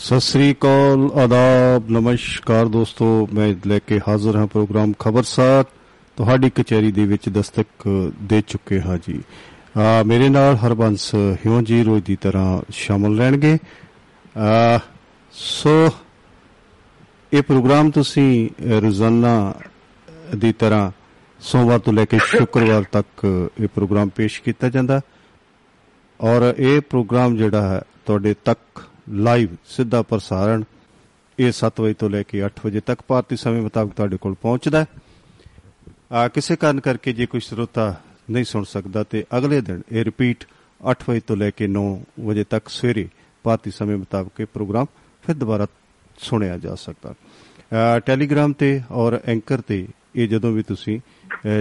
ਸਤਿ ਸ੍ਰੀ ਅਕਾਲ, ਆਦਾਬ, ਨਮਸਕਾਰ ਦੋਸਤੋ, ਮੈਂ ਲੈ ਕੇ ਹਾਜ਼ਰ ਹਾਂ ਪ੍ਰੋਗਰਾਮ ਖਬਰਸਾਰ ਤੁਹਾਡੀ ਕਚਹਿਰੀ ਦੇ ਵਿੱਚ ਦਸਤਕ ਦੇ ਚੁੱਕੇ ਹਾਂ ਜੀ। ਆ ਮੇਰੇ ਨਾਲ ਹਰਬੰਸ ਹਿਉਂ ਜੀ ਰੋਜ਼ ਦੀ ਤਰ੍ਹਾਂ ਸ਼ਾਮਲ ਰਹਿਣਗੇ। ਆ ਸੋ, ਇਹ ਪ੍ਰੋਗਰਾਮ ਤੁਸੀਂ ਰੋਜ਼ਾਨਾ ਦੀ ਤਰ੍ਹਾਂ ਸੋਮਵਾਰ ਤੋਂ ਲੈ ਕੇ ਸ਼ੁੱਕਰਵਾਰ ਤੱਕ ਇਹ ਪ੍ਰੋਗਰਾਮ ਪੇਸ਼ ਕੀਤਾ ਜਾਂਦਾ। ਔਰ ਇਹ ਪ੍ਰੋਗਰਾਮ ਜਿਹੜਾ ਹੈ, ਤੁਹਾਡੇ ਤੱਕ ਲਾਈਵ ਸਿੱਧਾ ਪ੍ਰਸਾਰਣ ਇਹ 7 ਵਜੇ ਤੋਂ ਲੈ ਕੇ 8 ਵਜੇ ਤੱਕ ਭਾਰਤੀ ਸਮੇਂ ਮੁਤਾਬਕ ਤੁਹਾਡੇ ਕੋਲ ਪਹੁੰਚਦਾ ਹੈ। ਆ, ਕਿਸੇ ਕਾਰਨ ਕਰਕੇ ਜੇ ਕੋਈ ਸਰੋਤਾ ਨਹੀਂ ਸੁਣ ਸਕਦਾ ਤੇ ਅਗਲੇ ਦਿਨ ਇਹ ਰਿਪੀਟ 8 ਵਜੇ ਤੋਂ ਲੈ ਕੇ 9 ਵਜੇ ਤੱਕ ਸਵੇਰੇ ਭਾਰਤੀ ਸਮੇਂ ਮੁਤਾਬਕ ਇਹ ਪ੍ਰੋਗਰਾਮ ਫਿਰ ਦੁਬਾਰਾ ਸੁਣਿਆ ਜਾ ਸਕਦਾ। ਟੈਲੀਗ੍ਰਾਮ ਤੇ ਔਰ ਐਂਕਰ ਤੇ ਇਹ ਜਦੋਂ ਵੀ ਤੁਸੀਂ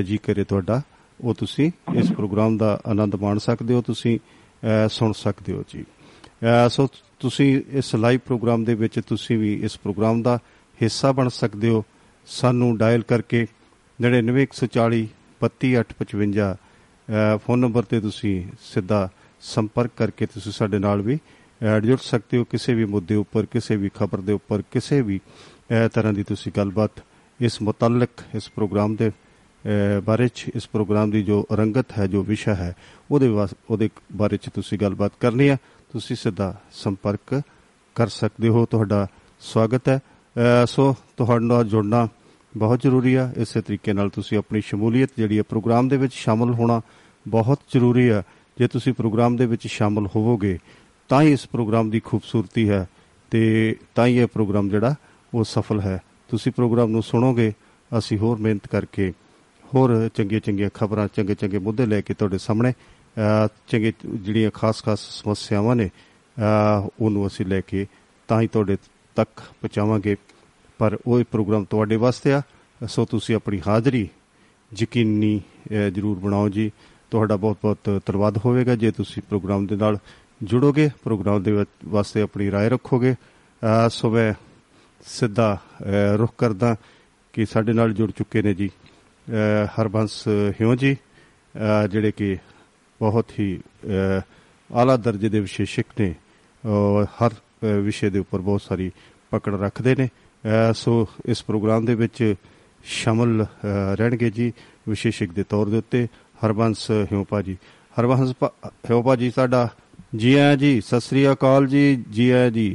ਜੀ ਕਰੇ ਤੁਹਾਡਾ, ਉਹ ਤੁਸੀਂ ਇਸ ਪ੍ਰੋਗਰਾਮ ਦਾ ਆਨੰਦ ਮਾਣ ਸਕਦੇ ਹੋ, ਤੁਸੀਂ ਸੁਣ ਸਕਦੇ ਹੋ ਜੀ। ਸੋ ਤੁਸੀਂ ਇਸ ਲਾਈਵ ਪ੍ਰੋਗਰਾਮ ਦੇ ਵਿੱਚ ਤੁਸੀਂ ਵੀ ਇਸ ਪ੍ਰੋਗਰਾਮ ਦਾ ਹਿੱਸਾ ਬਣ ਸਕਦੇ ਹੋ। ਸਾਨੂੰ ਡਾਇਲ ਕਰਕੇ 99140 32855 ਫੋਨ ਨੰਬਰ ਤੇ ਤੁਸੀਂ ਸਿੱਧਾ ਸੰਪਰਕ ਕਰਕੇ ਤੁਸੀਂ ਸਾਡੇ ਨਾਲ ਵੀ ਜੁੜ ਸਕਦੇ ਹੋ। ਕਿਸੇ ਵੀ ਮੁੱਦੇ ਉੱਪਰ, ਕਿਸੇ ਵੀ ਖਬਰ ਦੇ ਉੱਪਰ, ਕਿਸੇ ਵੀ ਤਰ੍ਹਾਂ ਦੀ ਤੁਸੀਂ ਗੱਲਬਾਤ ਇਸ ਮੁਤਲਕ ਇਸ ਪ੍ਰੋਗਰਾਮ ਦੇ ਬਾਰੇ ਚ, ਇਸ ਪ੍ਰੋਗਰਾਮ ਦੀ ਜੋ ਰੰਗਤ ਹੈ, ਜੋ ਵਿਸ਼ਾ ਹੈ, ਉਹਦੇ ਉਹਦੇ ਬਾਰੇ ਚ ਤੁਸੀਂ ਗੱਲਬਾਤ ਕਰਨੀ ਹੈ। ਤੁਸੀਂ ਸਿੱਧਾ ਸੰਪਰਕ ਕਰ ਸਕਦੇ ਹੋ। ਤੁਹਾਡਾ ਸਵਾਗਤ ਹੈ। ਸੋ, ਤੁਹਾਡੇ ਨਾਲ ਜੁੜਨਾ ਬਹੁਤ ਜ਼ਰੂਰੀ ਹੈ ਇਸੇ ਤਰੀਕੇ ਨਾਲ ਤੁਸੀਂ ਆਪਣੀ ਸ਼ਮੂਲੀਅਤ ਜਿਹੜੀ ਹੈ ਪ੍ਰੋਗਰਾਮ ਦੇ ਵਿੱਚ ਸ਼ਾਮਲ ਹੋਣਾ ਬਹੁਤ ਜ਼ਰੂਰੀ ਹੈ ਜੇ ਤੁਸੀਂ ਪ੍ਰੋਗਰਾਮ ਦੇ ਵਿੱਚ ਸ਼ਾਮਲ ਹੋਵੋਗੇ, ਤਾਂ ਹੀ ਇਸ ਪ੍ਰੋਗਰਾਮ ਦੀ ਖੂਬਸੂਰਤੀ ਹੈ ਤੇ ਤਾਂ ਹੀ ਇਹ ਪ੍ਰੋਗਰਾਮ ਜਿਹੜਾ, ਉਹ ਸਫਲ ਹੈ। ਤੁਸੀਂ ਪ੍ਰੋਗਰਾਮ ਨੂੰ ਸੁਣੋਗੇ, ਅਸੀਂ ਹੋਰ ਮਿਹਨਤ ਕਰਕੇ ਹੋਰ ਚੰਗੀਆਂ ਚੰਗੀਆਂ ਖਬਰਾਂ ਚੰਗੇ ਚੰਗੇ ਮੁੱਦੇ ਲੈ ਕੇ ਤੁਹਾਡੇ ਸਾਹਮਣੇ ਚੰਗੇ ਜਿਹੜੀਆਂ ਖਾਸ-ਖਾਸ ਸਮੱਸਿਆਵਾਂ ਨੇ ਉਹਨੂੰ ਅਸੀਂ ਲੈ ਕੇ ਤਾਂ ਹੀ ਤੁਹਾਡੇ ਤੱਕ ਪਹੁੰਚਾਵਾਂਗੇ ਪਰ ਉਹ ਪ੍ਰੋਗਰਾਮ ਤੁਹਾਡੇ ਵਾਸਤੇ ਆ ਸੋ ਤੁਸੀਂ ਆਪਣੀ ਹਾਜ਼ਰੀ ਯਕੀਨੀ ਜਰੂਰ ਬਣਾਓ ਜੀ ਤੁਹਾਡਾ ਬਹੁਤ-ਬਹੁਤ ਧੰਨਵਾਦ ਹੋਵੇਗਾ ਜੇ ਤੁਸੀਂ ਪ੍ਰੋਗਰਾਮ ਦੇ ਨਾਲ ਜੁੜੋਗੇ ਪ੍ਰੋਗਰਾਮ ਦੇ ਵਾਸਤੇ ਆਪਣੀ رائے ਰੱਖੋਗੇ ਸੋ ਮੈਂ ਸਿੱਧਾ ਰੁਖ ਕਰਦਾ ਕਿ ਸਾਡੇ ਨਾਲ ਜੁੜ ਚੁੱਕੇ ਨੇ ਜੀ ਹਰਬੰਸ ਹਿਉ ਜੀ ਜਿਹੜੇ ਕਿ ਬਹੁਤ ਹੀ ਆਲਾ ਦਰਜੇ ਦੇ ਵਿਸ਼ੇਸ਼ਕ ਨੇ। ਹਰ ਵਿਸ਼ੇ ਦੇ ਉੱਪਰ ਬਹੁਤ ਸਾਰੀ ਪਕੜ ਰੱਖਦੇ ਨੇ। ਸੋ ਇਸ ਪ੍ਰੋਗਰਾਮ ਦੇ ਵਿੱਚ ਸ਼ਾਮਲ ਰਹਿਣਗੇ ਜੀ ਵਿਸ਼ੇਸ਼ਕ ਦੇ ਤੌਰ ਦੇ ਉੱਤੇ ਹਰਬੰਸ ਹਿਉਪਾ ਜੀ। ਹਰਬੰਸ ਹਿਉਪਾ ਜੀ ਸਾਡਾ ਜੀ ਆਇਆਂ ਜੀ ਸਤਿ ਸ੍ਰੀ ਅਕਾਲ ਜੀ ਜੀ ਆਇਆਂ ਜੀ।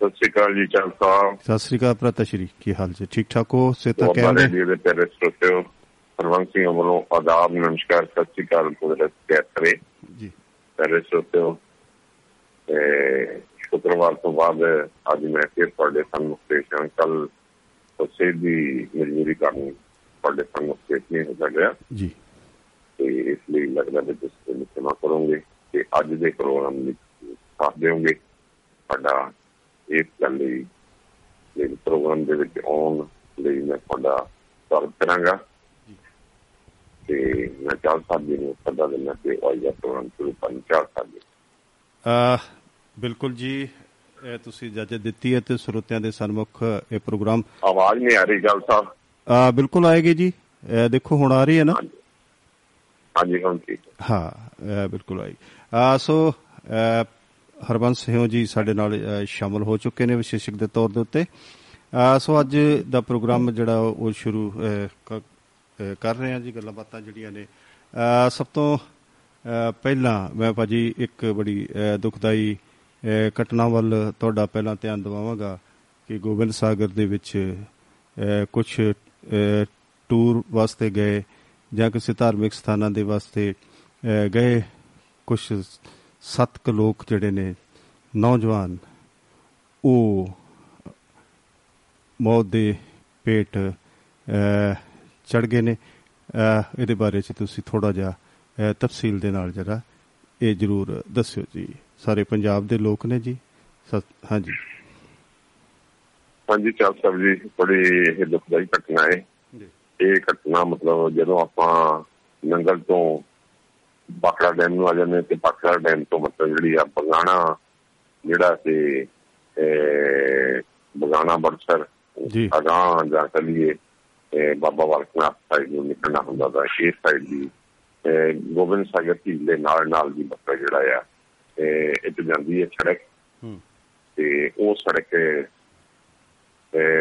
ਸਤਿ ਸ੍ਰੀ ਅਕਾਲ ਜੀ ਚਾਲ ਸਾਹਿਬ। ਸਤਿ ਸ੍ਰੀ ਅਕਾਲ ਪ੍ਰਤਾ ਸ਼੍ਰੀ ਕੀ ਹਾਲ ਜੀ? ਠੀਕ ਠਾਕ ਹੋ? ਸਿਹਤ ਕਹਿੰਦੇ ਦੇ ਹਰਵੰਸ ਸਿੰਘ ਵੱਲੋਂ ਆਦਾਬ ਨਮਸਕਾਰ ਸਤਿ ਸ੍ਰੀ ਅਕਾਲ ਕੁਦਰਤ ਕਰੇ ਜੀ। ਤੇਰੇ ਸਰੋਤੇ ਤੇ ਸ਼ੁੱਕਰਵਾਰ ਤੋਂ ਬਾਅਦ ਅੱਜ ਮੈਂ ਫਿਰ ਤੁਹਾਡੇ ਸਾਹਮਣੇ ਪੇਸ਼ ਹਾਂ। ਕੱਲ ਉਸੇ ਦੀ ਮਜਬੂਰੀ ਕਾਰਨ ਤੁਹਾਡੇ ਸਾਹਮਣੇ ਪੇਸ਼ ਨਹੀਂ ਹੋ ਸਕਿਆ ਜੀ। ਤੇ ਇਸ ਲਈ ਲੱਗਦਾ ਕਿ ਤੁਸੀਂ ਮੈਨੂੰ ਸਮਾਂ ਕਰੋਗੇ ਕਿ ਅੱਜ ਦੇ ਪ੍ਰੋਗਰਾਮ ਵਿੱਚ ਸਾਥ ਦੇਵੋਗੇ ਸਾਡਾ ਇਸ ਗੱਲ ਲਈ ਪ੍ਰੋਗਰਾਮ ਦੇ ਵਿੱਚ ਆਉਣ ਲਈ ਮੈਂ ਤੁਹਾਡਾ ਸਵਾਗਤ ਕਰਾਂਗਾ। ਤੇ ਮੈਂ ਚਾਹ ਸਾਹਿਬ ਜੀ ਨੂੰ ਸਦਾ ਦੇਣਾ ਕਿ ਉਹ ਇਹ ਪ੍ਰੋਗਰਾਮ ਸ਼ੁਰੂ ਕਰਨ ਚਾਹ ਸਾਹਿਬ ਆ ਬਿਲਕੁਲ ਜੀ ਇਹ ਤੁਸੀਂ ਇਜਾਜ਼ਤ ਦਿੱਤੀ ਹੈ ਤੇ ਸਰੋਤਿਆਂ ਦੇ ਸਨਮੁਖ ਇਹ ਪ੍ਰੋਗਰਾਮ ਆਵਾਜ਼ ਨਹੀਂ ਆ ਰਹੀ ਗੱਲ ਸਾਹਿਬ। ਬਿਲਕੁਲ ਆਏਗੀ ਜੀ। ਦੇਖੋ ਹੁਣ ਆ ਰਹੀ ਹੈ ਨਾ? ਹਾਂਜੀ। ਹੁਣ ਠੀਕ ਹਾਂ। ਬਿਲਕੁਲ ਆਈ। ਸੋ ਹਰਬੰਸ ਹਿਓ ਜੀ ਸਾਡੇ ਨਾਲ ਸ਼ਾਮਲ ਹੋ ਚੁੱਕੇ ਨੇ ਵਿਸ਼ੇਸ਼ਕ ਦੇ ਤੌਰ ਦੇ ਉੱਤੇ। ਸੋ ਅੱਜ ਦਾ ਪ੍ਰੋਗਰਾਮ ਜਿਹੜਾ ਉਹ ਸ਼ੁਰੂ ਕਰ ਰਹੇ ਹਾਂ ਜੀ, ਗੱਲਾਂ ਬਾਤਾਂ ਜਿਹੜੀਆਂ ਨੇ। ਸਭ ਤੋਂ ਪਹਿਲਾਂ ਮੈਂ ਭਾਜੀ ਇੱਕ ਬੜੀ ਦੁਖਦਾਈ ਘਟਨਾ ਵੱਲ ਤੁਹਾਡਾ ਪਹਿਲਾਂ ਧਿਆਨ ਦਿਵਾਵਾਂਗਾ ਕਿ ਗੋਬਿੰਦ ਸਾਗਰ ਦੇ ਵਿੱਚ ਕੁਝ ਟੂਰ ਵਾਸਤੇ ਗਏ ਜਾਂ ਕਿਸੇ ਧਾਰਮਿਕ ਸਥਾਨਾਂ ਦੇ ਵਾਸਤੇ ਗਏ। ਕੁਝ ਸੱਤ ਕ ਲੋਕ ਜਿਹੜੇ ਨੇ, ਨੌਜਵਾਨ, ਉਹ ਮੌਤ ਦੇ ਪੇਟ ਚੜ ਗਏ ਨੇ। ਇਹਦੇ ਬਾਰੇ ਚ ਤੁਸੀਂ ਥੋੜਾ ਜਿਹਾ ਤਫਸੀਲ ਦੇ ਨਾਲ ਜਰਾ ਇਹ ਜਰੂਰ ਦੱਸਿਓ ਜੀ। ਸਾਰੇ ਪੰਜਾਬ ਦੇ ਲੋਕ ਨੇ ਜੀ? ਹਾਂਜੀ। ਹਾਂਜੀ ਚਾਲ ਸਾਹਿਬ ਜੀ ਬੜੀ ਇਹ ਦੁਖਦਾਈ ਘਟਨਾ ਹੈ। ਇਹ ਘਟਨਾ ਮਤਲਬ ਜਦੋਂ ਆਪਾਂ ਨੰਗਲ ਤੋਂ ਬਾਕੜਾ ਡੈਮ ਨੂੰ ਆ ਜਾਂਦੇ ਤੇ ਬਾਕੜਾ ਡੈਮ ਤੋਂ ਮਤਲਬ ਜਿਹੜੀ ਆ ਬਗਾਣਾ ਜਿਹੜਾ ਤੇ ਬਗਾਣਾ ਬੜਸਰ ਜੀ। ਅਗਾਂ ਜਾ ਚਲੀਏ ਬਾਬਾ ਵਾਲਕਨਾਥ ਸਾਈਡ ਨੂੰ ਨਿਕਲਣਾ ਹੁੰਦਾ ਦਾ ਇਸ ਸਾਈਡ ਦੀ ਗੋਬਿੰਦ ਸਾਗਰ ਝੀਲ ਦੇ ਨਾਲ ਨਾਲ ਦੀ ਮਤਲਬ ਜਿਹੜਾ ਆ ਇਹ ਜਾਂਦੀ ਹੈ ਸੜਕ। ਤੇ ਉਹ ਸੜਕ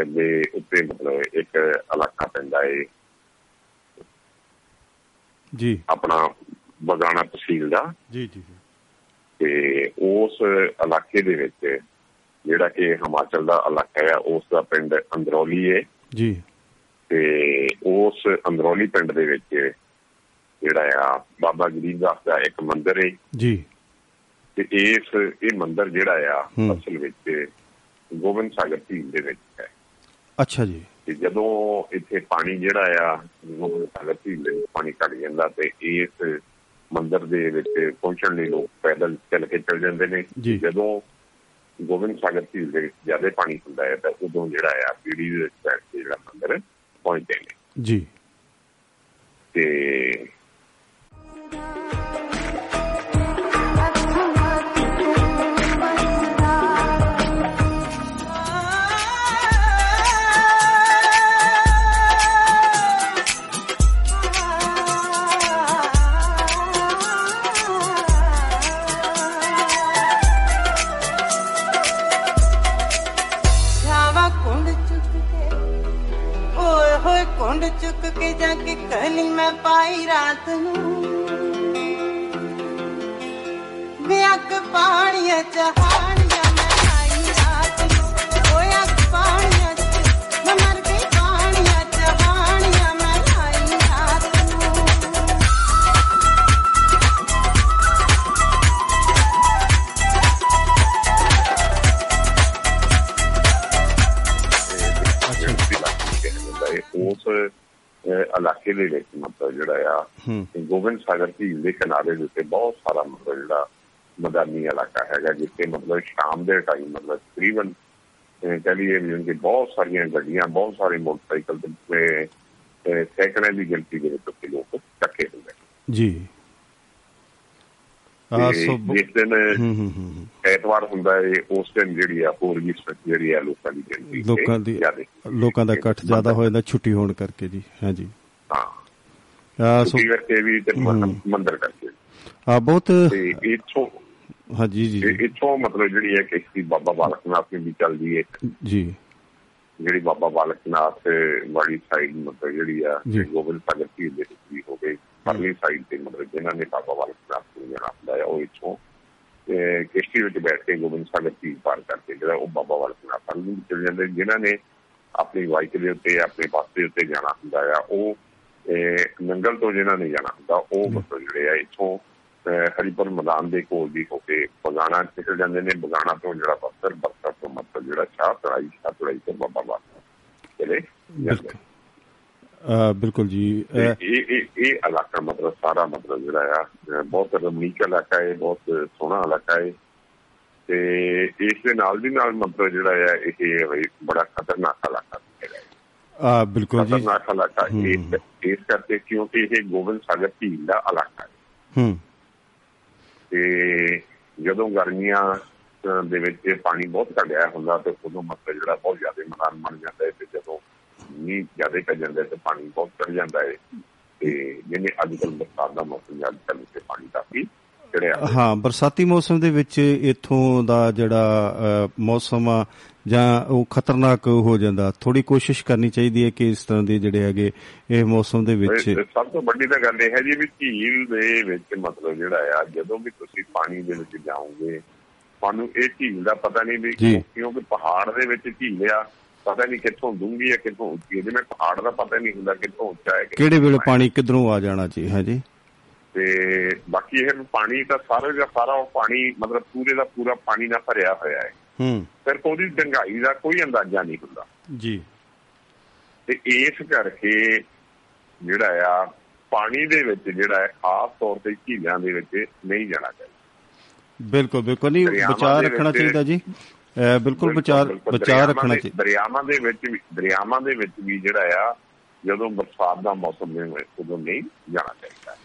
ਦੇ ਉੱਤੇ ਮਤਲਬ ਇੱਕ ਇਲਾਕਾ ਪੈਂਦਾ ਹੈ ਜੀ। ਆਪਣਾ ਬਗਾਣਾ ਤਹਿਸੀਲ ਦਾ। ਜੀ ਜੀ ਜੀ। ਤੇ ਉਸ ਇਲਾਕੇ ਦੇ ਵਿੱਚ ਜਿਹੜਾ ਕਿ ਹਿਮਾਚਲ ਦਾ ਇਲਾਕਾ ਹੈ ਉਸ ਦਾ ਪਿੰਡ ਅੰਦਰੌਲੀ ਹੈ ਜੀ। ਤੇ ਉਸ ਅੰਦਰੌਲੀ ਪਿੰਡ ਦੇ ਵਿੱਚ ਜਿਹੜਾ ਆ ਬਾਬਾ ਗਰੀਬਦਾਸ ਦਾ ਇੱਕ ਮੰਦਿਰ ਹੈ ਜੀ। ਤੇ ਇਸ ਇਹ ਮੰਦਿਰ ਜਿਹੜਾ ਆ। ਅਸਲ ਵਿੱਚ ਗੋਬਿੰਦ ਸਾਗਰ ਝੀਲ ਦੇ ਵਿੱਚ ਹੈ। ਅੱਛਾ ਜੀ। ਤੇ ਜਦੋਂ ਇੱਥੇ ਪਾਣੀ ਜਿਹੜਾ ਆ ਗੋਬਿੰਦ ਸਾਗਰ ਝੀਲ ਦੇ ਪਾਣੀ ਘਟ ਜਾਂਦਾ ਤੇ ਇਸ ਮੰਦਿਰ ਦੇ ਵਿੱਚ ਪਹੁੰਚਣ ਲਈ ਲੋਕ ਪੈਦਲ ਚੱਲ ਕੇ ਚੱਲ ਜਾਂਦੇ ਨੇ। ਜਦੋਂ ਗੋਬਿੰਦ ਸਾਗਰ ਝੀਲ ਦੇ ਵਿੱਚ ਜ਼ਿਆਦਾ ਪਾਣੀ ਹੁੰਦਾ ਹੈ ਤਾਂ ਉਦੋਂ ਜਿਹੜਾ ਆ ਪੀੜੀ ਦੇ ਵਿੱਚ ਜਿਹੜਾ ਮੰਦਿਰ ਪਹੁੰਚਦੇ ਨੇ ਜੀ। ਤੇ ਚੁੱਕ ਕੇ ਜਾ ਕੇ ਕਲੀ ਮੈਂ ਪਾਈ ਰਾਤ ਨੂੰ। ਵੇ ਅੱਗ ਪਾਣੀਆਂ ਚਹਾਣੀਆਂ ਮੈਂ ਆਈ ਰਾਤ ਨੂੰ। ਓਏ ਅੱਗ ਪਾਣੀਆਂ ਚ ਮੈਂ ਮਰ ਗਈ ਪਾਣੀਆਂ ਚਹਾਣੀਆਂ ਮੈਂ ਆਈ ਰਾਤ ਨੂੰ। ਜਿਹੜੀ ਇਲਾਕੇ ਕਿਹਾ ਜਾਂਦਾ ਹੈ ਉਸ ਅਹ, ਇਲਾਕੇ ਦੇ ਵਿੱਚ ਮਤਲਬ ਜਿਹੜਾ ਆ ਹੂੰ ਗੋਬਿੰਦ ਸਾਗਰ ਝੀਲ ਦੇ ਕਿਨਾਰੇ ਦੇ ਉੱਤੇ ਬਹੁਤ ਸਾਰਾ ਮਤਲਬ ਜਿਹੜਾ ਮੈਦਾਨੀ ਇਲਾਕਾ ਹੈਗਾ ਜਿੱਥੇ ਮਤਲਬ ਸ਼ਾਮ ਦੇ ਟਾਈਮ ਮਤਲਬ ਤਕਰੀਬਨ ਅਹ, ਕਹਿ ਲਈਏ ਵੀ ਕਿ ਬਹੁਤ ਸਾਰੀਆਂ ਗੱਡੀਆਂ ਬਹੁਤ ਸਾਰੇ ਮੋਟਰਸਾਈਕਲ ਤੇ ਅਹ, ਸੈਂਕੜਿਆਂ ਦੀ ਗਿਣਤੀ ਦੇ ਵਿੱਚ ਉੱਥੇ ਲੋਕ ਇਕੱਠੇ ਹੁੰਦੇ ਨੇ ਜੀ ਆ ਤੇ ਸੋ ਜਿਸ ਦਿਨ ਐਤਵਾਰ ਹੁੰਦਾ ਹੈ ਉਸ ਦਿਨ ਜਿਹੜੀ ਆ ਹੋਰ ਵੀ ਜਿਹੜੀ ਆ ਲੋਕਾਂ ਦੀ ਗਿਣਤੀ ਲੋਕਾਂ ਦੀ। ਲੋਕਾਂ ਦਾ ਇਕੱਠ ਜ਼ਿਆਦਾ ਹੋ ਜਾਂਦਾ ਛੁੱਟੀ ਹੋਣ ਕਰਕੇ ਜੀ ਹਾਂਜੀ ਹਾਂ। ਆ ਸੋ ਕਰਕੇ ਵੀ ਤੇ। ਮੰਦਰ ਕਰਕੇ। ਆ ਬਹੁਤ ਇੱਥੋਂ ਹਾਂਜੀ ਜੀ ਇੱਥੋਂ ਮਤਲਬ ਜਿਹੜੀ ਹੈ ਕਿ ਬਾਬਾ ਬਾਲਕ ਨਾਥ ਦੀ ਚੱਲਦੀ ਹੈ ਜੀ। ਜਿਹੜੀ ਬਾਬਾ ਬਾਲਕ ਨਾਥ ਵਾਲੀ ਸਾਈਡ ਮਤਲਬ ਜਿਹੜੀ ਆ ਗੋਬਿੰਦ ਸਾਗਰ ਦੇ ਵੀ ਹੋ ਗਈ। ਪਰਲੀ ਸਾਈਡ ਤੇ ਮਤਲਬ ਜਿਨ੍ਹਾਂ ਨੇ ਬਾਬਾ ਬਾਲਕ ਨਾਥ ਨੂੰ ਹੁੰਦਾ ਹੈ ਉਹ ਇੱਥੋਂ ਤੇ ਕਿਸ਼ਤੀ ਵਿੱਚ ਬੈਠ ਕੇ ਗੋਬਿੰਦ ਸਾਗਰ ਝੀਲ ਪਾਰ ਕਰਕੇ ਜਿਹੜਾ ਉਹ ਬਾਬਾ ਬਾਲਕ ਨਾਥ ਨੂੰ ਚਲੇ ਜਾਂਦੇ ਜਿਨ੍ਹਾਂ ਨੇ ਆਪਣੀ ਬਾਈਕ ਦੇ ਉੱਤੇ ਆਪਣੇ ਬੱਸ ਦੇ ਉੱਤੇ ਜਾਣਾ ਹੁੰਦਾ ਆ ਉਹ ਨੰਗਲ ਤੋਂ ਜਿਨ੍ਹਾਂ ਨੇ ਜਾਣਾ ਹੁੰਦਾ ਉਹ ਮਤਲਬ ਜਿਹੜੇ ਆ ਇੱਥੋਂ ਹਰੀਪੁਰ ਮੈਦਾਨ ਦੇ ਕੋਲ ਦੀ ਹੋ ਕੇ ਬਗਾਣਾ ਨਿਕਲ ਜਾਂਦੇ ਨੇ ਬਗਾਣਾ ਤੋਂ ਜਿਹੜਾ ਬਸਤਰ ਬਸਤਰ ਤੋਂ ਮਤਲਬ ਜਿਹੜਾ ਸ਼ਾਹ ਚੜਾਈ ਸ਼ਾਹ ਚੜਾਈ ਤੋਂ ਬਾਬਾ ਬਾਲਕ ਚਲੇ ਜਾਂਦੇ ਬਿਲਕੁਲ ਜੀ ਇਹ ਇਹ ਇਹ ਇਲਾਕਾ ਮਤਲਬ ਸਾਰਾ ਮਤਲਬ ਜਿਹੜਾ ਆ ਬਹੁਤ ਰਮਣੀਕ ਇਲਾਕਾ ਹੈ ਬਹੁਤ ਸੋਹਣਾ ਇਲਾਕਾ ਹੈ ਤੇ ਇਸ ਦੇ ਨਾਲ ਦੀ ਨਾਲ ਮਤਲਬ ਜਿਹੜਾ ਆ ਇਹ ਬੜਾ ਖਤਰਨਾਕ ਇਲਾਕਾ ਹੈ। ਆ ਬਿਲਕੁਲ ਜੀ ਖਤਰਨਾਕ ਇਲਾਕਾ ਹੂੰ। ਇਸ ਕਰਕੇ ਕਿਉਂਕਿ ਇਹ ਗੋਬਿੰਦ ਸਾਗਰ ਝੀਲ ਦਾ ਇਲਾਕਾ ਹੈ ਹੂੰ ਤੇ ਜਦੋਂ ਗਰਮੀਆਂ ਦੇ ਵਿੱਚ ਪਾਣੀ ਬਹੁਤ ਘਟਿਆ ਹੁੰਦਾ ਤੇ ਉਦੋਂ ਮਤਲਬ ਜਿਹੜਾ ਬਹੁਤ ਜ਼ਿਆਦਾ ਮੈਦਾਨ ਬਣ ਜਾਂਦਾ ਹੈ ਤੇ ਜਦੋਂ ਮੀਂਹ ਜ਼ਿਆਦਾ ਪੈ ਜਾਂਦਾ ਤੇ ਪਾਣੀ ਬਹੁਤ ਚੜ ਜਾਂਦਾ ਹੈ। ਤੇ ਜਿਵੇਂ ਅੱਜ ਕੱਲ੍ਹ ਬਰਸਾਤ ਦਾ ਮੌਸਮ ਜਾਂ ਕੱਲ ਤੇ ਪਾਣੀ ਕਾਫੀ ਚੜਿਆ। ਹਾਂ। ਬਰਸਾਤੀ ਮੌਸਮ ਦੇ ਵਿੱਚ ਇੱਥੋਂ ਦਾ ਜਿਹੜਾ ਮੌਸਮ ਆ ਜਾਂ ਉਹ ਖਤਰਨਾਕ ਹੋ ਜਾਂਦਾ। ਥੋੜੀ ਕੋਸ਼ਿਸ਼ ਕਰਨੀ ਚਾਹੀਦੀ ਹੈ ਕਿ ਇਸ ਤਰ੍ਹਾਂ ਦੇ ਜਿਹੜੇ ਹੈਗੇ ਇਹ ਮੌਸਮ ਦੇ ਵਿੱਚ ਸਭ ਤੋਂ ਵੱਡੀ ਤਾਂ ਗੱਲ ਇਹ ਹੈ ਜੀ ਵੀ ਝੀਲ ਦੇ ਵਿੱਚ ਮਤਲਬ ਜਿਹੜਾ ਆ ਜਦੋਂ ਵੀ ਤੁਸੀਂ ਪਾਣੀ ਦੇ ਵਿੱਚ ਜਾਓਗੇ ਤੁਹਾਨੂੰ ਇਹ ਝੀਲ ਦਾ ਪਤਾ ਨਹੀਂ ਵੀ ਕਿਉਂਕਿ ਪਹਾੜ ਦੇ ਵਿੱਚ ਝੀਲ ਆ ਪਤਾ ਨਹੀਂ ਕਿੱਥੋਂ ਡੂੰਘੀ ਹੈ ਕਿੱਥੋਂ ਉੱਚੀ ਹੈ। ਜਿਵੇਂ ਪਹਾੜ ਦਾ ਪਤਾ ਨਹੀਂ ਹੁੰਦਾ ਕਿੱਥੋਂ ਉੱਚਾ ਹੈ ਕਿਹੜੇ ਵੇਲੇ। ਪਾਣੀ ਕਿੱਧਰੋਂ ਆ ਜਾਣਾ ਜੀ ਹਾਂਜੀ ਤੇ ਬਾਕੀ ਇਹ ਪਾਣੀ ਤਾਂ ਸਾਰਾ ਦਾ ਸਾਰਾ ਉਹ ਪਾਣੀ ਮਤਲਬ ਪੂਰੇ ਦਾ ਪੂਰਾ ਪਾਣੀ ਨਾਲ ਭਰਿਆ ਹੋਇਆ ਹੈ। ਹੂੰ। ਫਿਰ ਉਹਦੀ ਡੰਗਾਈ ਦਾ ਕੋਈ ਅੰਦਾਜ਼ਾ ਨਹੀਂ ਹੁੰਦਾ। ਜੀ। ਤੇ ਇਸ ਕਰਕੇ ਜਿਹੜਾ ਆ ਪਾਣੀ ਦੇ ਵਿੱਚ ਜਿਹੜਾ ਹੈ ਖਾਸ ਤੌਰ ਤੇ ਝੀਲਾਂ ਦੇ ਵਿੱਚ ਨਹੀਂ ਜਾਣਾ ਚਾਹੀਦਾ। ਬਿਲਕੁਲ ਬਿਲਕੁਲ। ਨਹੀਂ ਦੇ ਰੱਖਣਾ ਚਾਹੀਦਾ ਜੀ। ਬਿਲਕੁਲ ਬਚਾਅ ਦਰਿਆਵਾਂ ਰੱਖਣਾ ਚਾਹੀਦਾ ਦਰਿਆਵਾਂ ਦੇ ਵਿੱਚ ਵੀ ਦਰਿਆਵਾਂ ਦੇ ਵਿੱਚ ਵੀ ਜਿਹੜਾ ਆ ਜਦੋਂ ਬਰਸਾਤ ਦਾ ਮੌਸਮ ਹੋਵੇ ਉਦੋਂ ਨਹੀਂ ਜਾਣਾ ਚਾਹੀਦਾ।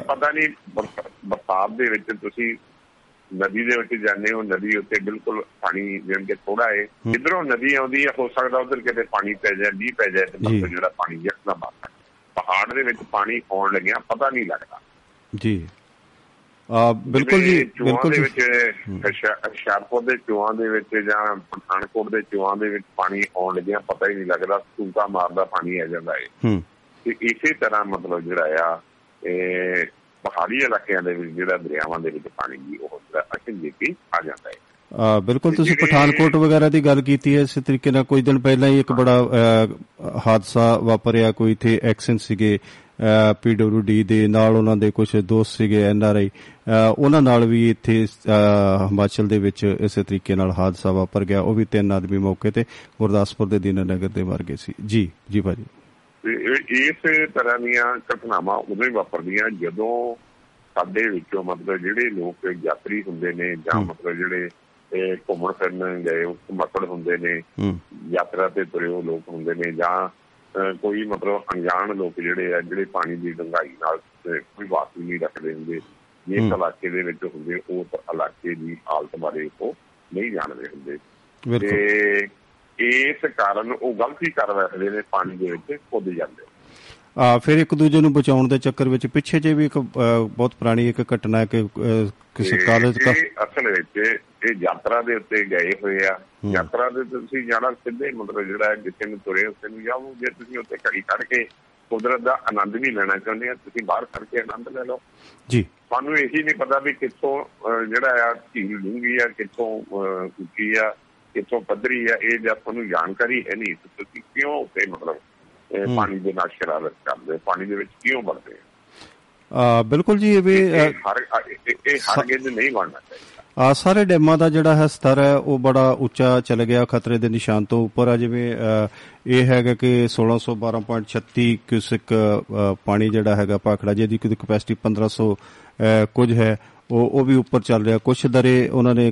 ਪਤਾ ਨਹੀਂ ਬਰਸਾ- ਬਰਸਾਤ ਦੇ ਵਿੱਚ ਤੁਸੀਂ ਨਦੀ ਦੇ ਵਿੱਚ ਜਾਂਦੇ ਹੋ ਨਦੀ ਉੱਤੇ ਬਿਲਕੁਲ ਪਾਣੀ ਜਿਵੇਂ ਕਿ ਥੋੜਾ ਹੈ ਹੂੰ। ਇਧਰੋਂ ਨਦੀ ਆਉਂਦੀ ਹੈ ਹੋ ਸਕਦਾ ਉਧਰ ਕਿਤੇ ਪਾਣੀ ਪੈ ਜਾਏ ਮੀਂਹ ਪੈ ਜਾਏ ਤੇ ਜਿਹੜਾ ਪਾਣੀ ਯਕਦਮ ਆ ਸਕਦਾ ਪਹਾੜ ਦੇ ਵਿੱਚ ਪਾਣੀ ਆਉਣ ਲੱਗਿਆ ਪਤਾ ਨਹੀਂ ਲੱਗਦਾ। ਜੀ। ਬਿਲਕੁਲ ਜੀ ਬਿਲਕੁਲ ਜੀ। ਹੁਸ਼ਿਆਰਪੁਰ ਦੇ ਚੂਆਂ ਦੇ ਵਿੱਚ ਜਾਂ ਪਠਾਨਕੋਟ ਦੇ ਚੂਆਂ ਦੇ ਵਿੱਚ ਪਾਣੀ ਆਉਣ ਲੱਗਿਆ ਪਤਾ ਹੀ ਨਹੀਂ ਲੱਗਦਾ ਸੂਕਾ ਮਾਰਦਾ ਪਾਣੀ ਆ ਜਾਂਦਾ ਹੈ ਹੂੰ। ਤੇ ਇਸੇ ਤਰ੍ਹਾਂ ਮਤਲਬ ਜਿਹੜਾ ਆ ਇਹ ਪਹਾੜੀ ਇਲਾਕਿਆਂ ਦੇ ਵਿੱਚ ਜਿਹੜਾ ਦਰਿਆਵਾਂ ਦੇ ਵਿੱਚ ਪਾਣੀ ਦੀ ਉਹ ਜਿਹੜਾ ਅਚਨਚੇਤੀ ਆ ਜਾਂਦਾ ਹੈ ਬਿਲਕੁਲ ਤੁਸੀਂ ਪਠਾਨਕੋਟ ਵਗੈਰਾ ਦੀ ਗੱਲ ਕੀਤੀ ਹੈ ਇਸੇ ਤਰੀਕੇ ਨਾਲ ਕੁਝ ਦਿਨ ਪਹਿਲਾਂ ਹੀ ਇੱਕ ਬੜਾ ਹਾਦਸਾ ਵਾਪਰਿਆ ਕੋਈ ਇੱਥੇ ਐਕਸ਼ਨ ਸੀਗੇ। ਪੀਡਬਲਯੂਡੀ ਦੇ ਨਾਲ ਉਹਨਾਂ ਦੇ ਕੁਝ ਦੋਸਤ ਸੀਗੇ ਐਨਆਰਆਈ ਉਹਨਾਂ ਨਾਲ ਵੀ ਇੱਥੇ ਹਿਮਾਚਲ ਦੇ ਵਿੱਚ ਇਸੇ ਤਰੀਕੇ ਨਾਲ ਹਾਦਸਾ ਵਾਪਰ ਗਿਆ। ਉਹ ਵੀ ਤਿੰਨ ਆਦਮੀ ਮੌਕੇ ਤੇ ਗੁਰਦਾਸਪੁਰ ਦੇ ਦੀਨਾਨਗਰ ਦੇ ਮਰ ਗਏ ਸੀ। ਜੀ ਜੀ ਭਾਜੀ। ਇਸ ਤਰ੍ਹਾਂ ਦੀਆਂ ਘਟਨਾਵਾਂ ਉਦੋਂ ਹੀ ਵਾਪਰਦੀਆਂ ਜਦੋਂ ਸਾਡੇ ਵਿੱਚੋਂ ਮਤਲਬ ਜਿਹੜੇ ਲੋਕ ਯਾਤਰੀ ਹੁੰਦੇ ਨੇ ਜਾਂ। ਮਤਲਬ ਜਿਹੜੇ ਘੁੰਮਣ ਫਿਰਨ ਗਏ ਉਸ ਮਕੜ ਹੁੰਦੇ ਨੇ ਯਾਤਰਾ ਤੇ ਤੁਰੇ ਹੋਏ ਲੋਕ ਹੁੰਦੇ ਨੇ ਜਾਂ ਕੋਈ ਮਤਲਬ ਅਣਜਾਣ ਲੋਕ ਜਿਹੜੇ ਆ ਜਿਹੜੇ ਪਾਣੀ ਦੀ ਡੰਗਾਈ ਨਾਲ ਕੋਈ ਵਾਸੀ ਨਹੀਂ ਰੱਖਦੇ ਹੁੰਦੇ ਜਿਸ। ਇਲਾਕੇ ਦੇ ਵਿੱਚ ਹੁੰਦੇ ਉਸ ਇਲਾਕੇ ਦੀ ਹਾਲਤ ਬਾਰੇ ਉਹ ਨਹੀਂ ਜਾਣਦੇ ਹੁੰਦੇ। ਤੇ ਇਸ ਕਾਰਨ ਉਹ ਗਲਤੀ ਕਰ ਬੈਠਦੇ ਨੇ ਪਾਣੀ ਦੇ ਵਿੱਚ ਕੁੱਦ ਜਾਂਦੇ। ਆ ਫਿਰ ਇੱਕ ਦੂਜੇ ਨੂੰ ਬਚਾਉਣ ਦੇ ਚੱਕਰ ਵਿੱਚ ਪਿੱਛੇ ਜੇ ਵੀ ਇੱਕ ਬਹੁਤ ਪੁਰਾਣੀ ਇੱਕ ਘਟਨਾ ਹੈ ਕਿ ਕਿਸੇ ਕਾਲਜ ਦਾ ਅਸਲ ਵਿੱਚ ਇਹ ਯਾਤਰਾ ਦੇ ਉੱਤੇ ਗਏ ਹੋਏ ਆ। ਯਾਤਰਾ ਦੇ ਤੁਸੀਂ ਜਾਣਾ ਸਿੱਧੇ ਮਤਲਬ ਜਿਹੜਾ ਜਿੱਥੇ ਨੂੰ ਤੁਰੇ ਉੱਥੇ ਨੂੰ ਜਾਓ। ਜੇ ਤੁਸੀਂ ਉੱਥੇ ਘੜੀ ਕੱਢ ਕੇ ਕੁਦਰਤ ਦਾ ਆਨੰਦ ਵੀ ਲੈਣਾ ਚਾਹੁੰਦੇ ਆ ਤੁਸੀਂ ਬਾਹਰ ਖੜ ਕੇ ਆਨੰਦ ਲੈ ਲਓ। ਜੀ। ਸਾਨੂੰ ਇਹੀ ਨਹੀਂ ਪਤਾ ਵੀ ਕਿੱਥੋਂ ਜਿਹੜਾ ਆ ਝੀਲ ਡੂੰਗੀ ਆ ਕਿੱਥੋਂ ਉੱਚੀ ਆ ਕਿੱਥੋਂ ਪੱਧਰੀ ਆ ਇਹ ਜਦ ਤੁਹਾਨੂੰ ਜਾਣਕਾਰੀ ਹੈ ਨਹੀਂ ਤੁਸੀਂ ਕਿਉਂ ਉੱਤੇ ਮਤਲਬ। ਪਾਣੀ ਦੇ ਨਾਲ ਸ਼ਰਾਰਤ ਕਰਦੇ? ਪਾਣੀ ਦੇ ਵਿੱਚ ਕਿਉਂ ਵੜਦੇ ਆ? ਬਿਲਕੁਲ ਜੀ ਇਹ ਵੀ ਹਰ ਇਹ- ਹਰ ਗਿੱਜ ਨਹੀਂ ਬਣਨਾ ਚਾਹੀਦਾ। ਆ ਸਾਰੇ ਡੈਮਾਂ ਦਾ ਜਿਹੜਾ ਹੈ ਸਤਰ ਹੈ ਉਹ ਬੜਾ ਉੱਚਾ ਚਲ ਗਿਆ ਖਤਰੇ ਦੇ ਨਿਸ਼ਾਨ ਤੋਂ ਉੱਪਰ ਆ। ਜਿਵੇਂ ਇਹ ਹੈਗਾ ਕਿ 1612.36 ਕਿਊਸਿਕ ਪਾਣੀ ਜਿਹੜਾ ਹੈਗਾ ਭਾਖੜਾ ਜਿਹਦੀ ਕਿ ਕਪੈਸਿਟੀ 1500 ਅ, ਕੁਝ ਹੈ ਉਹ ਉਹ ਵੀ ਉੱਪਰ ਚੱਲ ਰਿਹਾ। ਕੁਝ ਦਰੇ ਉਹਨਾਂ ਨੇ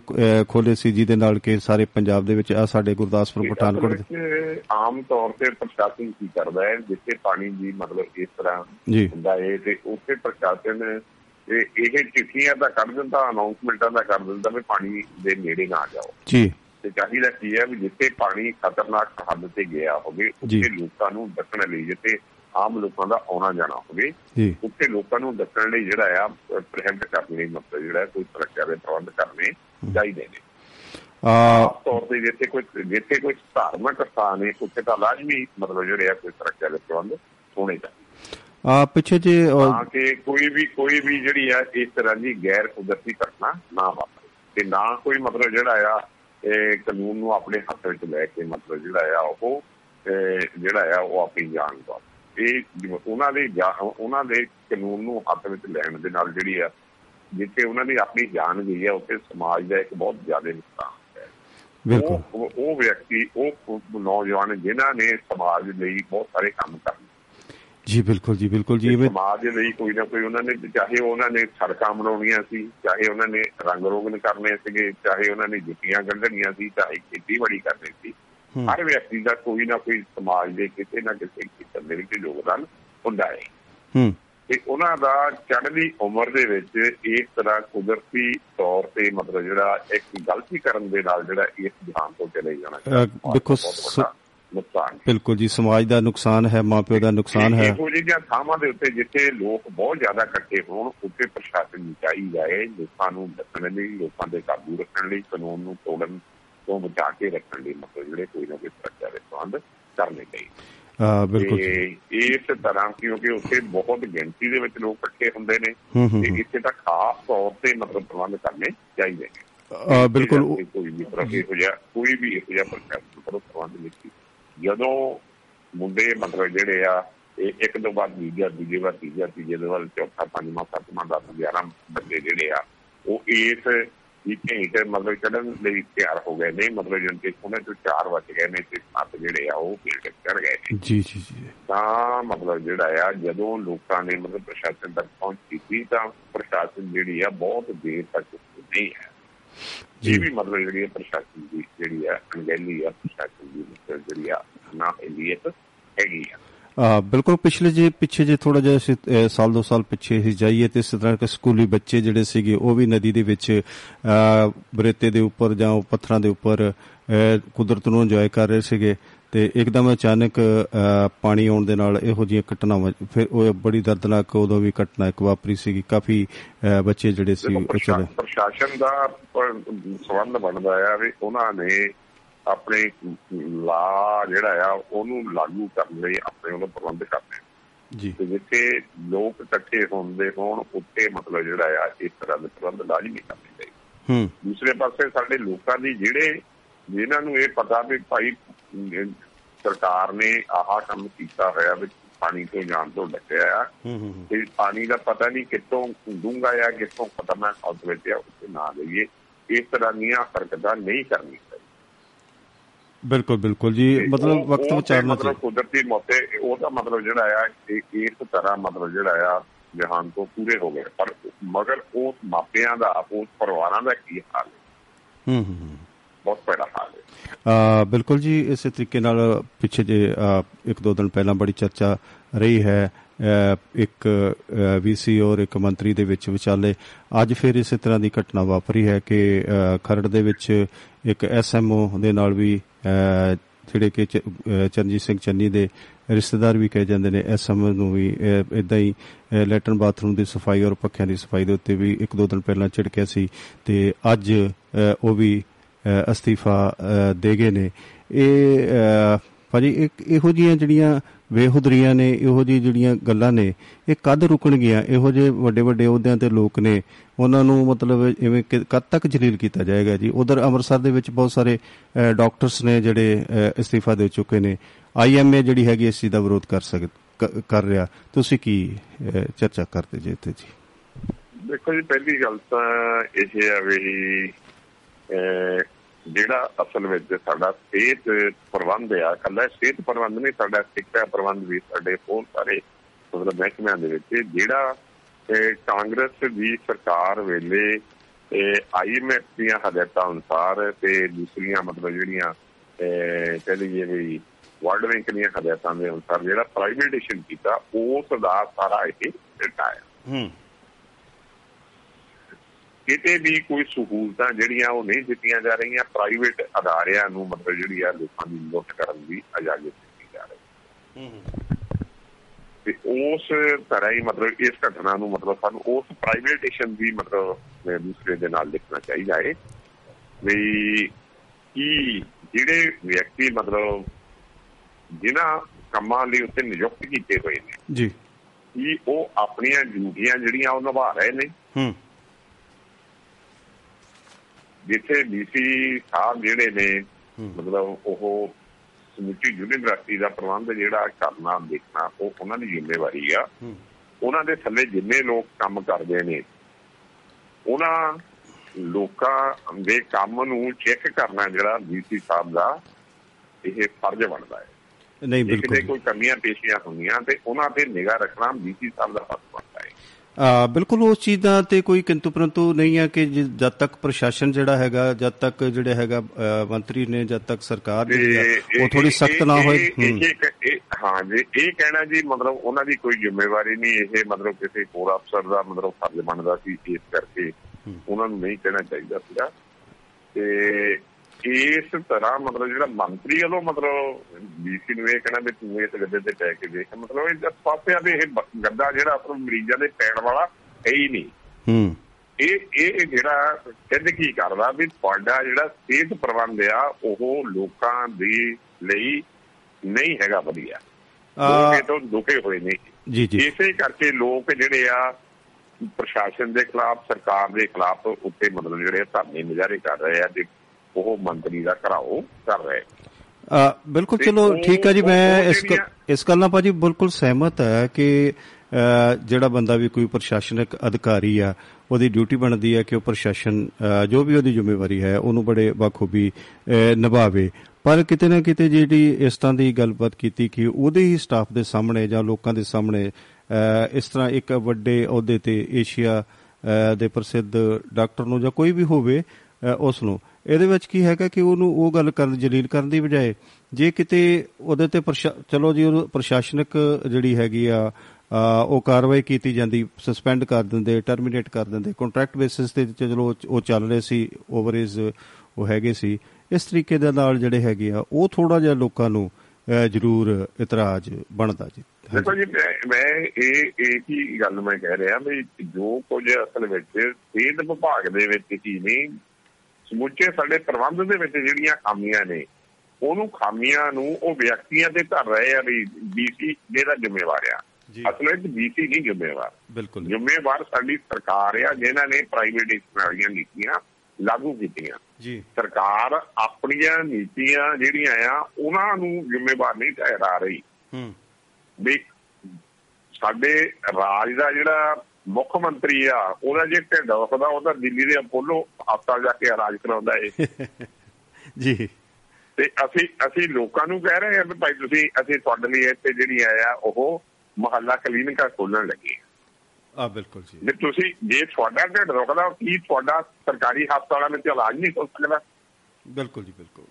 ਖੋਲੇ ਸੀ ਜਿਹਦੇ ਨਾਲ ਕਿ ਸਾਰੇ ਪੰਜਾਬ ਦੇ ਵਿੱਚ ਆ ਸਾਡੇ ਗੁਰਦਾਸਪੁਰ ਪਠਾਨਕੋਟ ਵਿੱਚ ਆਮ ਤੌਰ ਤੇ ਪ੍ਰਸ਼ਾਸਨ ਕੀ ਕਰਦਾ ਹੈ ਜਿੱਥੇ ਪਾਣੀ ਦੀ ਮਤਲਬ ਇਸ ਤਰ੍ਹਾਂ ਹੁੰਦਾ ਹੈ ਤੇ ਉੱਥੇ ਪ੍ਰਸ਼ਾਸਨ ਇਹ ਇਹ ਚਿੱਠੀਆਂ ਤਾਂ ਕੱਢ ਦਿੰਦਾ ਅਨਾਉਂਸਮੈਂਟਾਂ ਦਾ ਕਰ ਦਿੰਦਾ ਵੀ ਪਾਣੀ ਦੇ ਨੇੜੇ ਨਾ ਜਾਓ। ਜੀ। ਤੇ ਚਾਹੀਦਾ ਕੀ ਹੈ ਵੀ ਜਿੱਥੇ ਪਾਣੀ ਖਤਰਨਾਕ ਹੱਦ ਤੇ ਗਿਆ ਹੋਵੇ। ਉੱਥੇ ਲੋਕਾਂ ਨੂੰ ਦੱਸਣ ਲਈ ਜਿੱਥੇ ਆਮ ਲੋਕਾਂ ਦਾ ਆਉਣਾ ਜਾਣਾ ਹੋਵੇ ਉੱਥੇ ਲੋਕਾਂ ਨੂੰ ਦੱਸਣ ਲਈ ਜਿਹੜਾ ਆ ਪ੍ਰਹਿੰਦ ਕਰਨ ਲਈ ਮਤਲਬ ਜਿਹੜਾ ਕੋਈ ਸੁਰੱਖਿਆ ਦੇ ਪ੍ਰਬੰਧ ਕਰਨੇ ਚਾਹੀਦੇ ਨੇ। ਆ ਤੌਰ ਤੇ ਜਿੱਥੇ ਕੋਈ ਜਿੱਥੇ ਕੋਈ ਧਾਰਮਿਕ ਸਥਾਨ ਹੈ ਉੱਥੇ ਤਾਂ ਲਾਜ਼ਮੀ ਮਤਲਬ ਜਿਹੜੇ ਆ ਕੋਈ ਸੁਰੱਖਿਆ ਦੇ ਪ੍ਰਬੰਧ ਹੋਣੇ ਚਾਹੀਦੇ। ਆ ਪਿੱਛੇ ਜੇ ਤਾਂ ਕਿ ਕੋਈ ਵੀ ਕੋਈ ਵੀ ਜਿਹੜੀ ਆ ਇਸ ਤਰ੍ਹਾਂ ਦੀ ਗੈਰ ਕੁਦਰਤੀ ਘਟਨਾ ਨਾ ਵਾਪਰੇ। ਤੇ ਨਾ ਕੋਈ ਮਤਲਬ ਜਿਹੜਾ ਆ ਇਹ ਕਾਨੂੰਨ ਨੂੰ ਆਪਣੇ ਹੱਥ ਵਿੱਚ ਲੈ ਕੇ ਮਤਲਬ ਜਿਹੜਾ ਆ ਉਹ ਜਿਹੜਾ ਆ ਉਹ ਆਪਣੀ ਜਾਨ ਦਾ ਇਹ ਉਹਨਾਂ ਦੇ ਉਹਨਾਂ ਦੇ ਕਾਨੂੰਨ ਨੂੰ ਹੱਥ ਵਿੱਚ ਲੈਣ ਦੇ ਨਾਲ ਜਿਹੜੀ ਆ ਜਿੱਥੇ ਉਹਨਾਂ ਦੀ ਆਪਣੀ ਜਾਨ ਗਈ ਆ ਉੱਥੇ ਸਮਾਜ ਦਾ ਇੱਕ ਬਹੁਤ ਜ਼ਿਆਦਾ ਨੁਕਸਾਨ ਹੈ। ਬਿਲਕੁਲ। ਉਹ ਉਹ ਵਿਅਕਤੀ ਉਹ ਨੌਜਵਾਨ ਜਿਨ੍ਹਾਂ ਨੇ ਸਮਾਜ ਲਈ ਬਹੁਤ ਸਾਰੇ ਕੰਮ ਕਰਨੇ ਜੀ ਬਿਲਕੁਲ ਜੀ ਬਿਲਕੁਲ ਜੀ ਇਵੇਂ ਸਮਾਜ ਦੇ ਲਈ ਕੋਈ ਨਾ ਕੋਈ ਉਹਨਾਂ ਨੇ ਚਾਹੇ ਉਹਨਾਂ ਨੇ ਸੜਕਾਂ ਬਣਾਉਣੀਆਂ ਸੀ ਚਾਹੇ ਉਹਨਾਂ ਨੇ ਰੰਗ ਰੋਗਨ ਕਰਨੇ ਸੀਗੇ ਚਾਹੇ ਉਹਨਾਂ ਨੇ ਜੁੱਤੀਆਂ ਗੰਢਣੀਆਂ ਸੀ ਚਾਹੇ ਖੇਤੀਬਾੜੀ ਕਰਨੀ ਸੀ। ਹਰ ਵਿਅਕਤੀ ਦਾ ਕੋਈ ਨਾ ਕੋਈ ਸਮਾਜ ਦੇ ਕਿਸੇ ਨਾ ਕਿਸੇ ਖੇਤਰ ਦੇ ਵਿੱਚ ਯੋਗਦਾਨ ਹੁੰਦਾ ਹੈ ਹੂੰ ਤੇ ਉਹਨਾਂ ਦਾ ਚੜ੍ਹਦੀ ਉਮਰ ਦੇ ਵਿੱਚ ਇਸ ਤਰ੍ਹਾਂ ਕੁਦਰਤੀ ਤੌਰ ਤੇ ਮਤਲਬ ਜਿਹੜਾ ਇੱਕ ਗਲਤੀ ਕਰਨ ਦੇ ਨਾਲ ਜਿਹੜਾ ਇਸ ਜਹਾਨ ਤੋਂ ਚਲੇ ਜਾਣਾ ਦੇਖੋ ਨੁਕਸਾਨ ਹੈ। ਬਿਲਕੁਲ ਜੀ ਸਮਾਜ ਦਾ ਨੁਕਸਾਨ ਹੈ ਮਾਪਿਓ ਦਾ ਨੁਕਸਾਨ ਹੈ ਇਹੋ ਜਿਹੀਆਂ ਥਾਵਾਂ ਦੇ ਉੱਤੇ ਜਿੱਥੇ ਲੋਕ ਬਹੁਤ ਜ਼ਿਆਦਾ ਇਕੱਠੇ ਹੋਣ ਉੱਥੇ ਪ੍ਰਸ਼ਾਸਨ ਨੂੰ ਚਾਹੀਦਾ ਹੈ ਲੋਕਾਂ ਨੂੰ ਦੱਸਣ ਲਈ ਲੋਕਾਂ ਦੇ ਕਾਬੂ ਰੱਖਣ ਲਈ ਕਾਨੂੰਨ ਨੂੰ ਤੋੜਨ ਤੋਂ ਬਚਾ ਕੇ ਰੱਖਣ ਲਈ ਮਤਲਬ ਜਿਹੜੇ ਕੋਈ ਨਾ ਕੋਈ ਸੁਰੱਖਿਆ ਦੇ ਪ੍ਰਬੰਧ ਕਰਨੇ ਚਾਹੀਦੇ ਅਹ ਬਿਲਕੁਲ ਇਸ ਤਰ੍ਹਾਂ ਕਿਉਂਕਿ ਉੱਥੇ ਬਹੁਤ ਗਿਣਤੀ ਦੇ ਵਿੱਚ ਲੋਕ ਇਕੱਠੇ ਹੁੰਦੇ ਨੇ ਹੂੰ ਹੂੰ ਤੇ ਹੂੰ। ਇੱਥੇ ਤਾਂ ਖਾਸ ਤੌਰ ਤੇ ਮਤਲਬ ਪ੍ਰਬੰਧ ਕਰਨੇ ਚਾਹੀਦੇ ਨੇ ਬਿਲਕੁਲ ਕੋਈ ਵੀ ਜਿਹਾ ਕੋਈ ਵੀ ਇਹੋ ਜਿਹਾ ਕਰੋ ਪ੍ਰਬੰਧ ਨਹੀਂ। ਜਦੋਂ ਮੁੰਡੇ ਮਤਲਬ ਜਿਹੜੇ ਆ ਇਹ ਇੱਕ ਤੋਂ ਬਾਅਦ ਦੂਜਾ ਦੂਜੇ ਬਾਅਦ ਤੀਜਾ ਤੀਜੇ ਤੋਂ ਬਾਅਦ ਚੌਥਾ ਪੰਜਵਾਂ ਸੱਤਵਾਂ ਦਸ ਗਿਆਰਾਂ ਬੰਦੇ ਜਿਹੜੇ ਆ ਉਹ ਇਸ ਵੀ ਘੇਟ ਮਤਲਬ ਚੜਨ ਲਈ ਤਿਆਰ ਹੋ ਗਏ ਨੇ। ਮਤਲਬ ਜਨ ਉਹਨਾਂ ਚੋਂ ਚਾਰ ਬਚ ਗਏ ਨੇ ਤੇ ਸੱਤ ਜਿਹੜੇ ਆ ਉਹ ਘੇਟ ਚੜ ਗਏ ਨੇ। ਜੀ ਜੀ ਜੀ। ਤਾਂ ਮਤਲਬ ਜਿਹੜਾ ਆ ਜਦੋਂ ਲੋਕਾਂ ਨੇ ਮਤਲਬ ਪ੍ਰਸ਼ਾਸਨ ਤੱਕ ਪਹੁੰਚ ਕੀਤੀ ਤਾਂ ਪ੍ਰਸ਼ਾਸਨ ਜਿਹੜੀ ਆ ਬਹੁਤ ਦੇਰ ਤੱਕ ਨਹੀਂ ਹੈ। ਇਹ ਵੀ ਮਤਲਬ ਜਿਹੜੀ ਪ੍ਰਸ਼ਾਸਨ ਦੀ ਜਿਹੜੀ ਆ ਅਣਗਹਿਲੀ ਆ ਪ੍ਰਸ਼ਾਸਨ ਦੀ ਜਿਹੜੀ ਆ ਨਾ ਇਲੀਅਤ ਹੈਗੀ ਆ। ਬਿਲਕੁਲ ਪਿਛਲੇ ਜੇ ਪਿੱਛੇ ਜੇ ਥੋੜਾ ਜਿਹਾ ਸਾਲ ਦੋ ਸਾਲ ਪਿੱਛੇ ਹੀ ਜਾਈਏ ਤੇ ਇਸ ਤਰ੍ਹਾਂ ਕੇ ਸਕੂਲੀ ਬੱਚੇ ਜਿਹੜੇ ਸੀਗੇ ਉਹ ਵੀ ਨਦੀ ਦੇ ਵਿੱਚ ਬਰੇਤੇ ਦੇ ਉੱਪਰ ਜਾਂ ਪੱਥਰਾਂ ਦੇ ਉੱਪਰ ਕੁਦਰਤ ਨੂੰ ਇੰਜੋਏ ਕਰ ਰਹੇ ਸੀਗੇ। ਤੇ ਇੱਕਦਮ ਅਚਾਨਕ ਪਾਣੀ ਆਉਣ ਦੇ ਨਾਲ ਇਹੋ ਜਿਹੀਆਂ ਘਟਨਾਵਾਂ ਫਿਰ ਉਹ ਬੜੀ ਦਰਦਨਾਕ ਉਦੋਂ ਵੀ ਘਟਨਾ ਇੱਕ ਵਾਪਰੀ ਸੀਗੀ। ਕਾਫੀ ਬੱਚੇ ਜਿਹੜੇ ਸੀ ਚਲੇ ਪ੍ਰਸ਼ਾਸਨ ਦਾ ਸੰਬੰਧ ਬਣਦਾ ਆ ਵੀ ਉਹਨਾਂ ਨੇ ਆਪਣੇ ਲਾ ਜਿਹੜਾ ਆ ਉਹਨੂੰ ਲਾਗੂ ਕਰਨ ਲਈ ਆਪਣੇ ਵੱਲੋਂ ਪ੍ਰਬੰਧ ਕਰਨੇ ਜੀ। ਤੇ ਜਿੱਥੇ ਲੋਕ ਇਕੱਠੇ ਹੁੰਦੇ ਹੋਣ ਉੱਥੇ ਮਤਲਬ ਜਿਹੜਾ ਆ ਇਸ ਤਰ੍ਹਾਂ ਦੇ ਪ੍ਰਬੰਧ ਲਾਜ਼ਮੀ ਕਰਨੇ ਚਾਹੀਦੇ। ਹੂੰ। ਦੂਸਰੇ ਪਾਸੇ ਸਾਡੇ ਲੋਕਾਂ ਦੀ ਜਿਹੜੇ ਜਿਨ੍ਹਾਂ ਨੂੰ ਇਹ ਪਤਾ ਵੀ ਭਾਈ ਸਰਕਾਰ ਨੇ ਆਹ ਕੰਮ ਕੀਤਾ ਹੋਇਆ ਵੀ ਪਾਣੀ ਤੋਂ ਜਾਣ ਤੋਂ ਡੱਕਿਆ ਆ। ਤੇ ਪਾਣੀ ਦਾ ਪਤਾ ਨਹੀਂ ਕਿੱਥੋਂ ਡੂੰਘਾ ਆ ਕਿੱਥੋਂ ਖਤਰਨਾਕ ਹੱਦ ਵਿੱਚ ਆ ਉੱਥੇ ਨਾ ਲਈਏ ਇਸ ਤਰ੍ਹਾਂ ਦੀਆਂ ਹਰਕਤਾਂ ਨਹੀਂ ਕਰਨੀ ਬਿਲਕੁਲ ਬਿਲਕੁਲ ਜੀ। ਮਤਲਬ ਵਕਤ ਵਿਚਾਰਨਾ ਮਤਲਬ ਚਾਹੀਦਾ। ਕੁਦਰਤੀ ਮੌਕੇ ਉਹਦਾ ਮਤਲਬ ਜਿਹੜਾ ਆ ਇਸ ਤਰ੍ਹਾਂ ਮਤਲਬ ਜਿਹੜਾ ਆ ਜਹਾਨ ਤੋਂ ਪੂਰੇ ਹੋ ਗਏ। ਪਰ ਮਗਰ ਉਸ ਮਾਪਿਆਂ ਦਾ ਉਸ ਪਰਿਵਾਰਾਂ ਦਾ ਕੀ ਹਾਲ ਹੂੰ ਹੂੰ ਹੂੰ। ਬਹੁਤ ਭੈੜਾ ਹਾਲ ਹੈ। ਅ, ਬਿਲਕੁਲ ਜੀ ਇਸੇ ਤਰੀਕੇ ਨਾਲ ਪਿੱਛੇ ਜੇ ਅ, ਇੱਕ ਦੋ ਦਿਨ ਪਹਿਲਾਂ ਬੜੀ ਚਰਚਾ ਰਹੀ ਹੈ ਅ, ਇੱਕ ਵੀਸੀ ਔਰ ਇੱਕ ਮੰਤਰੀ ਦੇ ਵਿੱਚ ਵਿਚਾਲੇ। ਅੱਜ ਫਿਰ ਇਸੇ ਤਰ੍ਹਾਂ ਦੀ ਘਟਨਾ ਵਾਪਰੀ ਹੈ ਕਿ ਅ, ਖਰੜ ਦੇ ਵਿੱਚ ਇੱਕ ਐਸਐਮਓ ਦੇ ਨਾਲ ਵੀ ਅ, ਜਿਹੜੇ ਕਿ ਚ- ਅ, ਚਰਨਜੀਤ ਸਿੰਘ ਚੰਨੀ ਦੇ ਰਿਸ਼ਤੇਦਾਰ ਵੀ ਕਹੇ ਜਾਂਦੇ ਨੇ ਐਸਐਮਓ ਨੂੰ ਵੀ ਇਦਾਂ ਹੀ ਅ, ਲੈਟਰਨ ਬਾਥਰੂਮ ਦੀ ਸਫ਼ਾਈ ਔਰ ਪੱਖਿਆਂ ਦੀ ਸਫ਼ਾਈ ਦੇ ਉੱਤੇ ਵੀ ਇੱਕ ਦੋ ਦਿਨ ਪਹਿਲਾਂ ਝਿੜਕਿਆ ਸੀ। ਤੇ ਅੱਜ ਅ, ਉਹ ਵੀ ਅ, ਅਸਤੀਫਾ ਅ, ਦੇ ਗਏ ਨੇ। ਇਹ ਅ, ਭਾਜੀ ਇੱਕ ਇਹੋ ਜੀਆਂ ਜਿਹੜੀਆਂ ਵੇਹੁਦਰੀਆਂ ਨੇ ਇਹੋ ਜਿਹੀ ਜਿਹੜੀਆਂ ਗੱਲਾਂ ਨੇ ਇਹ ਕਦ ਰੁਕਣਗੀਆਂ ਇਹੋ ਜਿਹੇ ਵੱਡੇ ਵੱਡੇ ਅਹੁਦਿਆਂ ਤੇ ਲੋਕ ਨੇ। ਉਹਨਾਂ ਨੂੰ ਮਤਲਬ ਇਵੇਂ ਕਿ- ਕਦ ਤੱਕ ਜਲੀਲ ਕੀਤਾ ਜਾਏਗਾ ਜੀ? ਉਧਰ ਅੰਮ੍ਰਿਤਸਰ ਦੇ ਵਿੱਚ ਬਹੁਤ ਸਾਰੇ ਅ, ਡਾਕਟਰਸ ਨੇ ਜਿਹੜੇ ਅ, ਅਸਤੀਫਾ ਦੇ ਚੁੱਕੇ ਨੇ। ਆਈਐਮਏ ਜਿਹੜੀ ਹੈਗੀ ਇਸ ਚੀਜ਼ ਦਾ ਵਿਰੋਧ ਕਰ ਸਕ ਕ- ਕਰ ਰਿਹਾ। ਤੁਸੀਂ ਕੀ ਅ, ਚਰਚਾ ਕਰਦੇ ਜੇ ਇੱਥੇ ਜੀ? ਦੇਖੋ ਜੀ ਪਹਿਲੀ ਗੱਲ ਤਾਂ ਇਹ ਹੈ ਵੀ ਅਹ, ਜਿਹੜਾ ਅਸਲ ਵਿੱਚ ਸਾਡਾ ਸਿਹਤ ਪ੍ਰਬੰਧ ਆ ਕੱਲਾ ਸਿਹਤ ਪ੍ਰਬੰਧ ਨਹੀਂ ਸਾਡਾ ਸਿੱਖਿਆ ਪ੍ਰਬੰਧ ਵੀ ਸਾਡੇ ਬਹੁਤ ਸਾਰੇ ਮਤਲਬ ਮਹਿਕਮਿਆਂ ਦੇ ਵਿੱਚ ਜਿਹੜਾ ਅਹ, ਕਾਂਗਰਸ ਦੀ ਸਰਕਾਰ ਵੇਲੇ ਆਈਐਮਐਫ ਦੀਆਂ ਹਦਾਇਤਾਂ ਅਨੁਸਾਰ ਤੇ ਦੂਸਰੀਆਂ ਮਤਲਬ ਜਿਹੜੀਆਂ ਅਹ, ਕਹਿ ਲਈਏ ਵੀ ਵਰਲਡ ਬੈਂਕ ਦੀਆਂ ਹਦਾਇਤਾਂ ਦੇ ਅਨੁਸਾਰ ਜਿਹੜਾ ਪ੍ਰਾਈਵੇਟੇਸ਼ਨ ਕੀਤਾ ਉਸ ਦਾ ਸਾਰਾ ਇਹ ਡਾਟਾ ਹੈ ਹੂੰ। ਕਿਤੇ ਵੀ ਕੋਈ ਸਹੂਲਤਾਂ ਜਿਹੜੀਆਂ ਉਹ ਨਹੀਂ ਦਿੱਤੀਆਂ ਜਾ ਰਹੀਆਂ ਪ੍ਰਾਈਵੇਟ ਅਦਾਰਿਆਂ ਨੂੰ ਮਤਲਬ ਜਿਹੜੀ ਆ ਲੋਕਾਂ ਦੀ ਲੁੱਟ ਕਰਨ ਦੀ ਇਜਾਜ਼ਤ ਦਿੱਤੀ ਜਾ ਰਹੀ ਹੈ। ਤੇ ਉਸ ਤਰ੍ਹਾਂ ਹੀ ਮਤਲਬ ਇਸ ਘਟਨਾ ਨੂੰ ਮਤਲਬ ਸਾਨੂੰ ਉਸ ਪ੍ਰਾਈਵੇਟੇਸ਼ਨ ਦੀ ਮਤਲਬ ਦੂਸਰੇ ਦੇ ਨਾਲ ਲਿਖਣਾ ਚਾਹੀਦਾ ਹੈ ਵੀ ਕੀ ਜਿਹੜੇ ਵਿਅਕਤੀ ਮਤਲਬ ਜਿਨ੍ਹਾਂ ਕੰਮਾਂ ਲਈ ਉੱਤੇ ਨਿਯੁਕਤ ਕੀਤੇ ਹੋਏ ਨੇ ਜੀ। ਕੀ ਉਹ ਆਪਣੀਆਂ ਡਿਊਟੀਆਂ ਜਿਹੜੀਆਂ ਉਹ ਨਿਭਾ ਰਹੇ ਨੇ? ਹੂੰ। ਜਿੱਥੇ ਡੀਸੀ ਸਾਹਿਬ ਜਿਹੜੇ ਨੇ। ਮਤਲਬ ਉਹ ਸਮੁੱਚੀ ਯੂਨੀਵਰਸਿਟੀ ਦਾ ਪ੍ਰਬੰਧ ਜਿਹੜਾ ਕਰਨਾ ਦੇਖਣਾ ਉਹ ਉਹਨਾਂ ਦੀ ਜ਼ਿੰਮੇਵਾਰੀ ਆ। ਉਹਨਾਂ ਦੇ ਥੱਲੇ ਜਿੰਨੇ ਲੋਕ ਕੰਮ ਕਰਦੇ ਨੇ ਉਹਨਾਂ ਲੋਕਾਂ ਦੇ ਕੰਮ ਨੂੰ ਚੈੱਕ ਕਰਨਾ ਜਿਹੜਾ ਡੀਸੀ ਸਾਹਿਬ ਦਾ ਇਹ ਫਰਜ਼ ਬਣਦਾ ਹੈ। ਨਹੀਂ ਬਿਲਕੁਲ। ਕੋਈ ਕਮੀਆਂ ਪੇਸ਼ੀਆਂ ਹੁੰਦੀਆਂ ਤੇ ਉਹਨਾਂ ਤੇ ਨਿਗਾਹ ਰੱਖਣਾ ਡੀਸੀ ਸਾਹਿਬ ਦਾ ਫਰਜ਼ ਬਣਦਾ ਹੈ। ਬਿਲਕੁਲ ਉਸ ਚੀਜ਼ ਦਾ ਤੇ ਕੋਈ ਕਿੰਤੂ ਪਰੰਤੂ ਨਹੀਂ ਹੈ ਕਿ ਜਦ ਤੱਕ ਪ੍ਰਸ਼ਾਸਨ ਜਿਹੜਾ ਹੈਗਾ ਜਦ ਤੱਕ ਜਿਹੜੇ ਹੈਗਾ ਮੰਤਰੀ ਨੇ ਜਦ ਤੱਕ ਸਰਕਾਰ ਉਹ ਥੋੜੀ ਸਖਤ ਨਾ ਹੋਏ। ਹਾਂ। ਜੀ ਇਹ ਕਹਿਣਾ ਜੀ ਮਤਲਬ ਉਹਨਾਂ ਦੀ ਕੋਈ ਜ਼ਿੰਮੇਵਾਰੀ ਨਹੀਂ ਇਹ ਮਤਲਬ ਕਿਸੇ ਹੋਰ ਅਫਸਰ ਦਾ ਮਤਲਬ ਫਰਜ਼ ਬਣਦਾ ਸੀ ਇਸ ਕਰਕੇ ਉਹਨਾਂ ਨੂੰ ਨਹੀਂ ਕਹਿਣਾ ਚਾਹੀਦਾ ਸੀਗਾ। ਤੇ ਇਸ ਤਰ੍ਹਾਂ ਮਤਲਬ ਜਿਹੜਾ ਮੰਤਰੀ ਵੱਲੋਂ ਮਤਲਬ ਡੀਸੀ ਨੂੰ ਇਹ ਕਹਿਣਾ ਵੀ ਤੂੰ ਇਸ ਗੱਦੇ ਤੇ ਟੈ ਕੇ ਦੇਖ ਮਤਲਬ ਇਹ ਜਦ ਪਾਸਿਆ ਵੀ ਇਹ ਗੱਦਾ ਜਿਹੜਾ ਅਸਲ ਮਰੀਜ਼ਾਂ ਦੇ ਪੈਣ ਵਾਲਾ ਹੈ ਹੀ ਨਹੀਂ। ਹੂੰ। ਇਹ ਇਹ ਜਿਹੜਾ ਸਿੱਧ ਕੀ ਕਰਦਾ ਵੀ ਤੁਹਾਡਾ ਜਿਹੜਾ ਸਿਹਤ ਪ੍ਰਬੰਧ ਆ ਉਹ ਲੋਕਾਂ ਦੇ ਲਈ ਨਹੀਂ ਹੈਗਾ ਵਧੀਆ। ਲੋਕ ਤੋਂ ਦੁਖੇ ਹੋਏ ਨੇ। ਜੀ ਜੀ। ਇਸੇ ਕਰਕੇ ਲੋਕ ਜਿਹੜੇ ਆ ਪ੍ਰਸ਼ਾਸਨ ਦੇ ਖਿਲਾਫ ਸਰਕਾਰ ਦੇ ਖਿਲਾਫ ਉੱਤੇ ਮਤਲਬ ਜਿਹੜੇ ਧਰਨੇ ਮੁਜ਼ਾਹਰੇ ਕਰ ਰਹੇ ਆ ਉਹ ਮੰਤਰੀ ਦਾ ਘਰਾਓ ਕਰ ਰਹੇ। ਆ, ਬਿਲਕੁਲ ਚਲੋ ਠੀਕ ਹੈ ਜੀ ਮੈਂ ਇਸ ਇਸ ਗੱਲ ਨਾਲ ਭਾਜੀ ਬਿਲਕੁਲ ਸਹਿਮਤ ਹੈ ਕਿ ਜਿਹੜਾ ਬੰਦਾ ਵੀ ਕੋਈ ਪ੍ਰਸ਼ਾਸਨਿਕ ਅਧਿਕਾਰੀ ਆ ਉਹਦੀ ਡਿਊਟੀ ਬਣਦੀ ਹੈ ਕਿ ਉਹ ਪ੍ਰਸ਼ਾਸਨ ਜੋ ਵੀ ਉਹਦੀ ਜ਼ਿੰਮੇਵਾਰੀ ਹੈ ਉਹਨੂੰ ਬੜੇ ਬਖੂਬੀ ਨਿਭਾਵੇ। ਪਰ ਕਿਤੇ ਨਾ ਕਿਤੇ ਜਿਹੜੀ ਇਸ ਤਰ੍ਹਾਂ ਦੀ ਗੱਲਬਾਤ ਕੀਤੀ ਕਿ ਉਹਦੇ ਹੀ ਸਟਾਫ ਦੇ ਸਾਹਮਣੇ ਜਾਂ ਲੋਕਾਂ ਦੇ ਸਾਹਮਣੇ ਇਸ ਤਰ੍ਹਾਂ ਇੱਕ ਵੱਡੇ ਅਹੁਦੇ ਤੇ ਏਸ਼ੀਆ ਦੇ ਪ੍ਰਸਿੱਧ ਡਾਕਟਰ ਨੂੰ ਜਾਂ ਕੋਈ ਵੀ ਹੋਵੇ ਉਸ ਨੂੰ ਇਹਦੇ ਵਿੱਚ ਕੀ ਹੈਗਾ ਕਿ ਉਹਨੂੰ ਉਹ ਗੱਲ ਕਰਨ ਜਲੀਲ ਕਰਨ ਦੀ ਬਜਾਏ ਜੇ ਕਿਤੇ ਉਹਦੇ ਤੇ ਪ੍ਰਸ਼ਾ- ਚਲੋ ਜੀ ਉਹਨੂੰ ਪ੍ਰਸ਼ਾਸਨਿਕ ਜਿਹੜੀ ਹੈਗੀ ਆ ਅ, ਉਹ ਕਾਰਵਾਈ ਕੀਤੀ ਜਾਂਦੀ ਸਸਪੈਂਡ ਕਰ ਦਿੰਦੇ ਟਰਮੀਨੇਟ ਕਰ ਦਿੰਦੇ ਕੰਟਰੈਕਟ ਬੇਸਿਸ ਤੇ ਚਲੋ ਉਹ ਚੱਲ ਰਹੇ ਸੀ ਓਵਰੇਜ ਉਹ ਹੈਗੇ ਸੀ ਇਸ ਤਰੀਕੇ ਦੇ ਨਾਲ ਜਿਹੜੇ ਹੈਗੇ ਆ ਉਹ ਥੋੜਾ ਜਿਹਾ ਲੋਕਾਂ ਨੂੰ ਅਹ, ਜ਼ਰੂਰ ਇਤਰਾਜ਼ ਬਣਦਾ ਜੀ। ਦੇਖੋ ਜੀ ਮੈਂ ਮੈਂ ਇਹ ਇਹ ਹੀ ਗੱਲ ਮੈਂ ਕਹਿ ਰਿਹਾ ਵੀ ਜੋ ਕੁਝ ਅਸਲ ਵਿੱਚ ਸਿਹਤ ਵਿਭਾਗ ਦੇ ਵਿੱਚ ਹੀ ਨਹੀਂ ਸਮੁੱਚੇ ਸਾਡੇ ਪ੍ਰਬੰਧ ਦੇ ਵਿੱਚ ਜਿਹੜੀਆਂ ਖਾਮੀਆਂ ਨੇ ਉਹਨੂੰ ਖਾਮੀਆਂ ਨੂੰ ਉਹ ਵਿਅਕਤੀਆਂ ਤੇ ਧਰ ਰਹੇ ਆ ਵੀ ਬੀਸੀ ਜਿਹੜਾ ਜ਼ਿੰਮੇਵਾਰ ਆ। ਅਸਲ ਵਿੱਚ ਬੀਸੀ ਨਹੀਂ ਜ਼ਿੰਮੇਵਾਰ। ਬਿਲਕੁਲ। ਜ਼ਿੰਮੇਵਾਰ ਸਾਡੀ ਸਰਕਾਰ ਆ ਜਿਨ੍ਹਾਂ ਨੇ ਪ੍ਰਾਈਵੇਟ ਵਾਲੀਆਂ ਨੀਤੀਆਂ ਲਾਗੂ ਕੀਤੀਆਂ। ਜੀ। ਸਰਕਾਰ ਆਪਣੀਆਂ ਨੀਤੀਆਂ ਜਿਹੜੀਆਂ ਆ ਉਹਨਾਂ ਨੂੰ ਜ਼ਿੰਮੇਵਾਰ ਨਹੀਂ ਠਹਿਰਾ ਰਹੀ। ਹੂੰ। ਵੀ ਸਾਡੇ ਰਾਜ ਦਾ ਜਿਹੜਾ ਮੁੱਖ ਮੰਤਰੀ ਆ ਉਹਦਾ ਜੇ ਢਿੱਡ ਵਖਦਾ ਉਹ ਤਾਂ ਦਿੱਲੀ ਦੇ ਅਪੋਲੋ ਹਸਪਤਾਲ ਜਾ ਕੇ ਇਲਾਜ ਕਰਾਉਂਦਾ ਏ। ਜੀ। ਤੇ ਅਸੀਂ ਅਸੀਂ ਲੋਕਾਂ ਨੂੰ ਕਹਿ ਰਹੇ ਹਾਂ ਵੀ ਭਾਈ ਤੁਸੀਂ ਅਸੀਂ ਤੁਹਾਡੇ ਲਈ ਇੱਥੇ ਜਿਹੜੀ ਆਇਆ ਉਹ ਮਹੱਲਾ ਕਲੀਨਿਕਾਂ ਖੋਲਣ ਲੱਗੇ। ਆ। ਬਿਲਕੁਲ ਜੀ। ਜੇ ਤੁਸੀਂ ਜੇ ਤੁਹਾਡਾ ਢਿੱਡ ਰੁਕਦਾ ਕੀ ਤੁਹਾਡਾ ਸਰਕਾਰੀ ਹਸਪਤਾਲਾਂ ਵਿੱਚ ਇਲਾਜ ਨਹੀਂ ਹੋ ਸਕਦਾ? ਬਿਲਕੁਲ ਜੀ ਬਿਲਕੁਲ।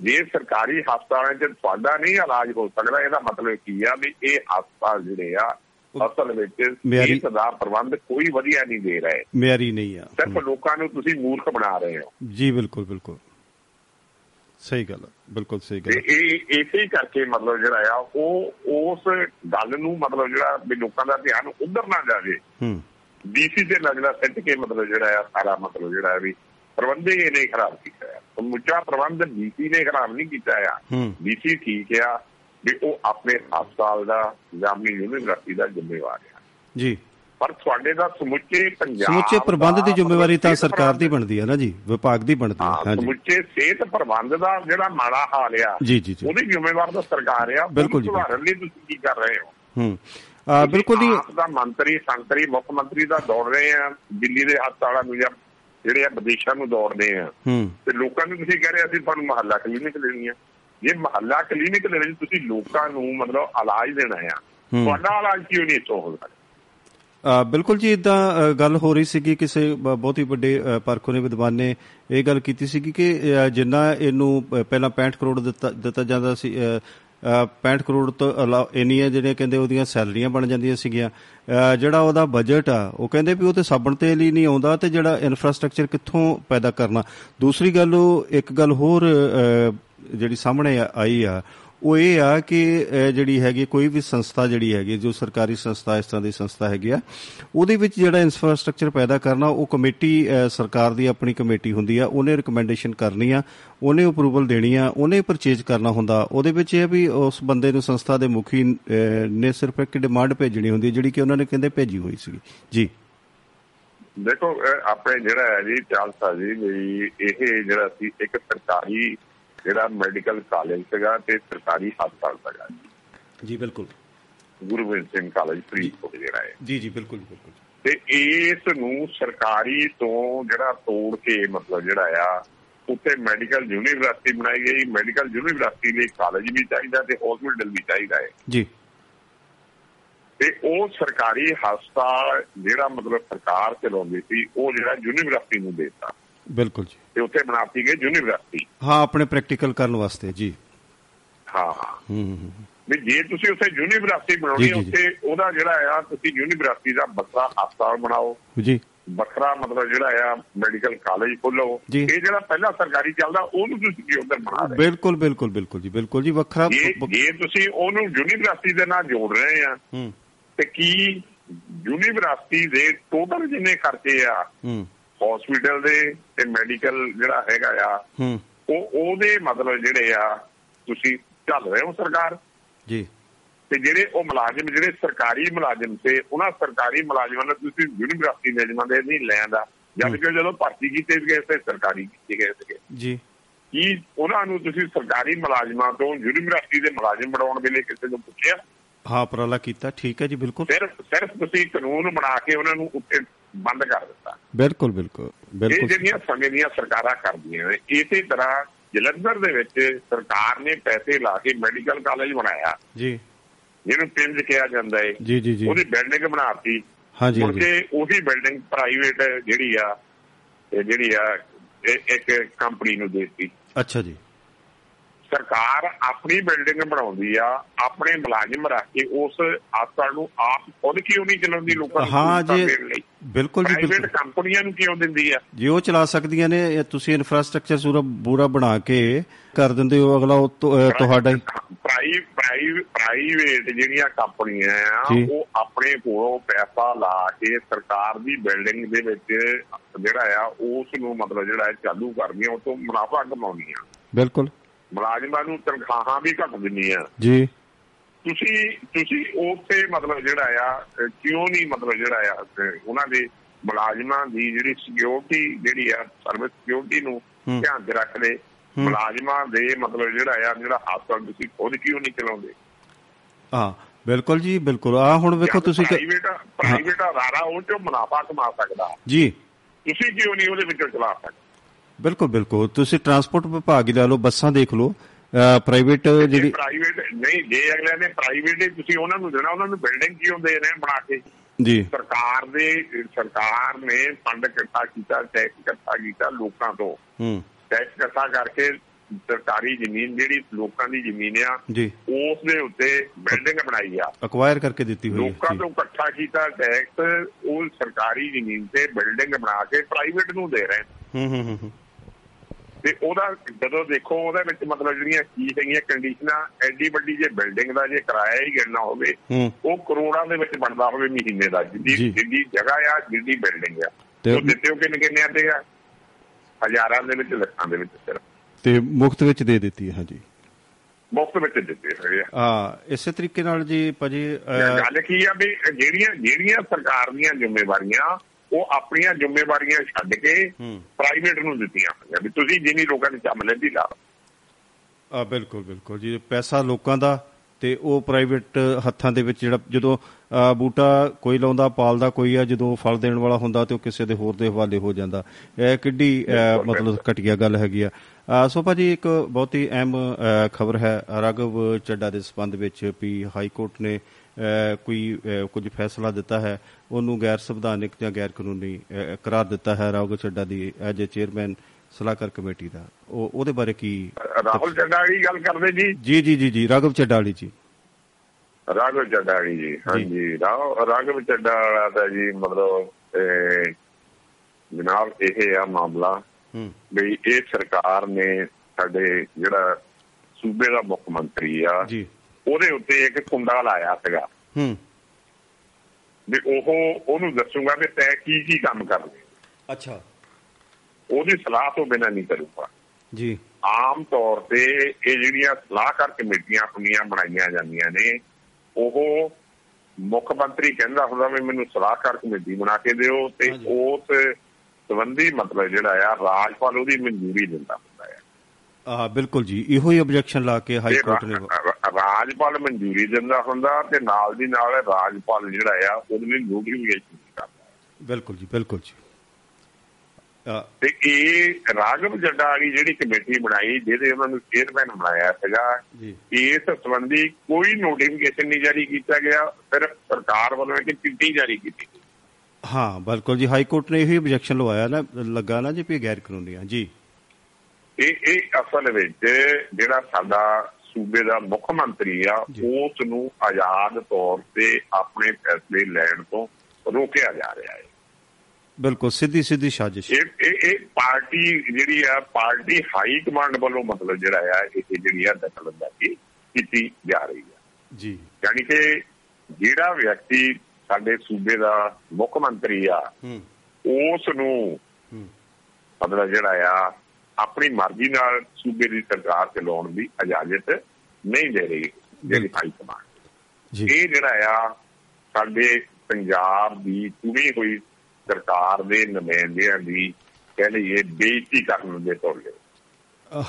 ਜੇ ਸਰਕਾਰੀ ਹਸਪਤਾਲਾਂ 'ਚ ਤੁਹਾਡਾ ਨਹੀਂ ਇਲਾਜ ਹੋ ਸਕਦਾ ਇਹਦਾ ਮਤਲਬ ਕੀ ਆ ਵੀ ਇਹ ਹਸਪਤਾਲ ਜਿਹੜੇ ਆ ਅਸਲ ਵਿੱਚ ਸਿਹਤ ਦਾ ਪ੍ਰਬੰਧ ਕੋਈ ਵਧੀਆ ਨਹੀਂ ਦੇ ਰਹੇ। ਮਿਆਰੀ ਨਹੀਂ ਆ। ਸਿਰਫ ਲੋਕਾਂ ਨੂੰ ਤੁਸੀਂ ਮੂਰਖ ਬਣਾ ਰਹੇ ਹੋ। ਜੀ ਬਿਲਕੁਲ ਬਿਲਕੁਲ। ਸਹੀ ਗੱਲ ਬਿਲਕੁਲ ਸਹੀ ਗੱਲ। ਇਹ ਇਸੇ ਕਰਕੇ ਮਤਲਬ ਜਿਹੜਾ ਆ ਉਹ ਉਸ ਗੱਲ ਨੂੰ ਮਤਲਬ ਜਿਹੜਾ ਵੀ ਲੋਕਾਂ ਦਾ ਧਿਆਨ ਉਧਰ ਨਾ ਜਾਵੇ। ਹੂੰ। ਡੀਸੀ ਤੇ ਲੱਗਦਾ ਸਿੱਟ ਕੇ ਮਤਲਬ ਜਿਹੜਾ ਆ ਸਾਰਾ ਮਤਲਬ ਜਿਹੜਾ ਵੀ ਪ੍ਰਬੰਧੇ ਇਹਨੇ ਖਰਾਬ ਕੀਤਾ ਹੈ ਸਮੁੱਚਾ ਪ੍ਰਬੰਧ ਡੀਸੀ ਨੇ ਖਰਾਬ ਨਹੀਂ ਕੀਤਾ ਆ। ਡੀਸੀ ਠੀਕ ਆ ਵੀ ਉਹ ਆਪਣੇ ਹਸਪਤਾਲ ਦਾ ਜਾਂ ਆਪਣੀ ਯੂਨੀਵਰਸਿਟੀ ਦਾ ਜ਼ਿੰਮੇਵਾਰ ਆ। ਜੀ। ਪਰ ਤੁਹਾਡੇ ਦਾ ਸਮੁੱਚੇ ਪੰਜਾਬ ਸਮੁੱਚੇ ਪ੍ਰਬੰਧ ਦੀ ਜ਼ਿੰਮੇਵਾਰੀ ਤਾਂ ਸਰਕਾਰ ਦੀ ਬਣਦੀ ਹੈ ਨਾ ਜੀ ਵਿਭਾਗ ਦੀ ਬਣਦੀ ਹੈ ਹਾਂ ਹਾਂਜੀ। ਸਮੁੱਚੇ ਸਿਹਤ ਪ੍ਰਬੰਧ ਦਾ ਜਿਹੜਾ ਮਾੜਾ ਹਾਲ ਆ ਜੀ ਜੀ ਜੀ। ਉਹਦੀ ਜ਼ਿੰਮੇਵਾਰ ਤਾਂ ਸਰਕਾਰ ਆ। ਬਿਲਕੁਲ ਜੀ, ਸੁਧਾਰਨ ਲਈ ਤੁਸੀਂ ਕੀ ਕਰ ਰਹੇ ਹੋ? ਹੂੰ। ਆ ਬਿਲਕੁਲ ਜੀ। ਆਪ ਦਾ ਮੰਤਰੀ ਸੰਤਰੀ ਮੁੱਖ ਮੰਤਰੀ ਦਾ ਦੌੜ ਰਹੇ ਆ। ਦਿੱਲੀ ਦੇ ਹਸਪਤਾਲਾਂ ਨੂੰ ਜਾਂ ਜਿਹੜੇ ਆ ਵਿਦੇਸ਼ਾਂ ਨੂੰ ਦੌੜਦੇ ਆ। ਹੂੰ। ਤੇ ਲੋਕਾਂ ਨੂੰ ਤੁਸੀਂ ਕਹਿ ਰਹੇ ਅਸੀਂ ਤੁਹਾਨੂੰ ਮਹੱਲਾ ਕਲੀਨਿਕ ਦੇਣੀ ਆ। ਜੇ ਮਹੱਲਾ ਕਲੀਨਿਕ ਦੇ ਵਿੱਚ ਤੁਸੀਂ ਲੋਕਾਂ ਨੂੰ ਮਤਲਬ ਇਲਾਜ ਦੇਣਾ ਆ। ਤੁਹਾਡਾ ਇਲਾਜ ਕਿਉਂ ਨਹੀਂ ਇੱਥੋਂ ਹੋ ਸਕਦਾ ਬਿਲਕੁਲ ਜੀ ਇਦਾਂ ਗੱਲ ਹੋ ਰਹੀ ਸੀਗੀ ਕਿਸੇ ਬ- ਬਹੁਤ ਹੀ ਵੱਡੇ ਅ, ਪਰਖੋ ਨੇ ਵਿਦਵਾਨ ਨੇ ਇਹ ਗੱਲ ਕੀਤੀ ਸੀਗੀ ਕਿ ਜਿੰਨਾ ਇਹਨੂੰ ਪਹਿਲਾਂ 65 ਕਰੋੜ ਦਿੱਤਾ ਦਿੱਤਾ ਜਾਂਦਾ ਸੀ ਅ, ਅ, 65 ਕਰੋੜ ਤੋਂ ਇੰਨੀਆਂ ਜਿਹੜੇ ਕਹਿੰਦੇ ਉਹਦੀਆਂ ਸੈਲਰੀਆਂ ਬਣ ਜਾਂਦੀਆਂ ਸੀਗੀਆਂ ਜਿਹੜਾ ਉਹਦਾ ਬਜਟ ਆ ਉਹ ਕਹਿੰਦੇ ਵੀ ਉਹ ਤੇ ਸਾਬਣ ਤੇਲ ਹੀ ਨਹੀਂ ਆਉਂਦਾ ਤੇ ਜਿਹੜਾ ਇਨਫਰਾਸਟ੍ਰਕਚਰ ਕਿੱਥੋਂ ਪੈਦਾ ਕਰਨਾ ਦੂਸਰੀ ਗੱਲ ਉਹ ਇੱਕ ਗੱਲ ਹੋਰ ਜਿਹੜੀ ਸਾਹਮਣੇ ਆ- ਆਈ ਆ ਉਹ ਇਹ ਆ ਕਿ ਅਹ, ਜਿਹੜੀ ਹੈਗੀ ਕੋਈ ਵੀ ਸੰਸਥਾ ਜਿਹੜੀ ਹੈਗੀ ਜੋ ਸਰਕਾਰੀ ਸੰਸਥਾ ਇਸ ਤਰ੍ਹਾਂ ਦੀ ਸੰਸਥਾ ਹੈਗੀ ਆ ਉਹਦੇ ਵਿੱਚ ਜਿਹੜਾ ਇਨਫਰਾਸਟ੍ਰਕਚਰ ਪੈਦਾ ਕਰਨਾ ਉਹ ਕਮੇਟੀ ਅਹ, ਸਰਕਾਰ ਦੀ ਆਪਣੀ ਕਮੇਟੀ ਹੁੰਦੀ ਆ ਉਹਨੇ ਰეკਮੈਂਡੇਸ਼ਨ ਕਰਨੀ ਆ ਉਹਨੇ ਅਪਰੂਵਲ ਦੇਣੀ ਆ ਉਹਨੇ ਪਰਚੇਜ ਕਰਨਾ ਹੁੰਦਾ ਉਹਦੇ ਵਿੱਚ ਇਹ ਆ ਵੀ ਉਸ ਬੰਦੇ ਨੂੰ ਸੰਸਥਾ ਦੇ ਮੁਖੀ ਅਹ, ਨੇ ਸਿਰਫ ਇੱਕ ਡਿਮਾਂਡ ਭੇਜਣੀ ਹੁੰਦੀ ਹੈ ਜਿਹੜੀ ਕਿ ਉਹਨਾਂ ਨੇ ਕਹਿੰਦੇ ਭੇਜੀ ਹੋਈ ਸੀ ਜੀ। ਦੇਖੋ ਇਹ ਆਪਣੇ ਜਿਹੜਾ ਹੈ ਜੀ ਚਾਲਸਾ ਜੀ ਵੀ ਇਹ ਜਿਹੜਾ ਸੀ ਇੱਕ ਸਰਕਾਰੀ ਜਿਹੜਾ ਮੈਡੀਕਲ ਕਾਲਜ ਸੀਗਾ ਤੇ ਸਰਕਾਰੀ ਹਸਪਤਾਲ ਸੀਗਾ। ਜੀ ਬਿਲਕੁਲ। ਗੁਰੂ ਗੋਬਿੰਦ ਸਿੰਘ ਕਾਲਜ ਫਰੀਦਕੋਟ ਜਿਹੜਾ ਹੈ ਜੀ ਜੀ ਬਿਲਕੁਲ ਬਿਲਕੁਲ। ਤੇ ਇਸ ਨੂੰ ਸਰਕਾਰੀ ਤੋਂ ਜਿਹੜਾ ਤੋੜ ਕੇ ਮਤਲਬ ਜਿਹੜਾ ਆ ਉੱਥੇ ਮੈਡੀਕਲ ਯੂਨੀਵਰਸਿਟੀ ਬਣਾਈ ਗਈ। ਮੈਡੀਕਲ ਯੂਨੀਵਰਸਿਟੀ ਲਈ ਕਾਲਜ ਵੀ ਚਾਹੀਦਾ ਤੇ ਹਸਪੀਟਲ ਵੀ ਚਾਹੀਦਾ ਹੈ। ਜੀ। ਤੇ ਉਹ ਸਰਕਾਰੀ ਹਸਪਤਾਲ ਜਿਹੜਾ ਮਤਲਬ ਸਰਕਾਰ ਚਲਾਉਂਦੀ ਸੀ ਉਹ ਜਿਹੜਾ ਯੂਨੀਵਰਸਿਟੀ ਨੂੰ ਦੇਤਾ। ਬਿਲਕੁਲ ਜੀ। ਤੇ ਉੱਥੇ ਬਣਾਤੀ ਗਈ ਯੂਨੀਵਰਸਿਟੀ। ਹਾਂ ਆਪਣੇ ਪ੍ਰੈਕਟੀਕਲ ਕਰਨ ਵਾਸਤੇ ਜੀ। ਹਾਂ। ਹੂੰ ਹੂੰ, ਹੂੰ। ਵੀ ਜੇ ਤੁਸੀਂ ਉੱਥੇ ਯੂਨੀਵਰਸਿਟੀ ਬਣਾਉਣੀ ਜੀ। ਉੱਥੇ ਉਹਦਾ ਜਿਹੜਾ ਆ ਤੁਸੀਂ ਯੂਨੀਵਰਸਿਟੀ ਦਾ ਵੱਖਰਾ ਹਸਪਤਾਲ ਬਣਾਓ। ਜੀ। ਵੱਖਰਾ ਮਤਲਬ ਜਿਹੜਾ ਆ ਮੈਡੀਕਲ ਕਾਲਜ ਖੋਲੋ। ਇਹ ਜਿਹੜਾ ਪਹਿਲਾਂ ਸਰਕਾਰੀ ਚੱਲਦਾ ਉਹਨੂੰ ਤੁਸੀਂ ਕੀ ਉਧਰ ਬਣਾ ਰਹੇ ਬਿਲਕੁਲ ਬਿਲਕੁਲ ਬਿਲਕੁਲ ਜੀ ਬਿਲਕੁਲ ਜੀ ਵੱਖਰਾ ਜੇ ਤੁਸੀਂ ਉਹਨੂੰ ਯੂਨੀਵਰਸਿਟੀ ਦੇ ਨਾਲ ਜੋੜ ਰਹੇ ਆ ਹੂੰ। ਤੇ ਕੀ ਯੂਨੀਵਰਸਿਟੀ ਦੇ ਟੋਟਲ ਜਿੰਨੇ ਖਰਚੇ ਆ ਹੂੰ। ਹਸਪੀਟਲ ਦੇ ਤੇ ਮੈਡੀਕਲ ਜਿਹੜਾ ਹੈਗਾ ਆ ਉਹ ਉਹਦੇ ਮਤਲਬ ਜਿਹੜੇ ਆ ਤੁਸੀਂ ਚੱਲ ਰਹੇ ਹੋ ਸਰਕਾਰ। ਜੀ। ਤੇ ਜਿਹੜੇ ਉਹ ਮੁਲਾਜ਼ਮ ਜਿਹੜੇ ਸਰਕਾਰੀ ਮੁਲਾਜ਼ਮ ਤੇ ਉਹਨਾਂ ਸਰਕਾਰੀ ਮੁਲਾਜ਼ਮਾਂ ਨੂੰ ਤੁਸੀਂ ਯੂਨੀਵਰਸਿਟੀ ਮੁਲਾਜ਼ਮਾਂ ਦੇ ਨਹੀਂ ਲੈਂਦਾ। ਜਦ ਕਿ ਜਦੋਂ ਭਰਤੀ ਕੀਤੇ ਗਏ ਤੇ ਸਰਕਾਰੀ ਕੀਤੇ ਗਏ ਸੀਗੇ। ਜੀ। ਕੀ ਉਹਨਾਂ ਨੂੰ ਤੁਸੀਂ ਸਰਕਾਰੀ ਮੁਲਾਜ਼ਮਾਂ ਤੋਂ ਯੂਨੀਵਰਸਿਟੀ ਦੇ ਮੁਲਾਜ਼ਮ ਬਣਾਉਣ ਵੇਲੇ ਕਿਸੇ ਨੂੰ ਪੁੱਛਿਆ? ਹਾਂ ਉਪਰਾਲਾ ਕੀਤਾ। ਠੀਕ ਹੈ ਜੀ ਬਿਲਕੁਲ। ਸਿਰਫ ਸਿਰਫ ਤੁਸੀਂ ਕਾਨੂੰਨ ਬਣਾ ਕੇ ਉਹਨਾਂ ਨੂੰ ਉੱਤੇ ਬੰਦ ਕਰ ਦਿੱਤਾ। ਬਿਲਕੁਲ ਬਿਲਕੁਲ ਇਹ ਬਿਲਕੁਲ। ਜਿਹੜੀਆਂ ਸਮੇਂ ਦੀਆਂ ਸਰਕਾਰਾਂ ਕਰਦੀਆਂ ਨੇ ਇਸੇ ਤਰ੍ਹਾਂ ਜਲੰਧਰ ਦੇ ਵਿੱਚ ਸਰਕਾਰ ਨੇ ਪੈਸੇ ਲਾ ਕੇ ਮੈਡੀਕਲ ਕਾਲਜ ਬਣਾਇਆ। ਜੀ। ਜਿਹਨੂੰ ਪਿੰਜ ਕਿਹਾ ਜਾਂਦਾ ਹੈ ਜੀ ਜੀ ਜੀ। ਉਹਦੀ ਬਿਲਡਿੰਗ ਬਣਾਤੀ। ਹਾਂਜੀ ਹਾਂਜੀ। ਕੇ ਉਹੀ ਬਿਲਡਿੰਗ ਪ੍ਰਾਈਵੇਟ ਜਿਹੜੀ ਆ ਇਹ ਜਿਹੜੀ ਆ ਇਹ ਇੱਕ ਕੰਪਨੀ ਨੂੰ ਦੇਤੀ। ਅੱਛਾ ਜੀ। ਸਰਕਾਰ ਆਪਣੀ ਬਿਲਡਿੰਗ ਬਣਾਉਂਦੀ ਆ ਆਪਣੇ ਮੁਲਾਜ਼ਮ ਰੱਖ ਕੇ ਉਸ ਹਸਪਤਾਲ ਨੂੰ ਆਪ ਖੁਦ ਕਿਉਂ ਨਹੀਂ ਚਲਾਉਂਦੀ ਲੋਕਾਂ ਨੂੰ ਹਾਂ ਜੀ ਬਿਲਕੁਲ ਜੀ ਪ੍ਰਾਈਵੇਟ ਬਿਲਕੁਲ। ਕੰਪਨੀਆਂ ਨੂੰ ਕਿਉਂ ਦਿੰਦੀ ਆ? ਜੇ ਉਹ ਚਲਾ ਸਕਦੀਆਂ ਨੇ ਤੁਸੀਂ ਇਨਫਰਾਸਟ੍ਰਕਚਰ ਪੂਰਾ ਪੂਰਾ ਬਣਾ ਕੇ ਕਰ ਦਿੰਦੇ ਹੋ ਅਗਲਾ ਤੁਹਾਡਾ ਹੀ। ਪ੍ਰਾਈ ਪ੍ਰਾਈ ਪ੍ਰਾਈਵੇਟ ਜਿਹੜੀਆਂ ਕੰਪਨੀਆਂ ਆ। ਉਹ ਆਪਣੇ ਕੋਲੋਂ ਪੈਸਾ ਲਾ ਕੇ ਸਰਕਾਰ ਦੀ ਬਿਲਡਿੰਗ ਦੇ ਵਿੱਚ ਜਿਹੜਾ ਆ ਉਸ ਨੂੰ ਮਤਲਬ ਜਿਹੜਾ ਚਾਲੂ ਕਰਦੀਆਂ ਉਹ ਤੋਂ ਮੁਨਾਫਾ ਕਮਾਉਂਦੀਆਂ। ਬਿਲਕੁਲ। ਮੁਲਾਜ਼ਮਾਂ ਨੂੰ ਤਨਖਾਹਾਂ ਵੀ ਘੱਟ ਦਿੰਦੀਆਂ। ਜੀ। ਤੁਸੀਂ ਤੁਸੀਂ ਉੱਥੇ ਮਤਲਬ ਜਿਹੜਾ ਆ ਕਿਉਂ ਨਹੀਂ ਮਤਲਬ ਜਿਹੜਾ ਆ ਉਹਨਾਂ ਦੇ ਮੁਲਾਜ਼ਮਾਂ ਦੀ ਜਿਹੜੀ ਸਿਕਿਉਰਿਟੀ ਜਿਹੜੀ ਆ ਸਰਵਿਸ ਸਿਕਿਉਰਿਟੀ ਨੂੰ। ਧਿਆਨ 'ਚ ਰੱਖਦੇ। ਮੁਲਾਜ਼ਮਾਂ ਦੇ ਮਤਲਬ ਜਿਹੜਾ ਆ ਜਿਹੜਾ ਹਸਪਤਾਲ ਤੁਸੀਂ ਖੁਦ ਕਿਉਂ ਨਹੀਂ ਚਲਾਉਂਦੇ? ਹਾਂ ਬਿਲਕੁਲ ਜੀ ਬਿਲਕੁਲ। ਆ ਹੁਣ ਵੇਖੋ ਤੁਸੀਂ ਪ੍ਰਾਈਵੇਟ ਪ੍ਰਾਈਵੇਟ ਅਦਾਰਾ ਉਹ ਚੋਂ ਮੁਨਾਫਾ ਕਮਾ ਸਕਦਾ। ਜੀ। ਤੁਸੀਂ ਕਿਉਂ ਨਹੀਂ ਉਹਦੇ ਵਿੱਚੋਂ ਚਲਾ ਸਕਦੇ? ਬਿਲਕੁਲ ਬਿਲਕੁਲ। ਤੁਸੀਂ ਟਰਾਂਸਪੋਰਟ ਵਿਭਾਗ ਹੀ ਲੈ ਲਓ ਬੱਸਾਂ ਦੇਖ ਲਓ ਪ੍ਰਾਈਵੇਟ ਜਿਹੜੀ ਪ੍ਰਾਈਵੇਟ ਨਹੀਂ ਜੇ ਅਗਲੇ ਨੇ ਪ੍ਰਾਈਵੇਟ ਤੁਸੀਂ ਉਹਨਾਂ ਨੂੰ ਦੇਣਾ ਉਹਨਾਂ ਨੂੰ ਬਿਲਡਿੰਗ ਕਿਉਂ ਦੇ ਰਹੇ ਬਣਾ ਕੇ? ਜੀ। ਸਰਕਾਰ ਦੇ ਸਰਕਾਰ ਨੇ ਫੰਡ ਇਕੱਠਾ ਕੀਤਾ ਟੈਕਸ ਇਕੱਠਾ ਕੀਤਾ ਲੋਕਾਂ ਤੋਂ। ਹੂੰ। ਟੈਕਸ ਇਕੱਠਾ ਕਰਕੇ ਸਰਕਾਰੀ ਜ਼ਮੀਨ ਜਿਹੜੀ ਲੋਕਾਂ ਦੀ ਜ਼ਮੀਨ ਆ ਉਸ ਦੇ ਉੱਤੇ ਬਿਲਡਿੰਗ ਬਣਾਈ ਆ। ਅਕਵਾਇਰ ਕਰਕੇ ਦਿੱਤੀ ਹੋਈ ਲੋਕਾਂ ਤੋਂ ਇਕੱਠਾ ਕੀਤਾ ਟੈਕਸ ਉਹ ਸਰਕਾਰੀ ਜ਼ਮੀਨ ਤੇ ਬਿਲਡਿੰਗ ਬਣਾ ਕੇ ਪ੍ਰਾਈਵੇਟ ਨੂੰ ਦੇ ਰਹੇ ਹੂੰ ਹੂੰ ਹੂੰ। ਤੇ ਉਹਦਾ ਜਦੋਂ ਦੇਖੋ ਉਹਦੇ ਵਿੱਚ ਮਤਲਬ ਜਿਹੜੀਆਂ ਕੀ ਹੈਗੀਆਂ ਕੰਡੀਸ਼ਨਾਂ ਐਡੀ ਵੱਡੀ ਜੇ ਬਿਲਡਿੰਗ ਦਾ ਜੇ ਕਿਰਾਇਆ ਹੀ ਗਿਣਨਾ ਹੋਵੇ ਹੂੰ। ਉਹ ਕਰੋੜਾਂ ਦੇ ਵਿੱਚ ਬਣਦਾ ਹੋਵੇ ਮਹੀਨੇ ਦਾ ਜਿੱਦੀ। ਜਿੱਦੀ ਜਗ੍ਹਾ ਆ ਜਿੱਦੀ ਬਿਲਡਿੰਗ ਆ। ਤੇ- ਉਹ ਦਿੱਤੇ ਹੋ ਕਿੰਨੇ ਕਿੰਨਿਆਂ ਤੇ ਆ? ਹਜ਼ਾਰਾਂ ਦੇ ਵਿੱਚ ਲੱਖਾਂ ਦੇ ਵਿੱਚ ਸਿਰਫ। ਤੇ ਮੁਫਤ ਵਿੱਚ ਦੇ ਦਿੱਤੀ ਹੈ ਹਾਂਜੀ। ਮੁਫਤ ਵਿੱਚ ਦਿੱਤੇ ਹੋਏ ਆ। ਆ ਇਸੇ ਤਰੀਕੇ ਨਾਲ ਜੀ ਭਾਜੀ ਗੱਲ ਕੀ ਆ ਵੀ ਜਿਹੜੀਆਂ ਜਿਹੜੀਆਂ ਸਰਕਾਰ ਦੀਆਂ ਜ਼ਿੰਮੇਵਾਰੀਆਂ ਉਹ ਆਪਣੀਆਂ ਜ਼ਿੰਮੇਵਾਰੀਆਂ ਛੱਡ ਕੇ। ਪ੍ਰਾਈਵੇਟ ਨੂੰ ਦਿੱਤੀਆਂ ਹੋਈਆਂ ਵੀ ਤੁਸੀਂ ਜਿੰਨੀ ਲੋਕਾਂ ਦੀ ਚੰਮ ਲੈਂਦੀ ਲਾ। ਆ ਬਿਲਕੁਲ ਬਿਲਕੁਲ ਜੀ। ਪੈਸਾ ਲੋਕਾਂ ਦਾ ਤੇ ਉਹ ਪ੍ਰਾਈਵੇਟ ਹੱਥਾਂ ਦੇ ਵਿੱਚ ਜਿਹੜਾ ਜਦੋਂ ਬੂਟਾ ਕੋਈ ਲਾਉਂਦਾ ਪਾਲਦਾ ਕੋਈ ਆ ਜਦੋਂ ਫਲ ਦੇਣ ਵਾਲਾ ਹੁੰਦਾ ਤੇ ਉਹ ਕਿਸੇ ਦੇ ਹੋਰ ਦੇ ਹਵਾਲੇ ਹੋ ਜਾਂਦਾ। ਇਹ ਕਿੱਡੀ ਮਤਲਬ ਘਟੀਆ ਗੱਲ ਹੈਗੀ ਆ। ਸੋ ਭਾਜੀ ਇੱਕ ਬਹੁਤ ਹੀ ਅਹਿਮ ਖਬਰ ਹੈ। ਰਾਘਵ ਚੱਡਾ ਦੇ ਸਬੰਧ ਵਿੱਚ ਵੀ ਹਾਈ ਕੋਰਟ ਨੇ ਕੋਈ ਕੁਝ ਫੈਸਲਾ ਦਿੱਤਾ ਹੈ ਉਹਨੂੰ ਗੈਰ ਸੰਵਿਧਾਨਿਕ ਜਾਂ ਗੈਰ ਕਾਨੂੰਨੀ ਅਹ, ਕਰਾਰ ਦਿੱਤਾ ਹੈ ਰਾਘਵ ਚੱਡਾ ਦੀ ਐਜ ਚੇਅਰਮੈਨ ਸਲਾਹਕਾਰ ਕਮੇਟੀ ਦਾ। ਉਹ ਉਹਦੇ ਬਾਰੇ ਕੀ ਰਾਹੁਲ ਚੱਡਾ ਵਾਲੀ ਗੱਲ ਕਰਦੇ ਜੀ? ਜੀ ਜੀ ਜੀ ਜੀ ਰਾਘਵ ਚੱਡਾ ਵਾਲੀ ਜੀ। ਰਾਘਵ ਚੱਡਾ ਵਾਲੀ ਜੀ ਹਾਂਜੀ। ਰਾਘਵ ਰਾਘਵ ਚੱਡਾ ਵਾਲਾ ਤਾਂ ਜੀ ਮਤਲਬ ਜਨਾਬ ਇਹ ਆ ਮਾਮਲਾ ਹੂੰ। ਵੀ ਇਹ ਸਰਕਾਰ ਨੇ ਸਾਡੇ ਜਿਹੜਾ ਸੂਬੇ ਦਾ ਮੁੱਖ ਮੰਤਰੀ ਆ ਜੀ। ਉਹਦੇ ਉੱਤੇ ਇੱਕ ਕੁੰਡਾ ਲਾਇਆ ਸੀਗਾ। ਹੂੰ। ਵੀ ਉਹ ਉਹਨੂੰ ਦੱਸੂਗਾ ਵੀ ਤੈਂ ਕੀ ਕੀ ਕੰਮ ਕਰਨੇ ਅੱਛਾ। ਉਹਦੀ ਸਲਾਹ ਤੋਂ ਬਿਨਾਂ ਨਹੀਂ ਕਰੂਗਾ। ਜੀ। ਆਮ ਤੌਰ ਤੇ ਇਹ ਜਿਹੜੀਆਂ ਸਲਾਹਕਾਰ ਕਮੇਟੀਆਂ ਹੁੰਦੀਆਂ ਬਣਾਈਆਂ ਜਾਂਦੀਆਂ ਨੇ ਉਹ ਮੁੱਖ ਮੰਤਰੀ ਕਹਿੰਦਾ ਹੁੰਦਾ ਵੀ ਮੈਨੂੰ ਸਲਾਹਕਾਰ ਕਮੇਟੀ ਬਣਾ ਕੇ ਦਿਓ ਤੇ। ਉਸ ਸੰਬੰਧੀ ਮਤਲਬ ਜਿਹੜਾ ਆ ਰਾਜਪਾਲ ਉਹਦੀ ਮਨਜ਼ੂਰੀ ਦਿੰਦਾ। ਆ ਬਿਲਕੁਲ ਜੀ ਇਹੋ ਹੀ ਆਬਜੈਕਸ਼ਨ ਲਾ ਕੇ ਹਾਈ ਕੋਰਟ ਨੇ ਰਾਜਪਾਲ ਮਨਜ਼ੂਰੀ ਦਿੰਦਾ ਹੁੰਦਾ ਤੇ ਨਾਲ ਦੀ ਨਾਲ ਰਾਜਪਾਲ ਜਿਹੜਾ ਆ ਉਹਦੇ ਲਈ ਨੋਟੀਫਿਕੇਸ਼ਨ ਕਰਦਾ। ਬਿਲਕੁਲ ਜੀ ਬਿਲਕੁਲ ਜੀ। ਤੇ ਇਹ ਰਾਗਵ ਜੱਡਾ ਵਾਲੀ ਜਿਹੜੀ ਕਮੇਟੀ ਬਣਾਈ ਜਿਹਦੇ ਉਹਨਾਂ ਨੂੰ ਚੇਅਰਮੈਨ ਬਣਾਇਆ ਸੀਗਾ ਇਸ ਸੰਬੰਧੀ ਕੋਈ ਨੋਟੀਫਿਕੇਸ਼ਨ ਨਹੀਂ ਜਾਰੀ ਕੀਤਾ ਗਿਆ ਸਿਰਫ ਸਰਕਾਰ ਵੱਲੋਂ ਇੱਕ ਚਿੱਠੀ ਜਾਰੀ ਕੀਤੀ ਹਾਂ ਬਿਲਕੁਲ ਜੀ ਹਾਈ ਕੋਰਟ ਨੇ ਇਹੀ ਆਬਜੈਕਸ਼ਨ ਲਵਾਇਆ ਨਾ ਲੱਗਾ ਨਾ ਜੀ ਵੀ ਗੈਰ ਕਾਨੂੰਨੀ ਆ। ਜੀ। ਇਹ ਇਹ ਅਸਲ ਵਿੱਚ ਜਿਹੜਾ ਸਾਡਾ ਸੂਬੇ ਦਾ ਮੁੱਖ ਮੰਤਰੀ ਆ। ਉਸ ਨੂੰ ਆਜ਼ਾਦ ਤੌਰ ਤੇ ਆਪਣੇ ਫੈਸਲੇ ਲੈਣ ਤੋਂ ਰੋਕਿਆ ਜਾ ਰਿਹਾ ਹੈ। ਬਿਲਕੁਲ ਸਿੱਧੀ ਸਿੱਧੀ ਸਾਜ਼ਿਸ਼। ਇਹ ਇਹ ਪਾਰਟੀ ਜਿਹੜੀ ਆ ਪਾਰਟੀ ਹਾਈ ਕਮਾਂਡ ਵੱਲੋਂ ਮਤਲਬ ਜਿਹੜਾ ਆ ਇਹ ਜਿਹੜੀ ਆ ਦਖਲਅੰਦਾਜ਼ੀ ਕੀਤੀ ਜਾ ਰਹੀ ਆ। ਜੀ। ਯਾਨੀ ਕਿ ਜਿਹੜਾ ਵਿਅਕਤੀ ਸਾਡੇ ਸੂਬੇ ਦਾ ਮੁੱਖ ਮੰਤਰੀ ਆ ਉਸ ਨੂੰ ਹੂੰ। ਮਤਲਬ ਜਿਹੜਾ ਆ ਆਪਣੀ ਮਰਜ਼ੀ ਨਾਲ ਸੂਬੇ ਦੀ ਸਰਕਾਰ ਚਲਾਉਣ ਦੀ ਇਜਾਜ਼ਤ ਨਹੀਂ ਦੇ ਰਹੀ ਜਿਹੜੀ ਹਾਈ ਕਮਾਂਡ। ਜੀ। ਇਹ ਜਿਹੜਾ ਆ ਸਾਡੇ ਪੰਜਾਬ ਦੀ ਚੁਣੀ ਹੋਈ ਸਰਕਾਰ ਦੇ ਨੁਮਾਇੰਦਿਆਂ ਦੀ ਕਹਿ ਲਈਏ ਬੇਇੱਜ਼ਤੀ ਕਰਨ ਦੇ ਤੌਰ। ਤੇ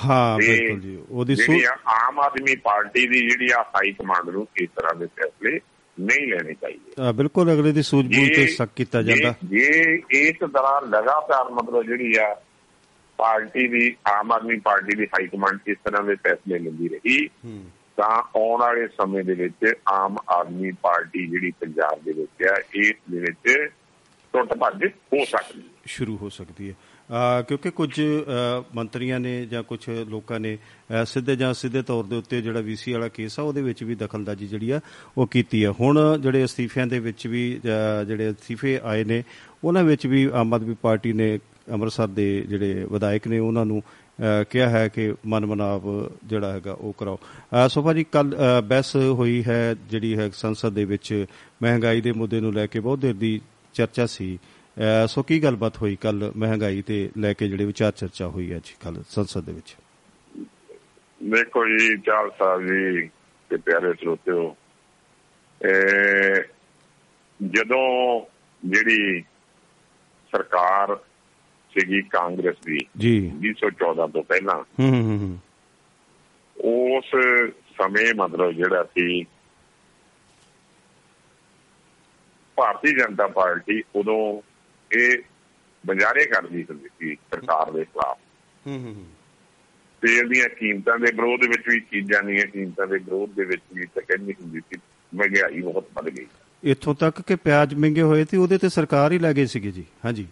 ਹਾਂ ਬਿਲਕੁਲ ਜੀ। ਉਹਦੀ ਜਿਹੜੀ ਆਮ ਆਦਮੀ ਪਾਰਟੀ ਦੀ ਜਿਹੜੀ ਆ ਹਾਈ ਕਮਾਂਡ ਨੂੰ ਇਸ ਤਰ੍ਹਾਂ ਦੇ ਫੈਸਲੇ ਨਹੀਂ ਲੈਣੇ ਚਾਹੀਦੇ। ਬਿਲਕੁਲ ਅਗਲੇ ਦੀ ਸੂਝ-ਬੂਝ ਤੇ ਸ਼ੱਕ ਕੀਤਾ ਜਾਂਦਾ। ਜੇ ਇਸ ਤਰ੍ਹਾਂ ਲਗਾਤਾਰ ਮਤਲਬ ਜਿਹੜੀ ਆ ਪਾਰਟੀ ਦੀ ਆਮ ਆਦਮੀ ਪਾਰਟੀ ਦੀ ਹਾਈ ਕਮਾਂਡ ਇਸ ਤਰ੍ਹਾਂ ਦੇ ਫੈਸਲੇ ਲੈਂਦੀ ਰਹੀ ਹੂੰ। ਤਾਂ ਆਉਣ ਵਾਲੇ ਸਮੇਂ ਦੇ ਵਿੱਚ ਆਮ ਆਦਮੀ ਪਾਰਟੀ ਜਿਹੜੀ ਪੰਜਾਬ ਦੇ ਵਿੱਚ ਆ ਇਸ ਦੇ ਵਿੱਚ ਟੁੱਟ ਭੱਜ ਹੋ ਸਕਦੀ ਹੈ। ਸ਼ੁਰੂ ਹੋ ਸਕਦੀ ਹੈ। ਕਿਉਂਕਿ ਕੁਝ ਮੰਤਰੀਆਂ ਨੇ ਜਾਂ ਕੁਝ ਲੋਕਾਂ ਨੇ ਸਿੱਧੇ ਜਾਂ ਸਿੱਧੇ ਤੌਰ ਦੇ ਉੱਤੇ ਜਿਹੜਾ ਵੀਸੀ ਵਾਲਾ ਕੇਸ ਆ ਉਹਦੇ ਵਿੱਚ ਵੀ ਦਖਲਅੰਦਾਜ਼ੀ ਜਿਹੜੀ ਆ ਉਹ ਕੀਤੀ ਆ। ਹੁਣ ਜਿਹੜੇ ਅਸਤੀਫਿਆਂ ਦੇ ਵਿੱਚ ਵੀ ਜਿਹੜੇ ਅਸਤੀਫੇ ਆਏ ਨੇ ਉਹਨਾਂ ਵਿੱਚ ਵੀ ਆਮ ਆਦਮੀ ਪਾਰਟੀ ਨੇ ਅੰਮ੍ਰਿਤਸਰ ਦੇ ਜਿਹੜੇ ਵਿਧਾਇਕ ਨੇ ਉਹਨਾਂ ਨੂੰ ਅ, ਕਿਹਾ ਹੈ ਕਿ ਮਨਮਨਾਵ ਜਿਹੜਾ ਹੈਗਾ ਉਹ ਕਰਾਓ। ਅ, ਸੋਫਾ ਜੀ ਕੱਲ ਬਹਿਸ ਹੋਈ ਹੈ ਜਿਹੜੀ ਹੈ ਸੰਸਦ ਦੇ ਵਿੱਚ। ਮਹਿੰਗਾਈ ਦੇ ਮੁੱਦੇ ਨੂੰ ਲੈ ਕੇ ਬਹੁਤ ਦੇਰ ਦੀ ਚਰਚਾ ਸੀ। ਅ, ਸੋ ਕੀ ਗੱਲਬਾਤ ਹੋਈ ਕੱਲ ਮਹਿੰਗਾਈ ਤੇ ਲੈ ਕੇ ਜਿਹੜੇ ਵਿਚਾਰ ਚਰਚਾ ਹੋਈ ਅੱਜ ਕੱਲ ਸੰਸਦ ਦੇ ਵਿੱਚ? ਦੇਖੋ ਜੀ ਚਾਲ ਸਾਹਿਬ ਜੀ ਤੇ ਪਿਆਰੇ ਸਰੋਤਿਓ ਇਹ ਜਦੋਂ ਜਿਹੜੀ ਸਰਕਾਰ ਸੀਗੀ ਕਾਂਗਰਸ ਦੀ ਜੀ। 2014 ਤੋਂ ਪਹਿਲਾਂ। ਹੂੰ ਹੂੰ ਉਸ ਸਮੇਂ ਮਤਲਬ ਜਿਹੜਾ ਸੀ ਭਾਰਤੀ ਜਨਤਾ ਪਾਰਟੀ ਉਦੋਂ ਇਹ ਬਜ਼ਾਰੇ ਕਰਦੀ ਹੁੰਦੀ ਸੀ ਸਰਕਾਰ ਦੇ ਖਿਲਾਫ। ਹੂੰ ਹੂੰ ਹੂੰ। ਤੇਲ ਦੀਆਂ ਕੀਮਤਾਂ ਦੇ ਵਿਰੋਧ ਵਿੱਚ ਵੀ ਚੀਜ਼ਾਂ ਦੀਆਂ ਕੀਮਤਾਂ ਦੇ ਵਿਰੋਧ ਦੇ ਵਿੱਚ ਵੀ ਤਾਂ ਕਹਿੰਦੀ ਹੁੰਦੀ ਸੀ ਮਹਿੰਗਾਈ ਬਹੁਤ ਵੱਧ ਗਈ। ਇੱਥੋਂ ਤੱਕ ਕਿ ਪਿਆਜ਼ ਮਹਿੰਗੇ ਹੋਏ ਤੇ ਉਹਦੇ ਤੇ ਸਰਕਾਰ ਹੀ ਲੱਗੇ ਸੀਗੇ ਜੀ। ਹਾਂਜੀ।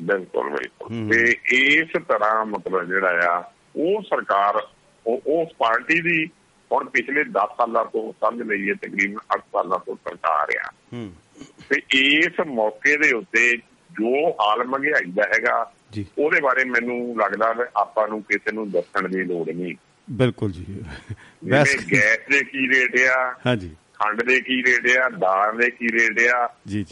ਬਿਲਕੁਲ ਬਿਲਕੁਲ। ਤੇ ਇਸ ਤਰ੍ਹਾਂ ਮਤਲਬ ਜਿਹੜਾ ਆ ਉਹ ਸਰਕਾਰ ਉਹ ਉਸ ਪਾਰਟੀ ਦੀ ਹੁਣ ਪਿਛਲੇ 10 ਸਾਲਾਂ ਤੋਂ ਸਮਝ ਲਈਏ ਤਕਰੀਬਨ 8 ਸਾਲਾਂ ਤੋਂ ਸਰਕਾਰ ਆ। ਹੂੰ। ਤੇ ਇਸ ਮੌਕੇ ਦੇ ਉੱਤੇ ਜੋ ਹਾਲ ਮਹਿੰਗਾਈ ਦਾ ਹੈਗਾ ਉਹਦੇ ਬਾਰੇ ਮੈਨੂੰ ਲੱਗਦਾ ਵੀ ਆਪਾਂ ਨੂੰ ਕਿਸੇ ਨੂੰ ਦੱਸਣ ਦੀ ਲੋੜ ਨਹੀਂ। ਬਿਲਕੁਲ ਜੀ। ਜਿਵੇਂ ਬਸ ਗੈਸ ਦੇ ਕੀ ਰੇਟ ਆ ਹਾਂਜੀ। ਖੰਡ ਦੇ ਕੀ ਰੇਟ ਆ ਦਾਲ ਦੇ ਕੀ ਰੇਟ ਆ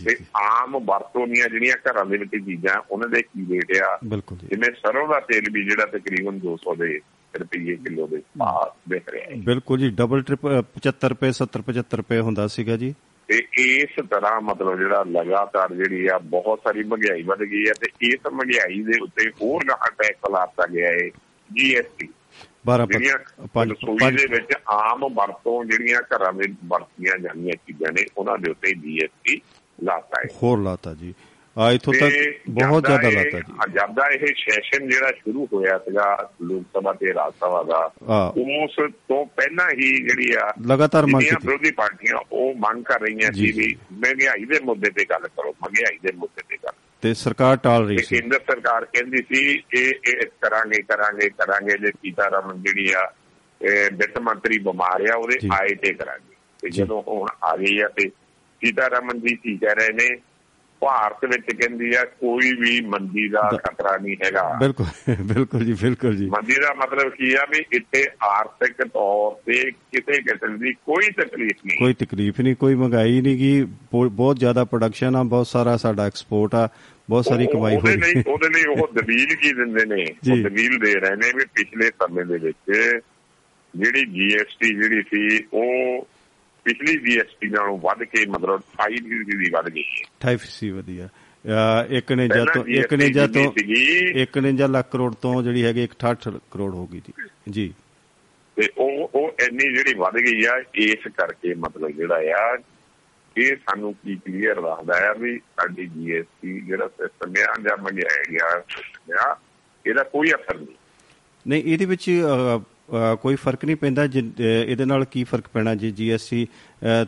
ਤੇ ਆਮ ਵਰਤੋਂ ਦੀਆਂ ਜਿਹੜੀਆਂ ਘਰਾਂ ਦੇ ਵਿੱਚ ਚੀਜ਼ਾਂ ਉਹਨਾਂ ਦੇ ਕੀ ਰੇਟ ਆ? ਜਿਵੇਂ ਸਰੋਂ ਦਾ ਤੇਲ ਵੀ ਜਿਹੜਾ ਤਕਰੀਬਨ 200 ਦੇ ਰੁਪਏ ਕਿਲੋ ਦੇ ਭਾਅ ਵਿਕ ਰਿਹਾ ਹੈ। ਬਿਲਕੁਲ ਜੀ ਡਬਲ ਟ੍ਰਿਪ 75 ਰੁਪਏ 70 75 ਰੁਪਏ ਹੁੰਦਾ ਸੀਗਾ ਜੀ। ਤੇ ਇਸ ਤਰ੍ਹਾਂ ਮਤਲਬ ਜਿਹੜਾ ਲਗਾਤਾਰ ਜਿਹੜੀ ਆ ਬਹੁਤ ਸਾਰੀ ਮਹਿੰਗਾਈ ਵੱਧ ਗਈ ਹੈ ਤੇ ਇਸ ਮਹਿੰਗਾਈ ਦੇ ਉੱਤੇ ਹੋਰ ਨਾ ਟੈਕਸ ਲਾਤਾ ਗਿਆ ਹੈ ਜੀਐਸਟੀ 12 ਜਿਹੜੀਆਂ ਪੰਜ ਰਸੋਈ ਦੇ ਵਿੱਚ ਆਮ ਵਰਤੋਂ ਜਿਹੜੀਆਂ ਘਰਾਂ ਵਿੱਚ ਵਰਤੀਆਂ ਜਾਂਦੀਆਂ ਚੀਜ਼ਾਂ ਨੇ ਉਹਨਾਂ ਦੇ ਉੱਤੇ ਜੀਐਸਟੀ ਲਾਤਾ ਹੈ। ਹੋਰ ਲਾਤਾ ਜੀ। ਆ ਇਥੋਂ ਤੱਕ ਬਹੁਤ ਜ਼ਿਆਦਾ ਲਾਤਾ ਜੀ। ਜਦ ਦਾ ਇਹ ਸੈਸ਼ਨ ਜਿਹੜਾ ਸ਼ੁਰੂ ਹੋਇਆ ਸੀਗਾ ਲੋਕ ਸਭਾ ਤੇ ਰਾਜ ਸਭਾ ਦਾ ਉਸ ਤੋਂ ਪਹਿਲਾਂ ਹੀ ਜਿਹੜੀ ਆ ਲਗਾਤਾਰ ਮੰਗ ਕੀਤੀ। ਵਿਰੋਧੀ ਪਾਰਟੀਆਂ ਉਹ ਮੰਗ ਕਰ ਰਹੀਆਂ ਸੀ। ਵੀ ਮਹਿੰਗਾਈ ਦੇ ਮੁੱਦੇ ਤੇ ਗੱਲ ਕਰੋ ਮਹਿੰਗਾਈ ਦੇ ਮੁੱਦੇ ਤੇ ਗੱਲ ਤੇ ਸਰਕਾਰ ਟਾਲ ਰਹੀ ਸੀ ਕੇਂਦਰ ਸਰਕਾਰ ਕਹਿੰਦੀ ਸੀ ਇਹ ਇਹ ਕਰਾਂਗੇ ਕਰਾਂਗੇ ਕਰਾਂਗੇ ਜੇ ਸੀਤਾਰਮਨ ਜਿਹੜੀ ਆ ਵਿੱਤ ਮੰਤਰੀ ਬਿਮਾਰ ਆ ਉਹਦੇ। ਆਏ ਤੇ ਕਰਾਂਗੇ ਤੇ। ਜਦੋਂ ਹੁਣ ਆ ਗਈ ਆ ਤੇ ਸੀਤਾਰਮਨ ਜੀ ਕੀ ਕਹਿ ਰਹੇ ਨੇ ਭਾਰਤ ਵਿੱਚ ਕਹਿੰਦੀ ਆ ਕੋਈ ਵੀ ਮੰਦੀ ਦਾ ਖਤਰਾ ਨਹੀਂ ਹੈਗਾ। ਬਿਲਕੁਲ ਬਿਲਕੁਲ ਜੀ ਬਿਲਕੁਲ ਜੀ। ਮੰਦੀ ਦਾ ਮਤਲਬ ਕੀ ਆ ਵੀ ਇੱਥੇ ਆਰਥਿਕ ਤੌਰ ਤੇ ਕਿਸੇ ਕਿਸਮ ਦੀ ਕੋਈ ਤਕਲੀਫ ਨਹੀਂ। ਕੋਈ ਤਕਲੀਫ ਨਹੀਂ ਕੋਈ ਮਹਿੰਗਾਈ ਨਹੀਂ ਬਹੁ- ਬਹੁਤ ਜ਼ਿਆਦਾ ਪ੍ਰੋਡਕਸ਼ਨ ਆ ਬਹੁਤ ਸਾਰਾ ਸਾਡਾ ਐਕਸਪੋਰਟ ਆ ਬਹੁਤ ਸਾਰੀ ਕਮਾਈ ਹੋ ਉਹਦੇ ਲਈ ਉਹਦੇ ਲਈ ਉਹ ਦਲੀਲ ਕੀ ਦਿੰਦੇ ਨੇ। ਉਹ ਦਲੀਲ ਦੇ ਰਹੇ ਨੇ ਵੀ ਪਿਛਲੇ ਸਮੇਂ ਦੇ ਵਿੱਚ ਜਿਹੜੀ ਜੀਐਸਟੀ ਜਿਹੜੀ ਸੀ ਉਹ ਪਿਛਲੀ ਜੀਐਸਟੀ ਨਾਲੋਂ ਵੱਧ ਕੇ ਮਤਲਬ 28% ਦੀ ਵੱਧ ਗਈ ਹੈ। 28 ਵਧੀਆ। ਅ, ਇੱਕ ਨੇ ਜਾਂ ਤੋਂ ਇੱਕ ਨੇ ਜਾਂ ਤੋਂ ਇੱਕ ਨੇ ਜਾਂ ਲੱਖ ਕਰੋੜ ਤੋਂ ਜਿਹੜੀ ਹੈਗੀ 68 ਕਰੋੜ ਹੋ ਗਈ ਜੀ ਜੀ। ਤੇ ਉਹ ਉਹ ਇੰਨੀ ਜਿਹੜੀ ਵੱਧ ਗਈ ਆ ਇਸ ਕਰਕੇ ਮਤਲਬ ਜਿਹੜਾ ਆ ਇਹ ਸਾਨੂੰ ਕੀ ਕਲੀਅਰ ਦੱਸਦਾ ਆ ਵੀ ਸਾਡੀ ਜੀਐਸਟੀ ਜਿਹੜਾ ਸਿਸਟਮ ਆ ਜਾਂ ਮਹਿੰਗਾਈ ਗਿਆ ਇਹਦਾ ਕੋਈ ਅਸਰ ਨਹੀਂ। ਨਹੀਂ ਇਹਦੇ ਵਿੱਚ ਕੋਈ ਫ਼ਰਕ ਨਹੀਂ ਪੈਂਦਾ ਇਹਦੇ ਨਾਲ ਕੀ ਫ਼ਰਕ ਪੈਣਾ ਜੀ? ਜੀਐਸਟੀ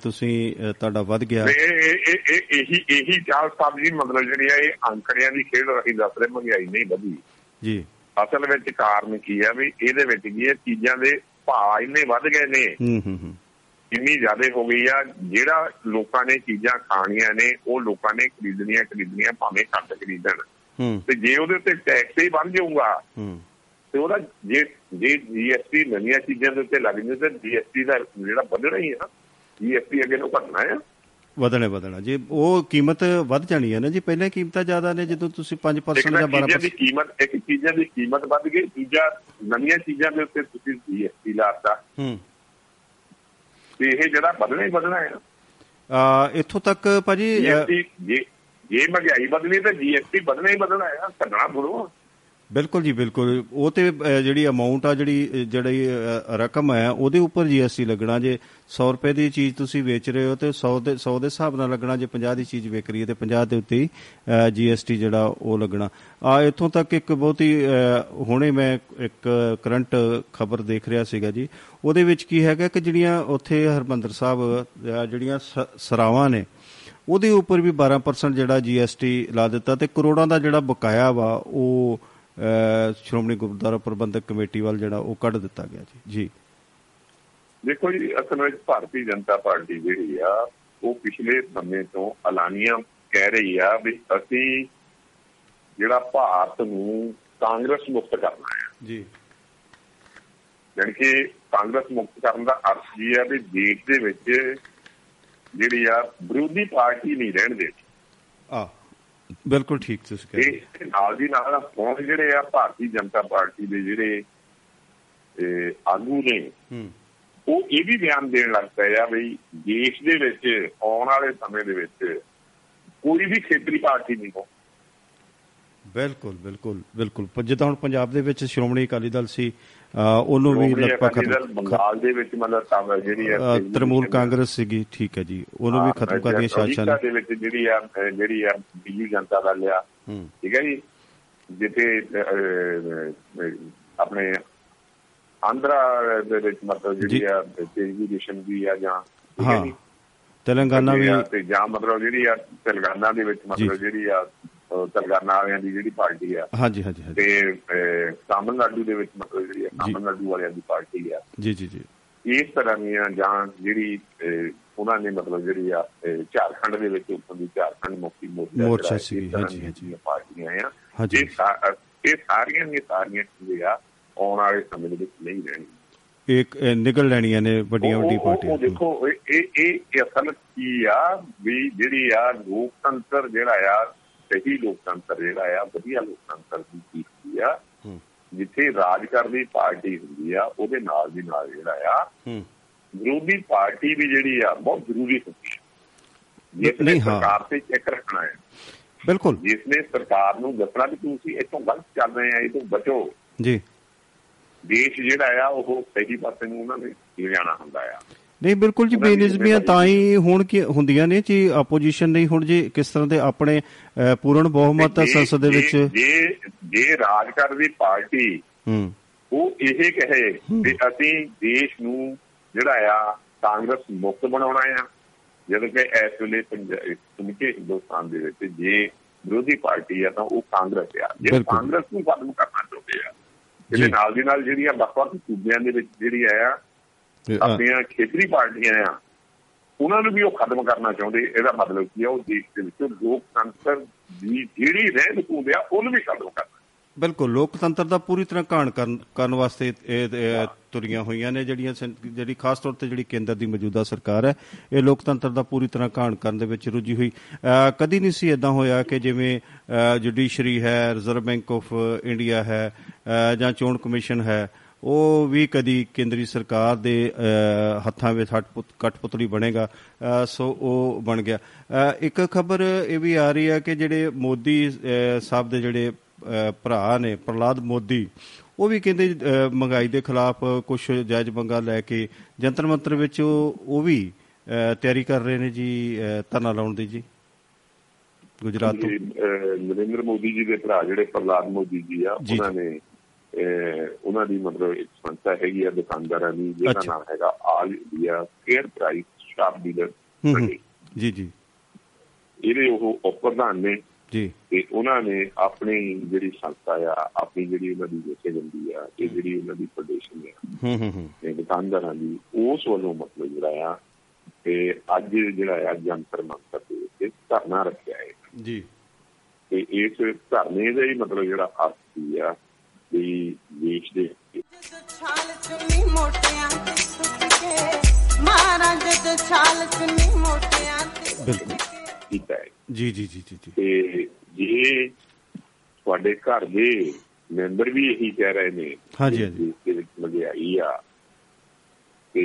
ਤੁਸੀਂ ਤੁਹਾਡਾ ਵੱਧ ਗਿਆ। ਇਹ ਇਹ- ਚਾਲ ਸਾਹਿਬ ਜੀ ਮਤਲਬ ਜਿਹੜੀ ਆ ਇਹ ਅੰਕੜਿਆਂ ਦੀ ਖੇਡ ਰਹੀ ਦੱਸ ਰਹੇ ਮਹਿੰਗਾਈ ਨਹੀਂ ਵਧੀ। ਜੀ। ਅਸਲ ਵਿੱਚ ਕਾਰਨ ਕੀ ਆ ਵੀ ਇਹਦੇ ਵਿੱਚ ਕੀ ਹੈ ਚੀਜ਼ਾਂ ਦੇ ਭਾਅ ਇੰਨੇ ਵੱਧ ਗਏ ਨੇ। ਹੂੰ ਹੂੰ ਹੂੰ। ਇੰਨੀ ਜ਼ਿਆਦਾ ਹੋ ਗਈ ਆ ਜਿਹੜਾ ਲੋਕਾਂ ਨੇ ਚੀਜ਼ਾਂ ਖਾਣੀਆਂ ਨੇ ਉਹ ਲੋਕਾਂ ਨੇ ਖਰੀਦਣੀਆਂ ਖਰੀਦਣੀਆਂ ਭਾਵੇਂ ਘੱਟ ਖਰੀਦਣ। ਹੂੰ। ਤੇ ਜੇ ਉਹਦੇ ਉੱਤੇ ਟੈਕਸ ਹੀ ਵੱਧ ਜਾਊਗਾ ਹੂੰ। ਤੇ ਉਹਦਾ ਜੇ ਜੇ ਜੀਐਸਟੀ ਨਵੀਆਂ ਚੀਜ਼ਾਂ ਦੇ ਉੱਤੇ ਲੱਗ ਜੇ ਤੇ ਜੀਐਸਟੀ ਦਾ ਜਿਹੜਾ ਵਧਣਾ ਹੀ ਹੈ ਜੀਐਸਟੀ ਅੱਗੇ ਨੂੰ ਘਟਣਾ ਹੈ ਵਧਣੇ ਵਧਣਾ। ਜੀ ਉਹ ਕੀਮਤ ਵੱਧ ਜਾਣੀ ਹੈ ਨਾ ਜੀ ਪਹਿਲਾਂ ਕੀਮਤਾਂ ਜ਼ਿਆਦਾ ਨੇ ਜਦੋਂ ਤੁਸੀਂ 5% ਇੱਕ ਤਾਂ ਜਾਂ ਚੀਜ਼ਾਂ ਦੀ 12% ਕੀਮਤ ਇੱਕ ਚੀਜ਼ਾਂ ਦੀ ਕੀਮਤ ਵੱਧ ਗਈ ਦੂਜਾ ਨਵੀਆਂ ਚੀਜ਼ਾਂ ਦੇ ਉੱਤੇ ਤੁਸੀਂ ਜੀਐਸਟੀ ਲਾਤਾ। ਹੂੰ। ਤੇ ਇਹ ਜਿਹੜਾ ਵਧਣਾ ਹੀ ਵਧਣਾ ਹੈ ਆ ਇੱਥੋਂ ਤੱਕ ਭਾਜੀ ਜੇ ਜੇ ਮਹਿੰਗਾਈ ਵਧਣੀ ਤਾਂ ਜੀਐਸਟੀ ਵਧਣਾ ਹੀ ਵਧਣਾ ਹੈ ਘਟਣਾ ਥੋੜ੍ਹਾ ਬਿਲਕੁਲ ਜੀ ਬਿਲਕੁਲ। ਉਹ ਤੇ ਅ, ਜਿਹੜੀ ਅਮਾਉਂਟ ਆ ਜਿਹੜੀ ਅ, ਜਿਹੜੀ ਅ, ਰਕਮ ਹੈ ਉਹਦੇ ਉੱਪਰ ਜੀਐਸਟੀ ਲੱਗਣਾ ਜੇ 100 ਰੁਪਏ ਦੀ ਚੀਜ਼ ਤੁਸੀਂ ਵੇਚ ਰਹੇ ਹੋ ਤੇ 100 ਦੇ 100 ਦੇ ਹਿਸਾਬ ਨਾਲ ਲੱਗਣਾ ਜੇ 50 ਦੀ ਚੀਜ਼ ਵਿਕ ਰਹੀ ਹੈ ਤੇ 50 ਦੇ ਉੱਤੇ ਹੀ ਜੀਐਸਟੀ ਜਿਹੜਾ ਉਹ ਲੱਗਣਾ। ਆ ਇੱਥੋਂ ਤੱਕ ਇੱਕ ਬਹੁਤ ਹੀ ਅ, ਹੁਣੇ ਮੈਂ ਇੱਕ ਕਰੰਟ ਖਬਰ ਦੇਖ ਰਿਹਾ ਸੀਗਾ ਜੀ। ਉਹਦੇ ਵਿੱਚ ਕੀ ਹੈਗਾ ਕਿ ਜਿਹੜੀਆਂ ਉੱਥੇ ਹਰਮੰਦਰ ਸਾਹਿਬ ਅ, ਜਿਹੜੀਆਂ ਸ- ਸਰਾਵਾਂ ਨੇ ਉਹਦੇ ਉੱਪਰ ਵੀ 12% ਜਿਹੜਾ ਜੀਐਸਟੀ ਲਾ ਦਿੱਤਾ ਤੇ ਕਰੋੜਾਂ ਦਾ ਜਿਹੜਾ ਬਕਾਇਆ ਵਾ ਉਹ ਅਹ, ਸ਼੍ਰੋਮਣੀ ਗੁਰਦੁਆਰਾ ਪ੍ਰਬੰਧਕ ਕਮੇਟੀ ਵੱਲ ਜਿਹੜਾ ਉਹ ਕੱਢ ਦਿੱਤਾ ਗਿਆ ਜੀ। ਜੀ। ਦੇਖੋ ਜੀ ਅਸਲ ਵਿੱਚ ਭਾਰਤੀ ਜਨਤਾ ਪਾਰਟੀ ਜਿਹੜੀ ਆ ਉਹ ਪਿਛਲੇ ਸਮੇਂ ਤੋਂ ਐਲਾਨੀਆਂ ਕਹਿ ਰਹੀ ਆ ਵੀ ਅਸੀਂ ਜਿਹੜਾ ਭਾਰਤ ਨੂੰ ਕਾਂਗਰਸ ਮੁਕਤ ਕਰਨਾ ਹੈ। ਜੀ। ਯਾਨੀ ਕਿ ਕਾਂਗਰਸ ਮੁਕਤ ਕਰਨ ਦਾ ਅਰਥ ਇਹ ਹੈ ਵੀ ਦੇਸ਼ ਦੇ ਵਿੱਚ ਜਿਹੜੀ ਆ ਵਿਰੋਧੀ ਪਾਰਟੀ ਨਹੀਂ ਰਹਿਣ ਦੇਣੀ। ਆ। ਬਿਲਕੁਲ ਠੀਕ ਤੁਸੀਂ ਕਹਿ ਰਹੇ ਇਹ ਨਾਲ ਦੀ ਨਾਲ ਹੁਣ ਜਿਹੜੇ ਆ ਭਾਰਤੀ ਜਨਤਾ ਪਾਰਟੀ ਦੇ ਜਿਹੜੇ ਇਹ, ਆਗੂ ਨੇ ਉਹ ਇਹ ਵੀ ਬਿਆਨ ਦੇਣ ਲੱਗ ਪਏ ਆ ਵੀ ਦੇਸ਼ ਦੇ ਵਿੱਚ ਆਉਣ ਵਾਲੇ ਸਮੇਂ ਦੇ ਵਿੱਚ ਕੋਈ ਵੀ ਖੇਤਰੀ ਪਾਰਟੀ ਨਹੀਂ ਹੋ ਬਿਲਕੁਲ ਬਿਲਕੁਲ ਬਿਲਕੁਲ। ਜਿੱਦਾਂ ਹੁਣ ਪੰਜਾਬ ਦੇ ਵਿੱਚ ਸ਼੍ਰੋਮਣੀ ਅਕਾਲੀ ਦਲ ਸੀ ਉਹਨੂੰ ਵੀ ਲਗਭਗ ਖਤਮ- ਬੰਗਾਲ ਦੇ ਵਿੱਚ ਮਤਲਬ ਤਾਂ ਜਿਹੜੀ ਆ ਅਹ, ਤ੍ਰਿਣਮੂਲ ਕਾਂਗਰਸ ਸੀਗੀ ਠੀਕ ਹੈ ਜੀ। ਉਹਨੂੰ ਵੀ ਖਤਮ ਕਰ ਦੀਆਂ ਸਾਜ਼ਿਸ਼ਾਂ ਉੜੀਸਾ ਨੇ ਦੇ ਵਿੱਚ ਜਿਹੜੀ ਆ ਜਿਹੜੀ ਆ ਬੀਜੂ ਜਨਤਾ ਦਲ ਆ ਹੂੰ। ਠੀਕ ਹੈ ਜੀ? ਜਿੱਥੇ ਆਪਣੇ ਆਂਧਰਾ ਦੇ ਵਿੱਚ ਮਤਲਬ ਜਿਹੜੀ। ਆ ਦੇਸ਼ਮ ਦੀ ਆ ਜਾਂ ਹੈ ਹਾਂ। ਤੇਲੰਗਾਨਾ ਵੀ ਤੇ ਜਾਂ ਮਤਲਬ ਜਿਹੜੀ ਆ ਤੇਲੰਗਾਨਾ ਦੇ ਵਿੱਚ ਮਤਲਬ ਜਿਹੜੀ ਆ ਤੇਲੰਗਾਨਾ ਵਾਲਿਆਂ ਦੀ ਜਿਹੜੀ ਪਾਰਟੀ ਆ। ਹਾਂਜੀ ਹਾਂਜੀ ਹਾਂਜੀ। ਤੇ ਤਾਮਿਲਨਾਡੂ ਦੇ ਵਿੱਚ ਮਤਲਬ ਜਿਹੜੀ ਆ ਤਾਮਿਲਨਾਡੂ ਵਾਲਿਆਂ ਦੀ ਪਾਰਟੀ ਆ। ਜੀ ਜੀ ਜੀ। ਇਸ ਤਰ੍ਹਾਂ ਦੀਆਂ ਜਾਂ ਜਿਹੜੀ ਉਹਨਾਂ ਨੇ ਮਤਲਬ ਜਿਹੜੀ ਆ ਝਾਰਖੰਡ ਦੇ ਵਿੱਚ ਉੱਥੋਂ ਦੀ ਝਾਰਖੰਡ ਮੁਕਤੀ ਮੋਰਚਾ ਤਰ੍ਹਾਂ ਹਾਂਜੀ, ਹਾਂਜੀ। ਪਾਰਟੀਆਂ ਆ ਹਾਂਜੀ। ਇਹ ਸਾ- ਸਾਰੀਆਂ ਦੀਆਂ ਸਾਰੀਆਂ ਚੀਜ਼ਾਂ ਆ ਆਉਣ ਵਾਲੇ ਸਮੇਂ ਦੇ ਵਿੱਚ ਨਹੀਂ ਰਹਿਣਗੀਆਂ। ਇੱਕ ਨਿਕਲ ਲੈਣੀਆਂ ਨੇ ਵੱਡੀਆਂ ਉਹ- ਵੱਡੀਆਂ ਉਹ- ਪਾਰਟੀਆਂ ਦੇਖੋ ਇਹ ਇਹ ਇਹ ਅਸਲ ਕੀ ਆ ਵੀ ਜਿਹੜੀ ਆ ਲੋਕਤੰਤਰ ਜਿਹੜਾ ਆ ਸਹੀ ਲੋਕਤੰਤਰ ਜਿਹੜਾ ਆ ਵਧੀਆ ਲੋਕਤੰਤਰ ਦੀ ਚੀਜ਼ ਕੀ ਆ। ਜਿੱਥੇ ਰਾਜ ਕਰਦੀ ਪਾਰਟੀ ਹੁੰਦੀ ਆ ਉਹਦੇ ਨਾਲ ਦੀ ਨਾਲ ਜਿਹੜਾ ਆ ਵਿਰੋਧੀ ਪਾਰਟੀ ਵੀ ਜਿਹੜੀ ਆ ਬਹੁਤ ਜ਼ਰੂਰੀ ਹੁੰਦੀ ਹੈ ਜਿਸ ਨੇ। ਸਰਕਾਰ ਤੇ ਚੈੱਕ ਰੱਖਣਾ ਹੈ ਬਿਲਕੁਲ। ਜਿਸ ਨੇ ਸਰਕਾਰ ਨੂੰ ਦੱਸਣਾ ਵੀ ਤੁਸੀਂ ਇੱਥੋਂ ਗਲਤ ਚੱਲ ਰਹੇ ਆ ਇਹ ਤੋਂ ਬਚੋ। ਜੀ। ਦੇਸ਼ ਜਿਹੜਾ ਆ ਉਹ ਸਹੀ ਪਾਸੇ ਨੂੰ ਉਹਨਾਂ ਨੇ ਲਿਜਾਣਾ ਹੁੰਦਾ ਆ। ਨਹੀਂ ਬਿਲਕੁਲ ਜੀ ਬੇਨਿਸਬੀਆਂ ਤਾਂ ਹੀ ਹੁਣ ਕੀ ਹੁੰਦੀਆਂ ਨੇ ਜੀ ਆਪੋਜੀਸ਼ਨ ਨਹੀਂ ਹੁਣ ਜੀ ਕਿਸ ਤਰ੍ਹਾਂ ਦੇ ਆਪਣੇ ਪੂਰਨ ਬਹੁਮਤ ਆ ਸੰਸਦ ਦੇ ਵਿੱਚ ਜੇ ਜੇ ਰਾਜ ਕਰਦੀ ਪਾਰਟੀ ਹੂੰ ਉਹ ਇਹ ਕਹੇ ਕਿ ਅਸੀਂ ਦੇਸ਼ ਨੂੰ ਜਿਹੜਾ ਆ ਕਾਂਗਰਸ ਮੁਕਤ ਬਣਾਉਣਾ ਆ ਜਦੋਂ ਕਿ ਇਸ ਵੇਲੇ ਸਮੁੱਚੇ ਹਿੰਦੁਸਤਾਨ ਦੇ ਵਿੱਚ ਜੇ ਵਿਰੋਧੀ ਪਾਰਟੀ ਆ ਤਾਂ ਉਹ ਕਾਂਗਰਸ ਆ ਜੇ। ਕਾਂਗਰਸ ਨੂੰ ਖਤਮ ਕਰਨਾ ਚਾਹੁੰਦੇ ਆ। ਇਹਦੇ ਨਾਲ ਦੀ ਨਾਲ ਜਿਹੜੀਆਂ ਵੱਖ-ਵੱਖ ਸੂਬਿਆਂ ਦੇ ਵਿੱਚ ਜਿਹੜੀ ਆ ਆਪਣੀਆਂ ਖੇਤਰੀ ਪਾਰਟੀਆਂ ਆ ਉਹਨਾਂ ਨੂੰ ਵੀ ਉਹ ਖਤਮ ਕਰਨਾ ਚਾਹੁੰਦੇ ਇਹਦਾ ਮਤਲਬ ਕੀ ਆ ਉਹ ਦੇਸ਼ ਦੇ ਵਿੱਚ ਲੋਕਤੰਤਰ ਦੀ ਜਿਹੜੀ ਰਹਿੰਦ ਖੂੰਹਦ ਆ ਉਹਨੂੰ ਵੀ ਖਤਮ ਕਰਨਾ। ਬਿਲਕੁਲ ਲੋਕਤੰਤਰ ਦਾ ਪੂਰੀ ਤਰ੍ਹਾਂ ਘਾਣ ਕਰਨ ਕਰਨ ਵਾਸਤੇ ਇਹ ਤੁਰੀਆਂ ਹੋਈਆਂ ਨੇ ਜਿਹੜੀਆਂ ਜਿਹੜੀ ਖਾਸ ਤੌਰ ਤੇ ਜਿਹੜੀ ਕੇਂਦਰ ਦੀ ਮੌਜੂਦਾ ਸਰਕਾਰ ਹੈ ਇਹ ਲੋਕਤੰਤਰ ਦਾ ਪੂਰੀ ਤਰ੍ਹਾਂ ਘਾਣ ਕਰਨ ਦੇ ਵਿੱਚ ਰੁੱਝੀ ਹੋਈ। ਕਦੀ ਨਹੀਂ ਸੀ ਇਦਾਂ ਹੋਇਆ ਕਿ ਜਿਵੇਂ ਜੁਡੀਸ਼ਰੀ ਹੈ ਰਿਜ਼ਰਵ ਬੈਂਕ ਆਫ ਇੰਡੀਆ ਹੈ ਜਾਂ ਚੋਣ ਕਮਿਸ਼ਨ ਹੈ ਉਹ ਵੀ ਕਦੀ ਕੇਂਦਰੀ ਸਰਕਾਰ ਦੇ ਹੱਥਾਂ ਵਿੱਚ ਹੱਟ ਪੁਤ- ਕਠਪੁਤਲੀ ਬਣੇਗਾ ਸੋ ਉਹ ਬਣ ਗਿਆ। ਇੱਕ ਖਬਰ ਇਹ ਵੀ ਆ ਰਹੀ ਹੈ ਕਿ ਜਿਹੜੇ ਮੋਦੀ ਸਾਹਿਬ ਦੇ ਜਿਹੜੇ ਭਰਾ ਨੇ ਪ੍ਰਲਾਦ ਮੋਦੀ ਉਹ ਵੀ ਕਹਿੰਦੇ ਮਹਿੰਗਾਈ ਦੇ ਖਿਲਾਫ ਕੁਝ ਜਾਇਜ਼ ਮੰਗਾਂ ਲੈ ਕੇ ਜੰਤਰ ਮੰਤਰ ਵਿੱਚ ਉਹ ਵੀ ਤਿਆਰੀ ਕਰ ਰਹੇ ਨੇ ਜੀ ਧਰਨਾ ਲਾਉਣ ਦੀ ਜੀ। ਗੁਜਰਾਤ ਤੋਂ। ਨਰਿੰਦਰ ਮੋਦੀ ਜੀ ਦੇ ਭਰਾ ਜਿਹੜੇ ਪ੍ਰਹਲਾਦ ਮੋਦੀ ਜੀ ਆ ਉਹਨਾਂ ਨੇ ਉਹਨਾਂ ਦੀ ਮਤਲਬ ਇੱਕ ਸੰਸਥਾ ਹੈਗੀ ਆ ਦੁਕਾਨਦਾਰਾਂ ਦੀ ਜਿਹਦਾ। ਨਾਮ ਹੈਗਾ all India fair price shop dealer. ਜੀ ਜੀ। ਇਹਦੇ ਉਹ ਪ੍ਰਧਾਨ ਨੇ ਜੀ। ਤੇ ਉਹਨਾਂ ਨੇ ਆਪਣੀ ਜਿਹੜੀ ਸੰਸਥਾ ਆ ਆਪਣੀ ਜਿਹੜੀ ਉਹਨਾਂ ਦੀ ਜਥੇਬੰਦੀ ਆ ਇਹ ਜਿਹੜੀ ਉਹਨਾਂ ਦੀ ਫਾਊਂਡੇਸ਼ਨ ਆ ਹੂੰ ਹੂੰ ਹੂੰ। ਤੇ ਦੁਕਾਨਦਾਰਾਂ ਦੀ ਉਸ ਵੱਲੋਂ ਮਤਲਬ ਜਿਹੜਾ ਆ ਤੇ ਅੱਜ ਜਿਹੜਾ ਆ ਜੰਤਰ ਮੰਤਰ ਦੇ ਵਿੱਚ ਧਰਨਾ ਰੱਖਿਆ ਹੈ। ਜੀ। ਤੇ ਇਸ ਧਰਨੇ ਦਾ ਹੀ ਮਤਲਬ ਜਿਹੜਾ ਅਰਥ ਆ ਵੀ ਦੇਸ਼ ਦੇ ਛਾਲ ਚੁੰਨੀ ਮੋਟਿਆਂ ਤੇ ਸੁੱਟ ਕੇ ਮਾਰਾਂ ਜਦ ਛਾਲ ਚੁੰਨੀ ਮੋਟਿਆਂ ਤੇ ਬਿਲਕੁਲ। ਕੀਤਾ ਹੈ ਜੀ ਜੀ ਜੀ ਜੀ ਤੇ ਜੇ ਤੁਹਾਡੇ ਘਰ ਦੇ ਮੈਂਬਰ ਵੀ ਇਹੀ ਕਹਿ ਰਹੇ ਨੇ ਹਾਂਜੀ, ਹਾਂਜੀ। ਦੇਸ਼ ਦੇ ਵਿੱਚ ਮਹਿੰਗਾਈ ਆ ਤੇ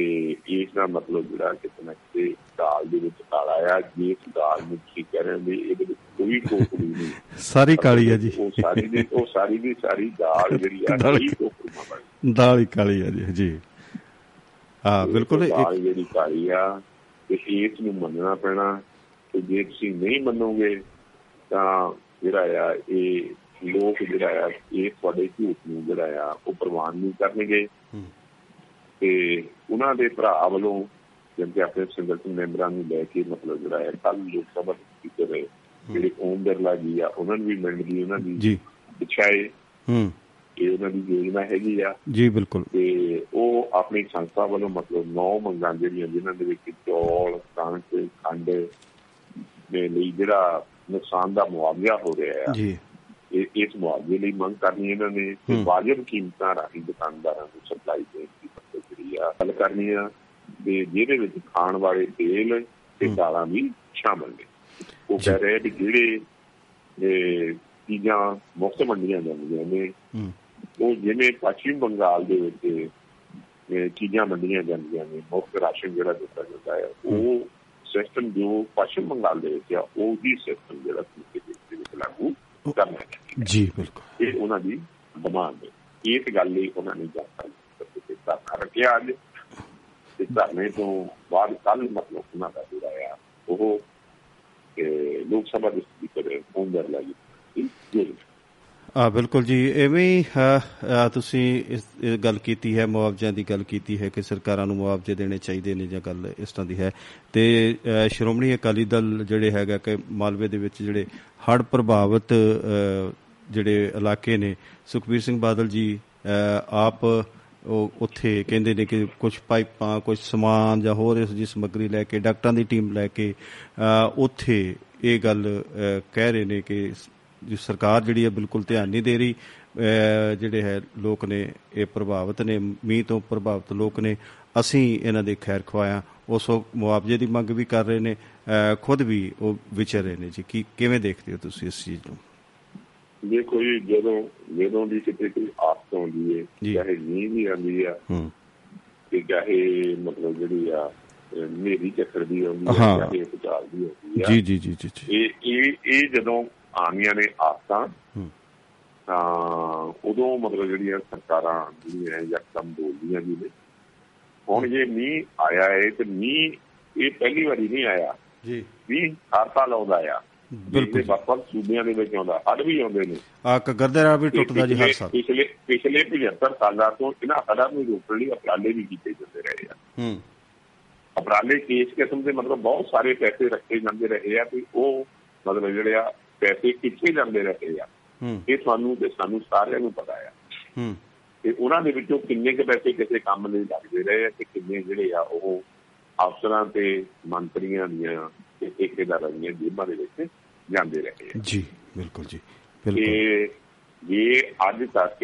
ਇਸ ਦਾ ਮਤਲਬ ਜਿਹੜਾ ਨਾ ਕਿਤੇ ਦਾਲ ਦੇ ਵਿੱਚ ਕਾਲਾ ਆ ਜਿਸ ਦਾਲ ਨੂੰ ਰਹੇ ਹੋ ਵੀ ਇਹਦੇ ਵਿੱਚ ਕੋਈ ਕੋਕੜੀ ਨਹੀਂ। ਸਾਰੀ ਕਾਲੀ ਹੈ ਜੀ। ਉਹ ਸਾਰੀ ਦੀ ਉਹ ਸਾਰੀ ਦੀ ਸਾਰੀ ਦਾਲ ਜਿਹੜੀ ਆ ਕੋਕੜੀਆਂ ਵਾਲੀ ਦਾਲ ਹੀ ਕਾਲੀ ਹੈ ਜੀ ਜੀ। ਹਾਂ ਬਿਲਕੁਲ ਦਾਲ ਜਿਹੜੀ ਕਾਲੀ ਆ ਤੇ ਇਸ ਨੂੰ ਮੰਨਣਾ ਪੈਣਾ ਤੇ ਜੇ ਤੁਸੀਂ ਨਹੀਂ ਮੰਨੋਗੇ ਤਾਂ ਜਿਹੜਾ ਆ ਇਹ ਲੋਕ ਜਿਹੜਾ ਆ ਇਹ ਤੁਹਾਡੇ ਝੂਠ ਨੂੰ ਜਿਹੜਾ ਆ ਉਹ ਪ੍ਰਵਾਨ ਨਹੀਂ ਕਰਨਗੇ। ਤੇ ਉਹਨਾਂ ਦੇ ਭਰਾ ਵੱਲੋਂ ਜਿਵੇਂ ਆਪਣੇ ਸੰਗਠਨ ਮੈਂਬਰਾਂ ਨੂੰ ਲੈ ਕੇ ਮਤਲਬ ਜਿਹੜਾ ਹੈ ਕੱਲ ਲੋਕ ਸਭਾ ਦੇ ਸਪੀਕਰ ਹੈ। ਜਿਹੜੇ ਓਮ ਬਿਰਲਾ ਜੀ ਆ ਉਹਨਾਂ ਨੂੰ ਵੀ ਮਿਲਣ ਦੀ ਉਹਨਾਂ ਦੀ ਜੀ। ਇੱਛਾ ਹੈ। ਇਹ ਉਹਨਾਂ ਦੀ ਯੋਜਨਾ ਹੈਗੀ ਆ। ਜੀ ਬਿਲਕੁਲ। ਤੇ ਉਹ ਆਪਣੀ ਸੰਸਥਾ ਵੱਲੋਂ ਮਤਲਬ ਨੌ ਮੰਗਾਂ ਜਿਹੜੀਆਂ ਜਿਨ੍ਹਾਂ ਦੇ ਵਿੱਚ ਚੌਲ ਕਣਕ ਖੰਡ ਦੇ ਲਈ ਜਿਹੜਾ ਨੁਕਸਾਨ ਦਾ ਮੁਆਵਜ਼ਾ ਹੋ ਰਿਹਾ ਹੈ ਜੀ। ਇਹ ਇਸ ਮੁਆਵਜ਼ੇ ਲਈ ਮੰਗ ਕਰਨੀ ਇਹਨਾਂ ਨੇ। ਵਾਜਬ ਕੀਮਤਾਂ ਰਾਹੀਂ ਦੁਕਾਨਦਾਰਾਂ ਨੂੰ ਸਪਲਾਈ ਦੇਣ ਦੀ ਮਤਲਬ ਜਿਹੜੀ ਆ ਗੱਲ ਕਰਨੀ ਆ ਤੇ ਜਿਹਦੇ ਵਿੱਚ ਖਾਣ ਵਾਲੇ ਤੇਲ ਤੇ। ਦਾਲਾਂ ਵੀ ਸ਼ਾਮਲ ਨੇ। ਉਹ। ਕਹਿ ਰਹੇ ਵੀ ਜਿਹੜੇ ਇਹ ਚੀਜ਼ਾਂ ਮੁਫਤ ਮੰਡੀਆਂ ਜਾਂਦੀਆਂ ਨੇ ਉਹ ਜਿਵੇਂ ਪੱਛਮੀ ਬੰਗਾਲ ਦੇ ਵਿੱਚ ਇਹ ਚੀਜ਼ਾਂ ਮੰਡੀਆਂ ਜਾਂਦੀਆਂ ਨੇ ਮੁਫਤ ਰਾਸ਼ਨ ਜਿਹੜਾ ਦਿੱਤਾ ਜਾਂਦਾ ਹੈ ਉਹ ਸਿਸਟਮ ਜੋ ਪੱਛਮੀ ਬੰਗਾਲ ਦੇ ਵਿੱਚ ਆ ਉਹ ਹੀ ਸਿਸਟਮ ਜਿਹੜਾ ਸੂਬੇ ਦੇ ਵਿੱਚ- ਦੇ ਲਾਗੂ ਕਰਨਾ ਹੈ। ਜੀ ਬਿਲਕੁਲ। ਇਹ ਉਹਨਾਂ ਦੀ ਡਿਮਾਂਡ ਹੈ। ਇਹ ਤੇ ਗੱਲ ਲਈ ਉਹਨਾਂ ਨੇ ਜਾਣਕਾਰੀ ਧਰਨਾ ਰੱਖਿਆ ਅੱਜ। ਤੇ ਧਰਨੇ ਤੋਂ ਬਾਅਦ ਕੱਲ ਮਤਲਬ ਉਹਨਾਂ ਦਾ ਜਿਹੜਾ ਆ ਉਹ ਇਹ ਲੋਕ ਸਭਾ ਦੇ ਸਪੀਕਰ ਓਮ ਬਿਰਲਾ ਜੀ। ਦੀ ਯੋਜਨਾ ਆ ਬਿਲਕੁਲ ਜੀ ਐਵੇਂ ਹੀ ਅ, ਅ, ਤੁਸੀਂ ਇਸ ਇਹ ਗੱਲ ਕੀਤੀ ਹੈ ਮੁਆਵਜ਼ਿਆਂ ਦੀ ਗੱਲ ਕੀਤੀ ਹੈ ਕਿ ਸਰਕਾਰਾਂ ਨੂੰ ਮੁਆਵਜ਼ੇ ਦੇਣੇ ਚਾਹੀਦੇ ਨੇ ਜਾਂ ਗੱਲ ਇਸ ਤਰ੍ਹਾਂ ਦੀ ਹੈ। ਤੇ ਅ, ਸ਼੍ਰੋਮਣੀ ਅਕਾਲੀ ਦਲ ਜਿਹੜੇ ਹੈਗਾ ਕਿ ਮਾਲਵੇ ਦੇ ਵਿੱਚ ਜਿਹੜੇ ਹੜ੍ਹ ਪ੍ਰਭਾਵਿਤ ਅ, ਜਿਹੜੇ ਇਲਾਕੇ ਨੇ ਸੁਖਬੀਰ ਸਿੰਘ ਬਾਦਲ ਜੀ ਅ, ਆਪ ਉਹ ਉੱਥੇ ਕਹਿੰਦੇ ਨੇ ਕਿ ਕੁਝ ਪਾਈਪਾਂ ਕੁਝ ਸਮਾਨ ਜਾਂ ਹੋਰ ਇਸ ਦੀ ਸਮੱਗਰੀ ਲੈ ਕੇ ਡਾਕਟਰਾਂ ਦੀ ਟੀਮ ਲੈ ਕੇ ਅ, ਉੱਥੇ ਇਹ ਗੱਲ ਅ, ਕਹਿ ਰਹੇ ਨੇ ਕਿ ਸ- ਜੋ ਸਰਕਾਰ ਜਿਹੜੀ ਹੈ ਬਿਲਕੁਲ ਧਿਆਨ ਨਹੀਂ ਦੇ ਰਹੀ। ਅਹ ਜਿਹੜੇ ਹੈ ਲੋਕ ਨੇ ਇਹ ਪ੍ਰਭਾਵਿਤ ਨੇ ਮੀਂਹ ਤੋਂ ਪ੍ਰਭਾਵਿਤ ਲੋਕ ਨੇ। ਅਸੀਂ ਇਹਨਾਂ ਦੇ ਖੈਰ ਖਵਾਇਆ। ਉਸ ਵਕਤ ਮੁਆਵਜ਼ੇ ਦੀ ਮੰਗ ਵੀ ਕਰ ਰਹੇ ਨੇ। ਅਹ ਖੁਦ ਵੀ ਉਹ ਵਿਚਰ ਰਹੇ ਨੇ ਜੀ। ਕੀ ਕਿਵੇਂ ਦੇਖਦੇ ਹੋ ਤੁਸੀਂ ਇਸ ਚੀਜ਼ ਨੂੰ? ਜੇ ਕੋਈ ਜਦੋਂ ਜਦੋਂ ਦੀ ਕਿਤੇ ਕੋਈ ਆਫਤ ਆਉਂਦੀ ਹੈ ਜੀ। ਚਾਹੇ ਨੀਂਦ ਵੀ ਆਉਂਦੀ ਆ ਹੂੰ ਤੇ ਚਾਹੇ ਮਤਲਬ ਜਿਹੜੀ ਆ ਹਨੇਰੀ ਚੱਕਰ ਦੀ ਆਉਂਦੀ ਹਾਂ। ਆ ਚਾਹੇ ਭੁਚਾਲ ਦੀ ਆਉਂਦੀ ਆ ਜੀ ਜੀ ਜੀ ਜੀ ਜੀ ਇਹ ਇਹ ਇਹ ਜਦੋਂ ਆਉਂਦੀਆਂ ਨੇ ਆਫਤਾਂ ਹੂੰ। ਤਾਂ ਉਦੋਂ ਮਤਲਬ ਜਿਹੜੀਆਂ ਸਰਕਾਰਾਂ ਜਿਹੜੀਆਂ ਯਕਦਮ ਬੋਲਦੀਆਂ ਵੀ ਨੇ ਹੁਣ ਜੇ ਮੀਂਹ ਆਇਆ ਹੈ ਤੇ ਮੀਂਹ ਇਹ ਪਹਿਲੀ ਵਾਰੀ ਨਹੀਂ ਆਇਆ ਜੀ ਮੀਂਹ ਹਰ ਸਾਲ ਆਉਂਦਾ ਆ ਬਿਲਕੁਲ ਜੀ। ਵੱਖ ਵੱਖ ਸੂਬਿਆਂ ਦੇ ਵਿੱਚ ਆਉਂਦਾ ਹੜ ਵੀ ਆਉਂਦੇ ਨੇ। ਆ ਕਗਰਦਰਾ ਵੀ ਟੁੱਟਦਾ ਜੀ ਹਰ ਸਾਲ। ਪਿਛਲੇ ਪਿਛਲੇ 75 ਸਾਲਾਂ ਤੋਂ ਇਹਨਾਂ ਹੜ੍ਹਾਂ ਨੂੰ ਰੋਕਣ ਲਈ ਉਪਰਾਲੇ ਵੀ ਕੀਤੇ ਜਾਂਦੇ ਰਹੇ ਆ। ਹੂੰ। ਉਪਰਾਲੇ ਕੇਸ ਕਿਸਮ ਦੇ ਮਤਲਬ ਬਹੁਤ ਸਾਰੇ ਪੈਸੇ ਰੱਖੇ ਜਾਂਦੇ ਰਹੇ ਆ ਤੇ ਉਹ ਮਤਲਬ ਜਿਹੜੇ ਆ ਪੈਸੇ ਕਿੱਥੇ ਜਾਂਦੇ ਰਹੇ ਆ। ਹੂੰ। ਇਹ ਤੁਹਾਨੂੰ ਤੇ ਸਾਨੂੰ ਸਾਰਿਆਂ ਨੂੰ ਪਤਾ ਆ। ਹੂੰ। ਤੇ ਉਹਨਾਂ ਦੇ ਵਿੱਚੋਂ ਕਿੰਨੇ ਕੁ ਪੈਸੇ ਕਿਸੇ ਕੰਮ ਲਈ ਲੱਗਦੇ ਰਹੇ ਆ ਤੇ ਕਿੰਨੇ ਜਿਹੜੇ ਆ ਉਹ ਅਫਸਰਾਂ ਤੇ ਮੰਤਰੀਆਂ ਦੀਆਂ ਤੇ ਠੇਕੇਦਾਰਾਂ ਦੀਆਂ ਜੇਬਾਂ ਦੇ ਵਿੱਚ ਜਾਂਦੇ ਰਹੇ ਜੀ ਬਿਲਕੁਲ ਜੀ ਬਿਲਕੁਲ। ਕਿ ਜੇ ਅੱਜ ਤੱਕ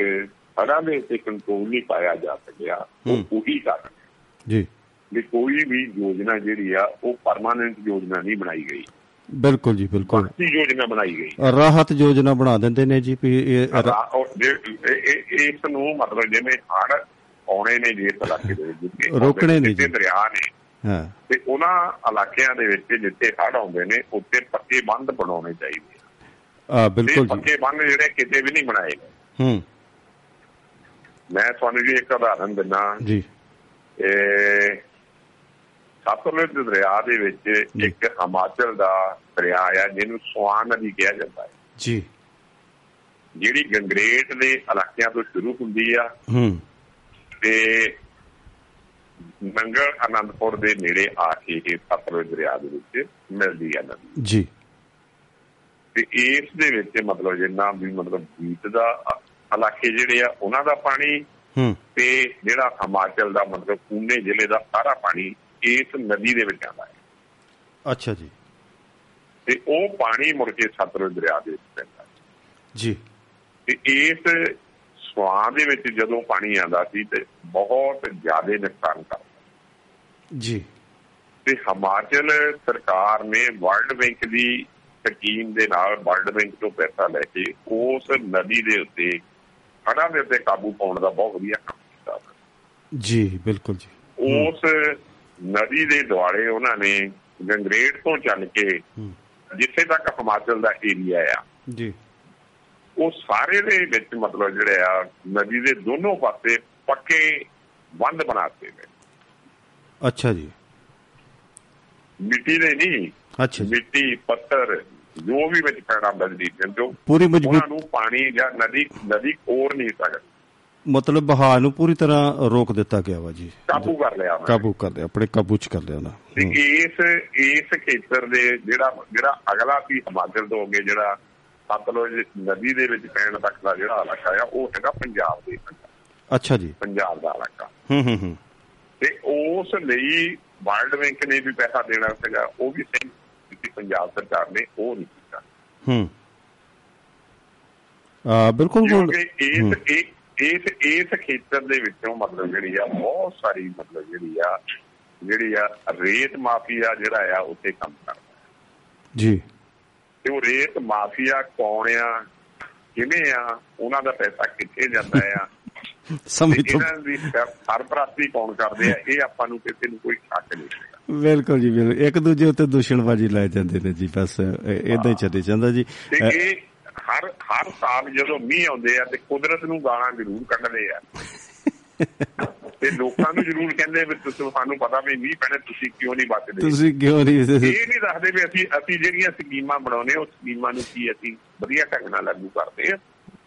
ਹੜ੍ਹਾਂ ਦੇ ਉੱਤੇ ਕੰਟਰੋਲ ਨਹੀਂ ਪਾਇਆ ਜਾ ਸਕਿਆ। ਉਹ ਉਹੀ ਕਾਰਨ ਜੀ। ਵੀ ਕੋਈ ਵੀ ਯੋਜਨਾ ਜਿਹੜੀ ਆ ਉਹ ਪਰਮਾਨੈਂਟ ਯੋਜਨਾ ਨਹੀਂ ਬਣਾਈ ਗਈ। ਬਿਲਕੁਲ ਜੀ ਬਿਲਕੁਲ। ਵਕਤੀ ਯੋਜਨਾ ਬਣਾਈ ਗਈ। ਰਾਹਤ ਯੋਜਨਾ ਬਣਾ ਦਿੰਦੇ ਨੇ ਜੀ ਇਹ ਇਹ- ਇਹ- ਇਸ ਨੂੰ ਮਤਲਬ ਜਿਵੇਂ ਹੜ ਆਉਣੇ ਨੇ ਜੇ ਇਲਾਕੇ ਦੇ ਰੋਕਣੇ ਨੇ ਜੀ। ਦਰਿਆ ਨੇ ਤੇ ਉਹਨਾਂ ਇਲਾਕਿਆਂ ਦੇ ਵਿੱਚ ਜਿੱਥੇ ਹੜ ਆਉਂਦੇ ਨੇ ਉੱਥੇ ਪੱਕੇ ਬੰਦ ਬਣਾਉਣੇ ਚਾਹੀਦੇ ਆ। ਬਿਲਕੁਲ ਜੀ। ਪੱਕੇ ਬੰਦ ਜਿਹੜੇ ਕਿਤੇ ਵੀ ਨਹੀਂ ਬਣਾਏ ਹੂੰ। ਮੈਂ ਤੁਹਾਨੂੰ ਜੀ ਇੱਕ ਉਦਾਹਰਨ ਦਿੰਦਾ। ਜੀ। ਇਹ ਸਤਲੁਜ ਦਰਿਆ ਦੇ ਵਿੱਚ। ਇੱਕ ਹਿਮਾਚਲ ਦਾ ਦਰਿਆ ਆ ਜਿਹਨੂੰ ਸਵਾਨ ਨਦੀ ਕਿਹਾ ਜਾਂਦਾ ਹੈ। ਜੀ। ਜਿਹੜੀ ਗੰਗਰੇਟ ਦੇ ਇਲਾਕਿਆਂ ਤੋਂ ਸ਼ੁਰੂ ਹੁੰਦੀ ਆ। ਹੂੰ। ਤੇ ਨੰਗਲ ਆਨੰਦਪੁਰ ਦੇ ਨੇੜੇ ਆ ਕੇ ਇਹ ਸਤਲੁਜ ਦਰਿਆ ਦੇ ਵਿੱਚ ਮਿਲਦੀ ਆ ਨਦੀ। ਜੀ। ਤੇ ਇਸ ਦੇ ਵਿੱਚ ਮਤਲਬ ਜਿੰਨਾ ਵੀ ਮਤਲਬ ਬੀਤ ਦਾ ਇਲਾਕੇ ਜਿਹੜੇ ਆ ਉਹਨਾਂ ਦਾ ਪਾਣੀ ਹੂੰ। ਤੇ ਜਿਹੜਾ ਹਿਮਾਚਲ ਦਾ ਮਤਲਬ ਪੂਨੇ ਜ਼ਿਲ੍ਹੇ ਦਾ ਸਾਰਾ ਪਾਣੀ ਇਸ ਨਦੀ ਦੇ ਵਿੱਚ ਆਉਂਦਾ ਹੈ। ਅੱਛਾ ਜੀ। ਤੇ ਉਹ ਪਾਣੀ ਮੁੜ ਕੇ ਸਤਲੁਜ ਦਰਿਆ ਦੇ ਵਿੱਚ ਪੈਂਦਾ ਹੈ। ਜੀ। ਤੇ ਇਸ ਸਵਾਂ ਦੇ ਵਿੱਚ ਜਦੋਂ ਪਾਣੀ ਆਉਂਦਾ ਸੀ ਤੇ ਬਹੁਤ ਜ਼ਿਆਦਾ ਨੁਕਸਾਨ ਕਰਦਾ ਜੀ। ਤੇ ਹਿਮਾਚਲ ਸਰਕਾਰ ਨੇ ਵਰਲਡ ਬੈਂਕ ਦੀ ਸਕੀਮ ਦੇ ਨਾਲ ਵਰਲਡ ਬੈਂਕ ਤੋਂ ਪੈਸਾ ਲੈ ਕੇ ਉਸ ਨਦੀ ਦੇ ਉੱਤੇ ਹੜ੍ਹਾਂ ਦੇ ਉੱਤੇ ਕਾਬੂ ਪਾਉਣ ਦਾ ਬਹੁਤ ਵਧੀਆ ਕੰਮ ਕੀਤਾ। ਜੀ ਬਿਲਕੁਲ ਜੀ। ਉਸ ਨਦੀ ਦੇ ਦੁਆਲੇ ਉਹਨਾਂ ਨੇ ਗੰਗਰੇਟ ਤੋਂ ਚੱਲ ਕੇ ਜਿੱਥੇ ਤੱਕ ਹਿਮਾਚਲ ਦਾ ਏਰੀਆ ਆ ਜੀ। ਉਹ ਸਾਰੇ ਦੇ ਵਿੱਚ ਮਤਲਬ ਜਿਹੜੇ ਆ ਨਦੀ ਦੇ ਦੋਨੋਂ ਪਾਸੇ ਪੱਕੇ ਬੰਦ ਬਣਾਤੇ ਨੇ ਅੱਛਾ ਜੀ। ਮਿੱਟੀ ਦੇ ਨਹੀਂ ਅੱਛਾ ਜੀ। ਮਿੱਟੀ ਪੱਥਰ ਜੋ ਵੀ ਵਿੱਚ ਪੈਣਾ ਬਜਦੀ ਜੋ ਪੂਰੀ ਮਜ਼ਬੂਤ ਨੂੰ ਪਾਣੀ ਜਾਂ ਨਦੀ ਨਦੀ ਕੋਰ ਨਹੀਂ ਸਕਦੀ। ਮਤਲਬ ਬਹਾ ਨੂੰ ਪੂਰੀ ਤਰ੍ਹਾਂ ਰੋਕ ਦਿੱਤਾ ਗਿਆ ਵਾ ਜੀ। ਕਾਬੂ ਕਰ ਲਿਆ ਨੇ। ਕਾਬੂ ਕਰ ਲਿਆ ਆਪਣੇ ਕਾਬੂ ਚ ਕਰ ਲਿਆ ਹੂੰ, ਇਸ ਇਸ ਖੇਤਰ ਦੇ ਜਿਹੜਾ ਜਿਹੜਾ ਅਗਲਾ ਸੀ ਹਿਮਾਚਲ ਤੋਂ ਅੱਗੇ ਜਿਹੜਾ ਸਤਲੁਜ ਨਦੀ ਦੇ ਵਿੱਚ ਪੈਣ ਤੱਕ ਦਾ ਜਿਹੜਾ ਇਲਾਕਾ ਆ ਉਹ ਹੈਗਾ ਪੰਜਾਬ ਦੇ ਅੱਛਾ ਜੀ। ਪੰਜਾਬ ਦਾ ਇਲਾਕਾ। ਹੂੰ ਹੂੰ ਹੂੰ। ਤੇ ਉਸ ਲਈ ਵਰਲਡ ਬੈਂਕ ਨੇ ਵੀ ਪੈਸਾ ਦੇਣਾ ਸੀਗਾ ਉਹ ਵੀ ਸਹੀ ਕੀਤੀ ਪੰਜਾਬ ਸਰਕਾਰ ਨੇ ਉਹ ਨਹੀਂ ਕੀਤਾ। ਹੂੰ। ਆ ਬਿਲਕੁਲ ਇਸ ਇਸ ਇਸ ਖੇਤਰ ਦੇ ਵਿੱਚੋਂ ਮਤਲਬ ਜਿਹੜੀ ਆ ਬਹੁਤ ਸਾਰੀ ਮਤਲਬ ਜਿਹੜੀ ਆ ਜਿਹੜੀ ਆ ਰੇਤ ਮਾਫੀਆ ਜਿਹੜਾ ਆ ਉੱਥੇ ਕੰਮ ਕਰਦਾ। ਜੀ। ਤੇ ਉਹ ਰੇਤ ਮਾਫੀਆ ਕੌਣ ਆ? ਕਿਵੇਂ ਆ? ਉਹਨਾਂ ਦਾ ਪੈਸਾ ਕਿੱਥੇ ਜਾਂਦਾ ਆ? ਸਮਝ ਤੋਂ ਇਹਨਾਂ ਦੀ ਸਰਪ੍ਰਸਤੀ ਕੌਣ ਕਰਦੇ ਆ? ਇਹ ਆਪਾਂ ਨੂੰ ਕਿਸੇ ਨੂੰ ਕੋਈ ਸ਼ੱਕ ਨਹੀਂ ਬਿਲਕੁਲ ਜੀ ਬਿਲਕੁਲ। ਇੱਕ ਦੂਜੇ ਉੱਤੇ ਦੁਸ਼ਣਬਾਜੀ ਲਾਏ ਜਾਂਦੇ ਨੇ ਜੀ ਬਸ ਇਦਾਂ ਹੀ ਚੱਲੇ ਜਾਂਦਾ ਜੀ। ਇਹ ਹਰ ਹਰ ਸਾਲ ਜਦੋਂ ਮੀਂਹ ਆਉਂਦੇ ਆ ਤੇ ਕੁਦਰਤ ਨੂੰ ਗਾਲਾਂ ਜ਼ਰੂਰ ਕੱਢਦੇ ਆ। ਤੇ ਲੋਕਾਂ ਨੂੰ ਜ਼ਰੂਰ ਕਹਿੰਦੇ ਵੀ ਤੁਸੀਂ ਸਾਨੂੰ ਪਤਾ ਵੀ ਮੀਂਹ ਪੈਣੇ ਤੁਸੀਂ ਕਿਉਂ ਨਹੀਂ ਬਚਦੇ ਤੁਸੀਂ ਕਿਉਂ ਨਹੀਂ ਇਹ ਨਹੀਂ ਦੱਸਦੇ ਵੀ ਅਸੀਂ ਅਸੀਂ ਜਿਹੜੀਆਂ ਸਕੀਮਾਂ ਬਣਾਉਨੇ ਉਹ ਸਕੀਮਾਂ ਨੂੰ ਕੀ ਅਸੀਂ ਵਧੀਆ ਢੰਗ ਨਾਲ ਲਾਗੂ ਕਰਦੇ ਆ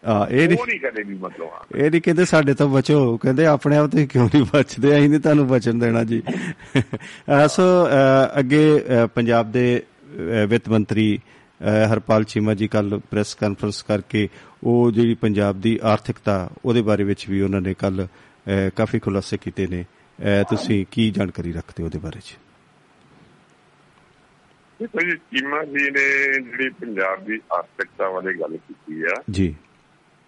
ਆ ਇਹ ਨਹੀਂ ਨਹੀਂ ਕਦੇ ਵੀ ਮਤਲਬ ਇਹ ਨਹੀਂ ਕਹਿੰਦੇ ਸਾਡੇ ਤੋਂ ਬਚੋ ਕਹਿੰਦੇ ਆਪਣੇ ਆਪ ਤੁਸੀਂ ਕਿਉਂ ਨਹੀਂ ਬਚਦੇ? ਅਸੀਂ ਨਹੀਂ ਤੁਹਾਨੂੰ ਬਚਣ ਦੇਣਾ ਜੀ। ਸੋ ਅੱਗੇ ਪੰਜਾਬ ਦੇ ਵਿੱਤ ਮੰਤਰੀ ਹਰਪਾਲ ਚੀਮਾ ਜੀ ਕੱਲ ਪ੍ਰੈਸ ਕਾਨਫਰੰਸ ਕਰਕੇ ਉਹ ਜਿਹੜੀ ਪੰਜਾਬ ਦੀ ਆਰਥਿਕਤਾ ਉਹਦੇ ਬਾਰੇ ਵਿੱਚ ਵੀ ਉਹਨਾਂ ਨੇ ਕੱਲ ਕਾਫੀ ਖੁਲਾਸੇ ਕੀਤੇ ਨੇ। ਤੁਸੀਂ ਕੀ ਜਾਣਕਾਰੀ ਰੱਖਦੇ ਹੋ ਉਹਦੇ ਬਾਰੇ ਚ? ਜੀ ਚੀਮਾ ਜੀ ਨੇ ਜਿਹੜੀ ਪੰਜਾਬ ਦੀ ਆਰਥਿਕਤਾ ਬਾਰੇ ਗੱਲ ਕੀਤੀ ਆ ਜੀ।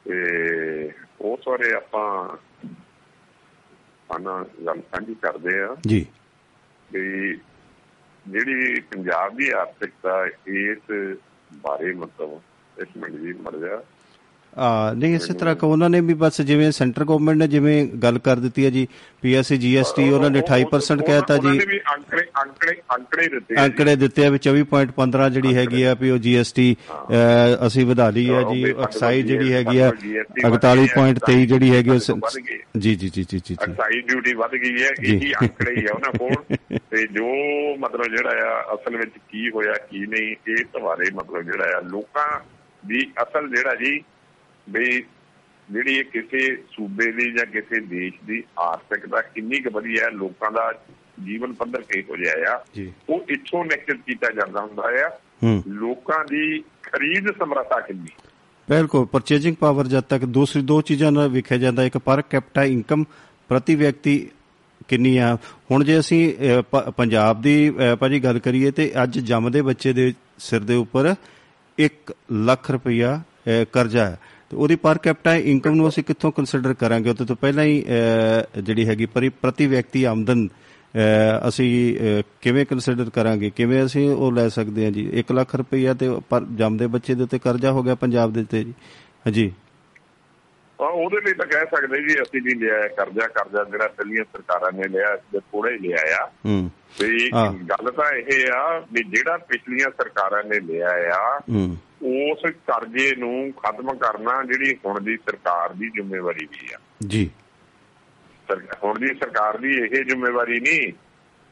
ਤੇ ਉਸ ਬਾਰੇ ਆਪਾਂ ਆਨਾ ਗੱਲ ਸਾਂਝੀ ਕਰਦੇ ਆ। ਜੀ। ਵੀ ਜਿਹੜੀ ਪੰਜਾਬ ਦੀ ਆਰਥਿਕਤਾ ਇਸ ਬਾਰੇ ਮਤਲਬ ਇਸ ਮਿੰਟ ਜੀ ਮਰ ਜਾ ਆ ਨਹੀਂ ਇਸੇ ਤਰ੍ਹਾਂ ਕਿ ਉਹਨਾਂ ਨੇ ਵੀ ਬਸ ਜਿਵੇਂ ਸੈਂਟਰ ਗਵਰਨਮੈਂਟ ਨੇ ਜਿਵੇਂ ਗੱਲ ਕਰ ਦਿੱਤੀ ਹੈ ਜੀ ਪੀਐਸਸੀ ਜੀਐਸਟੀ ਉਹਨਾਂ ਨੇ 28% ਕਹਿਤਾ ਜੀ। ਅੰਕੜੇ ਅੰਕੜੇ ਅੰਕੜੇ ਦਿੱਤੇ। ਅੰਕੜੇ ਦਿੱਤੇ ਆ ਵੀ 24.15 ਜਿਹੜੀ ਹੈਗੀ ਆ ਵੀ ਉਹ ਜੀਐਸਟੀ ਅਸੀਂ ਵਧਾ ਲਈ ਆ ਜੀ ਐਕਸਾਈਜ਼ ਜਿਹੜੀ ਹੈਗੀ ਆ 48.23 ਜਿਹੜੀ ਹੈਗੀ ਜੀ ਜੀ ਜੀ ਜੀ ਜੀ ਐਕਸਾਈਜ਼ ਡਿਊਟੀ ਵੱਧ ਗਈ ਹੈ। ਇਹੀ ਅੰਕੜੇ ਹੀ ਆ ਉਹਨਾਂ ਕੋਲ। ਤੇ ਜੋ ਮਤਲਬ ਜਿਹੜਾ ਆ ਅਸਲ ਵਿੱਚ ਕੀ ਹੋਇਆ ਕੀ ਨਹੀਂ ਇਸ ਬਾਰੇ ਮਤਲਬ ਜਿਹੜਾ ਆ ਲੋਕਾਂ ਦੀ ਅਸਲ ਜਿਹੜਾ ਜੀ ਵੀ ਜਿਹੜੀ ਇਹ ਕਿਸੇ ਸੂਬੇ ਦੀ ਜਾਂ ਕਿਸੇ ਦੇਸ਼ ਦੀ ਆਰਥਿਕਤਾ ਕਿੰਨੀ ਕੁ ਵਧੀਆ ਹੈ ਲੋਕਾਂ ਦਾ ਜੀਵਨ ਪੱਧਰ ਕਿਹੋ ਜਿਹਾ ਆ ਉਹ ਇੱਥੋਂ ਨਿਸ਼ਚਿਤ ਕੀਤਾ ਜਾਂਦਾ ਹੁੰਦਾ ਆ ਹੂੰ। ਲੋਕਾਂ ਦੀ ਖਰੀਦ ਸਮਰੱਥਾ ਕਿੰਨੀ? ਬਿਲਕੁਲ ਪਰਚੇਜਿੰਗ ਪਾਵਰ ਜਦ ਤੱਕ ਦੂਸਰੀ ਦੋ ਚੀਜ਼ਾਂ ਨਾਲ ਵੇਖਿਆ ਜਾਂਦਾ ਇੱਕ ਪਰ ਕੈਪੀਟਾ ਇਨਕਮ ਪ੍ਰਤੀ ਵਿਅਕਤੀ ਕਿੰਨੀ ਆ। ਹੁਣ ਜੇ ਅਸੀਂ ਪੰਜਾਬ ਦੀ ਭਾਜੀ ਗੱਲ ਕਰੀਏ ਤੇ ਅੱਜ ਜੰਮਦੇ ਬੱਚੇ ਦੇ ਸਿਰ ਦੇ ਉੱਪਰ 1 ਲੱਖ ਰੁਪਇਆ ਕਰਜ਼ਾ ਹੈ। ਤੇ ਉਹਦੀ ਪਰ ਕੈਪੀਟਾ ਇਨਕਮ ਨੂੰ ਅਸੀਂ ਕਿੱਥੋਂ ਕੰਸੀਡਰ ਕਰਾਂਗੇ? ਉਹਦੇ ਤੋਂ ਪਹਿਲਾਂ ਹੀ ਜਿਹੜੀ ਹੈਗੀ ਪਰੀ- ਪ੍ਰਤੀ ਵਿਅਕਤੀ ਆਮਦਨ ਅਸੀਂ ਕਿਵੇਂ ਕੰਸੀਡਰ ਕਰਾਂਗੇ? ਕਿਵੇਂ ਅਸੀਂ ਉਹ ਲੈ ਸਕਦੇ ਹਾਂ ਜੀ? 1 ਲੱਖ ਰੁਪਈਆ ਤੇ ਪਰ ਜੰਮਦੇ ਬੱਚੇ ਦੇ ਉੱਤੇ ਕਰਜ਼ਾ ਹੋ ਗਿਆ ਪੰਜਾਬ ਦੇ ਉੱਤੇ ਜੀ। ਹਾਂਜੀ। ਹਾਂ ਉਹਦੇ ਲਈ ਤਾਂ ਕਹਿ ਸਕਦੇ ਜੀ ਅਸੀਂ ਵੀ ਲਿਆ ਕਰਜ਼ਾ ਕਰਜ਼ਾ ਜਿਹੜਾ ਪਹਿਲੀਆਂ ਸਰਕਾਰਾਂ ਨੇ ਲਿਆ ਤੇ ਥੋੜਾ ਹੀ ਲਿਆ ਆ। ਹੂੰ। ਵੀ। ਗੱਲ ਤਾਂ ਇਹ ਆ ਵੀ ਜਿਹੜਾ ਪਿਛਲੀਆਂ ਸਰਕਾਰਾਂ ਨੇ ਲਿਆ ਆ ਹੂੰ। ਉਸ ਕਰਜ਼ੇ ਨੂੰ ਖਤਮ ਕਰਨਾ ਜਿਹੜੀ ਹੁਣ ਦੀ ਸਰਕਾਰ ਦੀ ਜ਼ਿੰਮੇਵਾਰੀ ਵੀ ਆ। ਜੀ। ਹੁਣ ਦੀ ਸਰਕਾਰ ਦੀ ਇਹ ਜ਼ਿੰਮੇਵਾਰੀ ਨਹੀਂ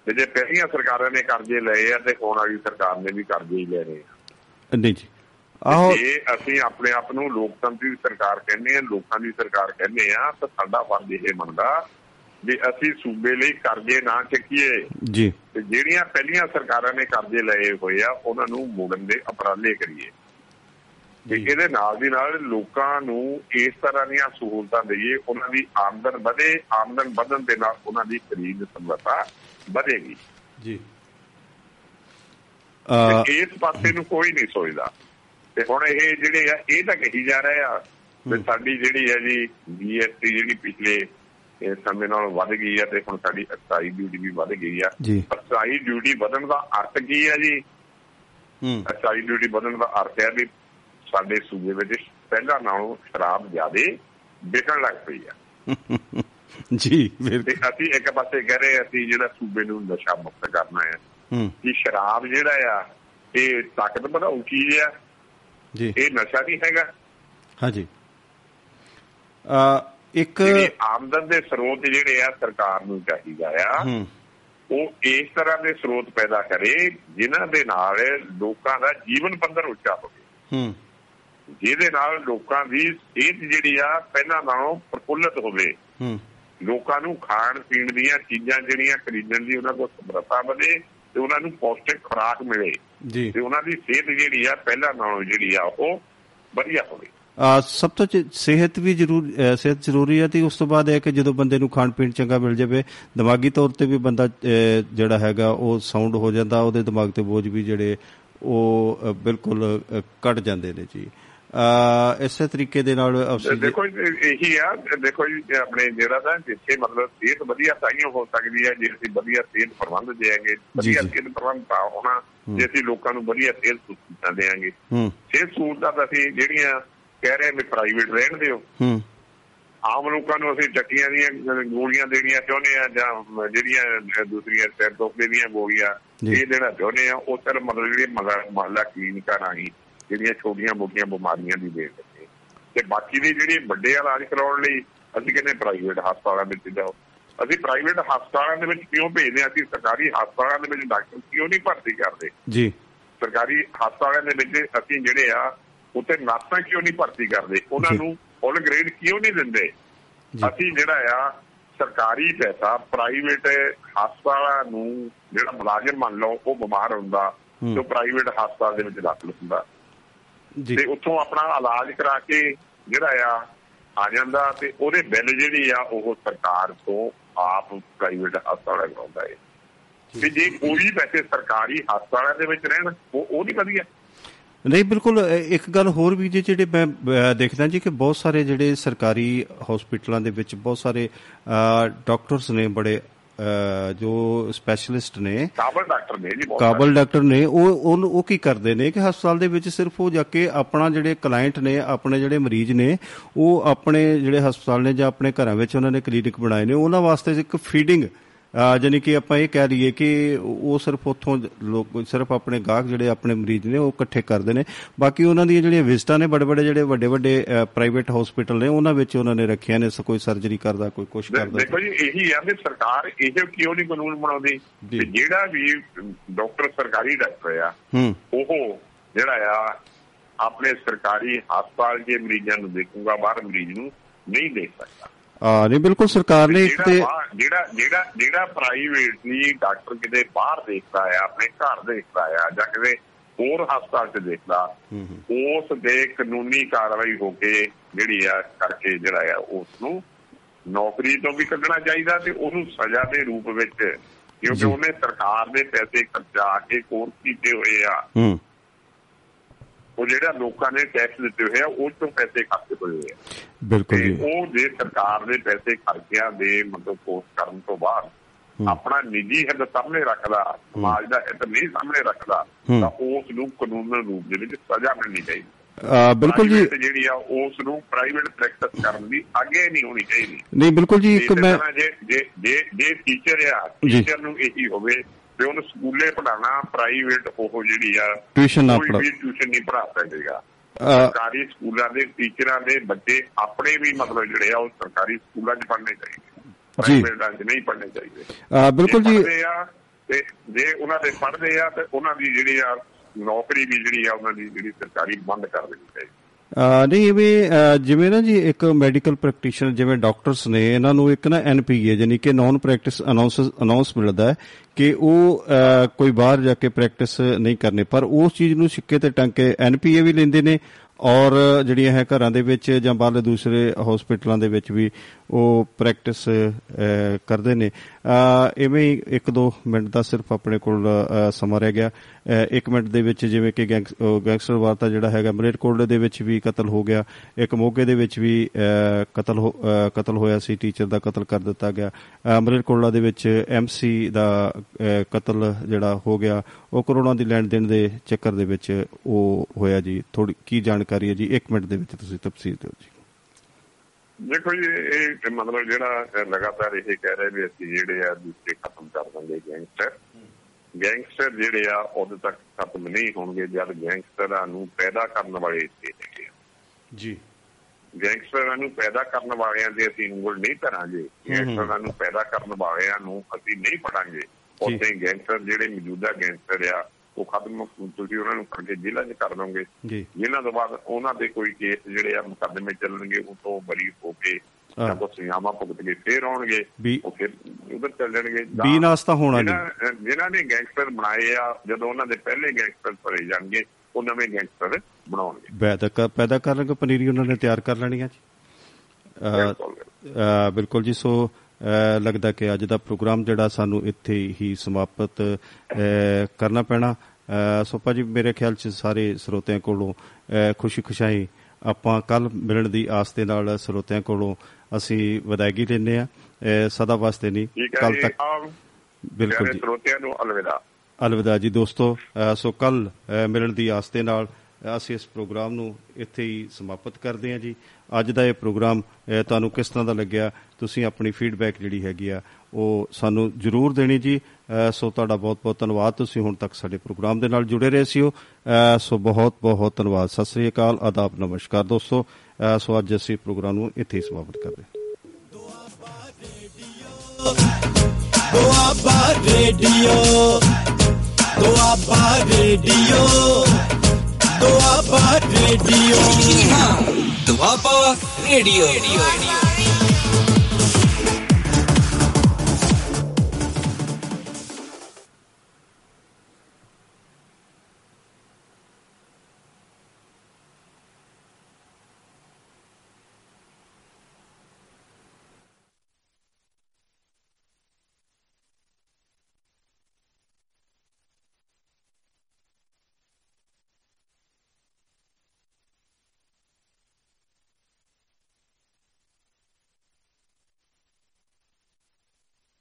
ਤੇ ਜੇ ਪਹਿਲੀਆਂ ਸਰਕਾਰਾਂ ਨੇ ਕਰਜ਼ੇ ਲਏ ਆ ਤੇ ਹੁਣ ਵਾਲੀ ਸਰਕਾਰ ਨੇ ਵੀ ਕਰਜ਼ੇ ਹੀ ਲੈਣੇ ਆ। ਨਹੀਂ ਜੀ। ਆਹੋ ਜੇ ਅਸੀਂ ਆਪਣੇ ਆਪ ਨੂੰ ਲੋਕਤੰਤਰੀ ਸਰਕਾਰ ਕਹਿੰਦੇ ਆ ਲੋਕਾਂ ਦੀ ਸਰਕਾਰ ਕਹਿੰਦੇ ਆ ਤਾਂ ਸਾਡਾ ਫਰਜ਼ ਇਹ ਬਣਦਾ ਵੀ ਅਸੀਂ ਸੂਬੇ ਲਈ ਕਰਜ਼ੇ ਨਾ ਚੱਕੀਏ। ਜੀ। ਤੇ ਜਿਹੜੀਆਂ ਪਹਿਲੀਆਂ ਸਰਕਾਰਾਂ ਨੇ ਕਰਜ਼ੇ ਲਏ ਹੋਏ ਆ ਉਹਨਾਂ ਨੂੰ ਮੋੜਨ ਦੇ ਉਪਰਾਲੇ ਕਰੀਏ। ਤੇ। ਇਹਦੇ ਨਾਲ ਦੀ ਨਾਲ ਲੋਕਾਂ ਨੂੰ ਇਸ ਤਰ੍ਹਾਂ ਦੀਆਂ ਸਹੂਲਤਾਂ ਦਈਏ ਉਹਨਾਂ ਦੀ ਆਮਦਨ ਵਧੇ ਆਮਦਨ ਵਧਣ ਦੇ ਨਾਲ ਉਹਨਾਂ ਦੀ ਖਰੀਦ ਸਮਰੱਥਾ ਵਧੇਗੀ। ਜੀ। ਆ ਤੇ ਇਸ ਪਾਸੇ ਨੂੰ ਕੋਈ ਨਹੀਂ ਸੋਚਦਾ। ਤੇ ਹੁਣ ਇਹ ਜਿਹੜੇ ਆ ਇਹ ਤਾਂ ਕਹੀ ਜਾ ਰਹੇ ਆ ਵੀ ਸਾਡੀ ਜਿਹੜੀ ਹੈ ਜੀ ਜੀਐਸਟੀ ਜਿਹੜੀ ਪਿਛਲੇ ਇਹ ਸਮੇਂ ਨਾਲ ਵੱਧ ਗਈ ਆ ਤੇ ਹੁਣ ਸਾਡੀ ਐਕਸਾਈਜ਼ ਡਿਊਟੀ ਵੀ ਵੱਧ ਗਈ ਆ। ਐਕਸਾਈਜ਼ ਡਿਊਟੀ ਵਧਣ ਦਾ ਅਰਥ ਕੀ ਹੈ ਜੀ? ਹੂੰ। ਐਕਸਾਈਜ਼ ਡਿਊਟੀ ਵਧਣ ਦਾ ਅਰਥ ਹੈ ਵੀ ਸਾਡੇ ਸੂਬੇ ਵਿੱਚ ਪਹਿਲਾਂ ਨਾਲੋਂ ਸ਼ਰਾਬ ਜ਼ਿਆਦੇ ਵਿਕਣ ਲੱਗ ਪਈ ਆ। ਜੀ ਬਿਲਕੁਲ ਅਸੀਂ ਇੱਕ ਪਾਸੇ ਕਹਿ ਰਹੇ ਅਸੀਂ ਜਿਹੜਾ ਸੂਬੇ ਨੂੰ ਨਸ਼ਾ ਮੁਕਤ ਕਰਨਾ ਹੈ। ਕਿ ਸ਼ਰਾਬ ਜਿਹੜਾ ਆ ਇਹ ਤਾਕਤ ਵਧਾਊ ਚੀਜ਼ ਆ। ਜੀ। ਇਹ ਨਸ਼ਾ ਨਹੀਂ ਹੈਗਾ। ਹਾਂਜੀ। ਆ ਇੱਕ ਆਮਦਨ ਦੇ ਸਰੋਤ ਜਿਹੜੇ ਆ ਸਰਕਾਰ ਨੂੰ ਚਾਹੀਦਾ ਆ ਉਹ ਇਸ ਤਰ੍ਹਾਂ ਦੇ ਸਰੋਤ ਪੈਦਾ ਕਰੇ ਜਿਨ੍ਹਾਂ ਦੇ ਨਾਲ ਲੋਕਾਂ ਦਾ ਜੀਵਨ ਪੱਧਰ ਉੱਚਾ ਹੋਵੇ। ਹੂੰ। ਜਿਹਦੇ ਨਾਲ ਲੋਕਾਂ ਦੀ ਸਿਹਤ ਜਿਹੜੀ ਆ ਪਹਿਲਾਂ ਨਾਲੋਂ ਪ੍ਰਫੁੱਲਤ ਹੋਵੇ। ਲੋਕਾਂ ਨੂੰ ਖਾਣ ਪੀਣ ਦੀਆਂ ਚੀਜ਼ਾਂ ਜਿਹੜੀਆਂ ਖਰੀਦਣ ਦੀ ਉਹਨਾਂ ਕੋਲ ਸਮਰੱਥਾ ਵਧੇ ਤੇ ਉਹਨਾਂ ਨੂੰ ਪੌਸ਼ਟਿਕ ਖੁਰਾਕ ਮਿਲੇ। ਜੀ। ਤੇ ਉਹਨਾਂ ਦੀ ਸਿਹਤ ਜਿਹੜੀ ਆ ਪਹਿਲਾਂ ਨਾਲੋਂ ਜਿਹੜੀ ਆ ਉਹ ਵਧੀਆ ਹੋਵੇ। ਆ ਸਭ ਤੋਂ ਸਿਹਤ ਵੀ ਜ਼ਰੂਰ ਸਿਹਤ ਜ਼ਰੂਰੀ ਹੈ ਤੇ ਉਸ ਤੋਂ ਬਾਅਦ ਇਹ ਕਿ ਜਦੋਂ ਬੰਦੇ ਨੂੰ ਖਾਣ ਪੀਣ ਚੰਗਾ ਮਿਲ ਜਾਵੇ ਦਿਮਾਗੀ ਤੌਰ ਤੇ ਵੀ ਬੰਦਾ ਜਿਹੜਾ ਹੈਗਾ ਉਹ ਸਾਊਂਡ ਹੋ ਜਾਂਦਾ ਉਹਦੇ ਦਿਮਾਗ ਤੇ ਬੋਝ ਵੀ ਜਿਹੜੇ ਉਹ ਬਿਲਕੁਲ ਘਟ ਜਾਂਦੇ ਨੇ ਜੀ। ਇਸੇ ਤਰੀਕੇ ਦੇ ਨਾਲ ਤੇ ਅਫਸਰ ਦੇਖੋ ਇਹੀ ਆ ਦੇਖੋ ਆਪਣੇ ਜਿਹੜਾ ਤਾਂ ਜਿੱਥੇ ਮਤਲਬ ਸਿਹਤ ਵਧੀਆ ਤਾਈਓ ਹੋ ਸਕਦੀ ਹੈ ਜੇ ਅਸੀਂ ਵਧੀਆ ਸਿਹਤ ਪ੍ਰਬੰਧ ਦੇਾਂਗੇ ਵਧੀਆ। ਸਿਹਤ ਪ੍ਰਬੰਧ ਤਾਂ ਹੋਣਾ ਜੇ ਅਸੀਂ ਲੋਕਾਂ ਨੂੰ ਵਧੀਆ ਸਿਹਤ ਸਹੂਲਤਾਂ ਦੇਾਂਗੇ ਸਿਹਤ ਸਹੂਲਤਾਂ ਤਾਂ ਅਸੀਂ ਜਿਹੜੀਆਂ ਕਹਿ ਰਹੇ ਵੀ ਪ੍ਰਾਈਵੇਟ ਰਹਿਣ ਦਿਓ। ਆਮ ਲੋਕਾਂ ਨੂੰ ਅਸੀਂ ਟੱਟੀਆਂ ਦੀਆਂ ਗੋਲੀਆਂ ਦੇਣੀਆਂ ਚਾਹੁੰਦੇ ਆ ਜਾਂ ਜਿਹੜੀਆਂ ਦੂਸਰੀਆਂ ਸਿਰ ਦੁਖਦੇ ਦੀਆਂ ਗੋਲੀਆਂ। ਇਹ ਜਿਹੜਾ ਚਾਹੁੰਦੇ ਆ ਉਹ ਸਿਰ ਮਤਲਬ ਜਿਹੜੀ ਮਹੱਲਾ ਕਲੀਨਿਕਾਂ ਰਾਹੀਂ ਜਿਹੜੀਆਂ ਛੋਟੀਆਂ ਮੋਟੀਆਂ ਬਿਮਾਰੀਆਂ ਦੀ ਦੇ ਦਿੰਦੇ ਤੇ ਬਾਕੀ ਦੇ ਜਿਹੜੇ ਵੱਡੇ ਇਲਾਜ ਕਰਾਉਣ ਲਈ ਅਸੀਂ ਕਹਿੰਦੇ ਪ੍ਰਾਈਵੇਟ ਹਸਪਤਾਲਾਂ ਵਿੱਚ ਜਾਓ। ਅਸੀਂ ਪ੍ਰਾਈਵੇਟ ਹਸਪਤਾਲਾਂ ਦੇ ਵਿੱਚ ਕਿਉਂ ਭੇਜਦੇ ਹਾਂ? ਅਸੀਂ ਸਰਕਾਰੀ ਹਸਪਤਾਲਾਂ ਦੇ ਵਿੱਚ ਡਾਕਟਰ ਕਿਉਂ ਨਹੀਂ ਭਰਤੀ ਕਰਦੇ? ਜੀ। ਸਰਕਾਰੀ ਹਸਪਤਾਲਾਂ ਦੇ ਵਿੱਚ ਅਸੀਂ ਜਿਹੜੇ ਆ ਉੱਥੇ ਨਰਸਾਂ ਕਿਉਂ ਨਹੀਂ ਭਰਤੀ ਕਰਦੇ? ਉਹਨਾਂ। ਨੂੰ ਫੁੱਲ ਗ੍ਰੇਡ ਕਿਉਂ ਨਹੀਂ ਦਿੰਦੇ। ਅਸੀਂ ਜਿਹੜਾ ਆ ਸਰਕਾਰੀ ਪੈਸਾ ਪ੍ਰਾਈਵੇਟ ਹਸਪਤਾਲਾਂ ਨੂੰ ਜਿਹੜਾ ਮੁਲਾਜ਼ਮ ਮੰਨ ਲਓ ਉਹ ਬਿਮਾਰ ਹੁੰਦਾ। ਤੇ ਪ੍ਰਾਈਵੇਟ ਹਸਪਤਾਲ ਦੇ ਵਿੱਚ ਦਾਖਲ ਹੁੰਦਾ। ਤੇ ਉੱਥੋਂ ਆਪਣਾ ਇਲਾਜ ਕਰਾ ਕੇ ਜਿਹੜਾ ਆ ਆ ਜਾਂਦਾ ਤੇ ਉਹਦੇ ਬਿੱਲ ਜਿਹੜੀ ਆ ਉਹ ਸਰਕਾਰ ਤੋਂ ਆਪ ਪ੍ਰਾਈਵੇਟ ਹਸਪਤਾਲਾਂ ਕਰਾਉਂਦਾ ਹੈ ਤੇ ਜੇ ਕੋਈ ਪੈਸੇ ਸਰਕਾਰੀ ਹਸਪਤਾਲਾਂ ਦੇ ਵਿੱਚ ਰਹਿਣ ਉਹ ਉਹ ਨਹੀਂ ਵਧੀਆ। ਨਹੀਂ ਬਿਲਕੁਲ ਇੱਕ ਗੱਲ ਹੋਰ ਵੀ ਜੀ ਜਿਹੜੇ ਮੈਂ ਦੇਖਦਾ ਜੀ ਕਿ ਬਹੁਤ ਸਾਰੇ ਜਿਹੜੇ ਸਰਕਾਰੀ ਹਸਪੀਟਲਾਂ ਦੇ ਵਿੱਚ ਬਹੁਤ ਸਾਰੇ ਡਾਕਟਰਸ ਨੇ ਬੜੇ ਜੋ ਸਪੈਸ਼ਲਿਸਟ ਨੇ ਕਾਬਲ ਡਾਕਟਰ ਨੇ ਜੀ ਬਹੁਤ ਕਾਬਲ ਡਾਕਟਰ ਨੇ ਉਹ ਉਹ ਕੀ ਕਰਦੇ ਨੇ ਕਿ ਹਸਪਤਾਲ ਦੇ ਵਿੱਚ ਸਿਰਫ ਉਹ ਜਾ ਕੇ ਆਪਣਾ ਜਿਹੜੇ ਕਲਾਇੰਟ ਨੇ ਆਪਣੇ ਜਿਹੜੇ ਮਰੀਜ਼ ਨੇ ਉਹ ਆਪਣੇ ਜਿਹੜੇ ਹਸਪਤਾਲ ਨੇ ਜਾਂ ਆਪਣੇ ਘਰਾਂ ਵਿੱਚ ਉਹਨਾਂ ਨੇ ਕਲੀਨਿਕ ਬਣਾਏ ਨੇ ਉਹਨਾਂ ਵਾਸਤੇ ਇੱਕ ਫੀਡਿੰਗ ਜਾਨੀ ਕਿ ਆਪਾਂ ਇਹ ਕਹਿ ਲਈਏ ਕਿ ਉਹ ਸਿਰਫ ਉੱਥੋਂ ਲੋਕ ਸਿਰਫ ਆਪਣੇ ਗਾਹਕ ਜਿਹੜੇ ਆਪਣੇ ਮਰੀਜ਼ ਨੇ ਉਹ ਇਕੱਠੇ ਕਰਦੇ ਨੇ। ਬਾਕੀ ਉਹਨਾਂ ਦੀਆਂ ਜਿਹੜੀਆਂ ਵਿਜ਼ਟਾਂ ਨੇ ਬੜੇ ਬੜੇ ਜਿਹੜੇ ਵੱਡੇ ਵੱਡੇ ਪ੍ਰਾਈਵੇਟ ਹਸਪੀਟਲ ਨੇ ਉਹਨਾਂ ਵਿੱਚ ਉਹਨਾਂ ਨੇ ਰੱਖਿਆ ਨੇ ਕੋਈ ਸਰਜਰੀ ਕਰਦਾ ਕੋਈ ਕੁਝ ਕਰਦਾ। ਦੇਖੋ ਜੀ ਇਹੀ ਆ ਵੀ ਸਰਕਾਰ ਇਹ ਕਿਉਂ ਨਹੀਂ ਕਾਨੂੰਨ ਬਣਾਉਂਦੀ। ਕਿ ਜਿਹੜਾ ਵੀ ਡਾਕਟਰ ਸਰਕਾਰੀ ਡਾਕਟਰ ਆ ਉਹ ਜਿਹੜਾ ਆ ਆਪਣੇ ਸਰਕਾਰੀ ਹਸਪਤਾਲ ਦੇ ਮਰੀਜ਼ਾਂ ਨੂੰ ਦੇਖੂਗਾ ਬਾਹਰ ਮਰੀਜ਼ ਨੂੰ ਨਹੀਂ ਦੇਖ ਸਕਦਾ। ਆ ਨਹੀਂ ਬਿਲਕੁਲ ਸਰਕਾਰ ਨੇ ਇੱਕ ਤੇ ਜਿਹੜਾ ਜਿਹੜਾ ਜਿਹੜਾ ਪ੍ਰਾਈਵੇਟਲੀ ਡਾਕਟਰ ਕਿਤੇ ਬਾਹਰ ਦੇਖਦਾ ਆ ਆਪਣੇ ਘਰ ਦੇਖਦਾ ਆ ਜਾਂ ਕਿਤੇ ਹੋਰ ਹਸਪਤਾਲ 'ਚ ਦੇਖਦਾ। ਉਸ ਦੇ ਕਾਨੂੰਨੀ ਕਾਰਵਾਈ ਹੋ ਕੇ ਜਿਹੜੀ ਆ ਕਰਕੇ ਜਿਹੜਾ ਆ ਉਸ ਨੂੰ ਨੌਕਰੀ ਤੋਂ ਵੀ ਕੱਢਣਾ ਚਾਹੀਦਾ ਤੇ ਉਹਨੂੰ ਸਜ਼ਾ ਦੇ ਰੂਪ ਵਿੱਚ। ਕਿਉਂਕਿ ਉਹਨੇ ਸਰਕਾਰ ਦੇ ਪੈਸੇ ਖਰਚਾ ਕੇ ਕੋਰਸ ਕੀਤੇ ਹੋਏ ਆ ਹੂੰ ਉਹ ਜਿਹੜਾ ਲੋਕਾਂ ਨੇ ਟੈਕਸ ਦਿੱਤੇ ਹੋਏ ਆ ਉਹ ਤੋਂ ਪੈਸੇ ਖਰਚ ਹੋਏ ਆ ਬਿਲਕੁਲ ਜੀ ਉਹ ਜੇ ਸਰਕਾਰ ਦੇ ਪੈਸੇ ਖਰਚਿਆਂ ਦੇ ਮਤਲਬ ਕੋਰਸ ਕਰਨ ਤੋਂ ਬਾਅਦ। ਆਪਣਾ ਨਿੱਜੀ ਹਿੱਤ ਸਾਹਮਣੇ ਰੱਖਦਾ ਸਮਾਜ ਦਾ ਹਿੱਤ ਨਹੀਂ ਸਾਹਮਣੇ ਰੱਖਦਾ। ਤਾਂ ਉਸ ਨੂੰ ਕਾਨੂੰਨ ਰੂਪ ਦੇ ਵਿੱਚ ਸਜ਼ਾ ਮਿਲਣੀ ਚਾਹੀਦੀ ਬਿਲਕੁਲ ਜੀ ਜਿਹੜੀ ਆ ਉਸ ਨੂੰ ਪ੍ਰਾਈਵੇਟ ਪ੍ਰੈਕਟਿਸ ਕਰਨ ਦੀ ਅੱਗੇ ਨਹੀਂ ਹੋਣੀ ਚਾਹੀਦੀ ਨਹੀਂ ਬਿਲਕੁਲ ਜੀ ਇੱਕ ਮੈਂ ਜੇ ਜੇ ਜੇ ਟੀਚਰ ਆ। ਟੀਚਰ ਨੂੰ ਇਹੀ ਹੋਵੇ ਤੇ ਉਹਨੂੰ ਸਕੂਲੇ ਪੜਾਉਣਾ ਪ੍ਰਾਈਵੇਟ ਉਹ ਜਿਹੜੀ ਆ ਟਿਊਸ਼ਨ ਨਾ ਕੋਈ ਪੜਾ ਵੀ ਟਿਊਸ਼ਨ ਨਹੀਂ ਪੜਾ ਸਕੇਗਾ ਸਰਕਾਰੀ ਸਕੂਲਾਂ ਦੇ ਟੀਚਰਾਂ ਦੇ ਬੱਚੇ ਆਪਣੇ ਵੀ ਮਤਲਬ ਜਿਹੜੇ ਆ ਉਹ ਸਰਕਾਰੀ ਸਕੂਲਾਂ 'ਚ ਪੜ੍ਹਨੇ ਚਾਹੀਦੇ। ਪ੍ਰਾਈਵੇਟਾਂ 'ਚ ਨਹੀਂ ਪੜ੍ਹਨੇ ਚਾਹੀਦੇ। ਬਿਲਕੁਲ ਜੇ ਤੇ ਜੇ ਉਹਨਾਂ ਦੇ ਪੜ੍ਹਦੇ ਆ ਤੇ ਉਹਨਾਂ ਦੀ ਜਿਹੜੀ ਆ ਨੌਕਰੀ ਵੀ ਜਿਹੜੀ ਆ ਉਹਨਾਂ ਦੀ ਜਿਹੜੀ ਸਰਕਾਰੀ ਬੰਦ ਕਰ ਦੇਣੀ ਚਾਹੀਦੀ। ਨਹੀਂ ਇਵੇਂ ਅ, ਜਿਵੇਂ ਨਾ ਜੀ ਇੱਕ ਮੈਡੀਕਲ ਪ੍ਰੈਕਟੀਸ਼ਨਰ ਜਿਵੇਂ ਡਾਕਟਰਸ ਨੇ ਇਹਨਾਂ ਨੂੰ ਇੱਕ ਨਾ ਐਨਪੀਏ ਯਾਨੀ ਕਿ ਨਾਨ ਪ੍ਰੈਕਟਿਸ ਅਨਾਉਂਸ ਅਨਾਉਂਸ ਮਿਲਦਾ ਹੈ ਕਿ ਉਹ ਅ, ਕੋਈ ਬਾਹਰ ਜਾ ਕੇ ਪ੍ਰੈਕਟਿਸ ਨਹੀਂ ਕਰਨੇ ਪਰ ਉਸ ਚੀਜ਼ ਨੂੰ ਸਿੱਕੇ ਤੇ ਟੰਗ ਕੇ ਐਨਪੀਏ ਵੀ ਲੈਂਦੇ ਨੇ ਔਰ ਜਿਹੜੀਆਂ ਹੈ ਘਰਾਂ ਦੇ ਵਿੱਚ ਜਾਂ ਬਾਹਰਲੇ ਦੂਸਰੇ ਹਸਪੀਟਲਾਂ ਦੇ ਵਿੱਚ ਵੀ ਉਹ ਪ੍ਰੈਕਟਿਸ ਅ, ਕਰਦੇ ਨੇ। ਅ, ਇਵੇਂ ਹੀ ਇੱਕ ਦੋ ਮਿੰਟ ਦਾ ਸਿਰਫ ਆਪਣੇ ਕੋਲ ਅ, ਸਮਾਂ ਰਹਿ ਗਿਆ। ਅ, ਇੱਕ ਮਿੰਟ ਦੇ ਵਿੱਚ ਜਿਵੇਂ ਕਿ ਗੈਂਗਸ- ਅ, ਗੈਂਗਸਟਰ ਵਾਰਤਾ ਜਿਹੜਾ ਹੈਗਾ ਮਲੇਰਕੋਟਲੇ ਦੇ ਵਿੱਚ ਵੀ ਕਤਲ ਹੋ ਗਿਆ। ਇੱਕ ਮੋਗੇ ਦੇ ਵਿੱਚ ਵੀ ਅ, ਕਤਲ ਹੋ- ਅ, ਕਤਲ ਹੋਇਆ ਸੀ ਟੀਚਰ ਦਾ ਕਤਲ ਕਰ ਦਿੱਤਾ ਗਿਆ। ਅ, ਮਲੇਰਕੋਟਲਾ ਦੇ ਵਿੱਚ ਐਮਸੀ ਦਾ ਅ, ਕਤਲ ਜਿਹੜਾ ਹੋ ਗਿਆ। ਉਹ ਕਰੋਨਾ ਦੀ ਲੈਣ ਦੇਣ ਦੇ ਚੱਕਰ ਦੇ ਵਿੱਚ ਉਹ ਹੋਇਆ ਜੀ। ਥੋੜੀ ਕੀ ਜਾਣਕਾਰੀ ਹੈ ਜੀ? ਇੱਕ ਮਿੰਟ ਦੇ ਵਿੱਚ ਤੁਸੀਂ ਤਫਸੀਲ ਦਿਓ ਜੀ। ਦੇਖੋ ਜੀ ਇਹ ਮਤਲਬ ਜਿਹੜਾ ਲਗਾਤਾਰ ਇਹ ਕਹਿ ਰਹੇ ਵੀ ਅਸੀਂ ਜਿਹੜੇ ਆ ਦੂਸਰੇ ਖਤਮ ਕਰ ਦਾਂਗੇ ਗੈਂਗਸਟਰ ਗੈਂਗਸਟਰ ਜਿਹੜੇ ਆ ਉਦੋਂ ਤੱਕ ਖਤਮ ਨਹੀਂ ਹੋਣਗੇ ਜਦ ਗੈਂਗਸਟਰਾਂ ਨੂੰ ਪੈਦਾ ਕਰਨ ਵਾਲੇ ਇੱਥੇ ਹੈਗੇ। ਜੀ। ਗੈਂਗਸਟਰਾਂ ਨੂੰ ਪੈਦਾ ਕਰਨ ਵਾਲਿਆਂ ਦੇ ਅਸੀਂ ਉਂਗਲ ਨਹੀਂ ਧਰਾਂਗੇ। ਗੈਂਗਸਟਰਾਂ ਨੂੰ ਪੈਦਾ ਕਰਨ ਵਾਲਿਆਂ ਨੂੰ ਅਸੀਂ ਨਹੀਂ ਪੜਾਂਗੇ ਉੱਥੇ ਗੈਂਗਸਟਰ ਜਿਹੜੇ ਮੌਜੂਦਾ ਗੈਂਗਸਟਰ ਆ ਉਹ ਖਤਮ ਤੁਸੀਂ ਉਹਨਾਂ ਨੂੰ ਕਰਕੇ ਜੇਲ੍ਹਾਂ 'ਚ ਕਰ ਦੋਗੇ। ਜੀ। ਜਿਨ੍ਹਾਂ ਤੋਂ ਬਾਅਦ ਉਹਨਾਂ ਦੇ ਕੋਈ ਕੇਸ ਜਿਹੜੇ ਆ ਮੁਕੱਦਮੇ ਚੱਲਣਗੇ ਉਹ ਤੋਂ ਬਰੀ ਹੋ ਕੇ। ਜਾਂ ਕੋ ਸਿਆਮਾ ਭੁਗਤ ਕੇ ਫੇਰ ਆਉਣਗੇ ਉਹ ਫਿਰ ਉਧਰ ਚੱਲ ਜਾਣਗੇ ਜਾਂ ਬੀ ਨਾਸ ਤਾਂ ਹੋਣਾ ਨਹੀਂ। ਜਿਨ੍ਹਾਂ ਨੇ ਗੈਂਗਸਟਰ ਬਣਾਏ ਆ ਜਦੋਂ ਉਹਨਾਂ ਦੇ ਪਹਿਲੇ ਗੈਂਗਸਟਰ ਭਰੇ ਜਾਣਗੇ ਉਹ ਨਵੇਂ ਗੈਂਗਸਟਰ ਬਣਾਉਣਗੇ। ਪੈਦਾ ਕਰ ਪੈਦਾ ਕਰਨਗੇ ਪਨੀਰੀ ਉਹਨਾਂ ਨੇ ਤਿਆਰ ਕਰ ਲੈਣੀ ਆ ਜੀ ਬਿਲਕੁਲ। ਜੀ ਸੋ ਲੱਗਦਾ ਕਿ ਅੱਜ ਦਾ ਪ੍ਰੋਗਰਾਮ ਜਿਹੜਾ ਸਾਨੂੰ ਇੱਥੇ ਹੀ ਸਮਾਪਤ ਕਰਨਾ ਪੈਣਾ। ਅਹ, ਸੋ ਭਾਜੀ ਮੇਰੇ ਖਿਆਲ ਚ ਸਾਰੇ ਸਰੋਤਿਆਂ ਕੋਲੋਂ ਖੁਸ਼ੀ ਖੁਸ਼ਾਈ ਆਪਾਂ ਕੱਲ ਮਿਲਣ ਦੀ ਆਸ ਦੇ ਨਾਲ ਸਰੋਤਿਆਂ ਕੋਲੋਂ ਅਸੀਂ ਵਿਦਾਇਗੀ ਲੈਂਦੇ ਆ ਸਦਾ ਵਾਸਤੇ ਨਹੀਂ ਕੱਲ ਜੀ ਤੱਕ। ਬਿਲਕੁਲ ਜੀ। ਸਰੋਤਿਆਂ ਨੂੰ ਅਲਵਿਦਾ। ਅਲਵਿਦਾ ਜੀ ਦੋਸਤੋ ਸੋ ਕੱਲ ਮਿਲਣ ਦੀ ਆਸ ਦੇ ਨਾਲ ਅਸੀਂ ਇਸ ਪ੍ਰੋਗਰਾਮ ਨੂੰ ਇੱਥੇ ਹੀ ਸਮਾਪਤ ਕਰਦੇ ਹਾਂ ਜੀ। ਅੱਜ ਦਾ ਇਹ ਪ੍ਰੋਗਰਾਮ ਤੁਹਾਨੂੰ ਕਿਸ ਤਰ੍ਹਾਂ ਦਾ ਲੱਗਿਆ? ਤੁਸੀਂ ਆਪਣੀ ਫੀਡਬੈਕ ਜਿਹੜੀ ਹੈਗੀ ਆ ਉਹ ਸਾਨੂੰ ਜਰੂਰ ਦੇਣੀ ਜੀ। ਸੋ ਤੁਹਾਡਾ ਬਹੁਤ ਬਹੁਤ ਧੰਨਵਾਦ। ਤੁਸੀਂ ਹੁਣ ਤੱਕ ਸਾਡੇ ਪ੍ਰੋਗਰਾਮ ਦੇ ਨਾਲ ਜੁੜੇ ਰਹੇ ਸੀਓ। ਅ, ਸੋ ਬਹੁਤ ਬਹੁਤ ਧੰਨਵਾਦ। ਸਤਿ ਸ੍ਰੀ ਅਕਾਲ। ਆਦਾਬ ਨਮਸਕਾਰ ਦੋਸਤੋ। ਸੋ ਅੱਜ ਅਸੀਂ ਪ੍ਰੋਗਰਾਮ ਨੂੰ ਇੱਥੇ ਹੀ ਸਮਾਪਤ ਕਰਦੇ ਹਾਂ। Doaba radio Doaba radio Doaba radio. Doaba radio.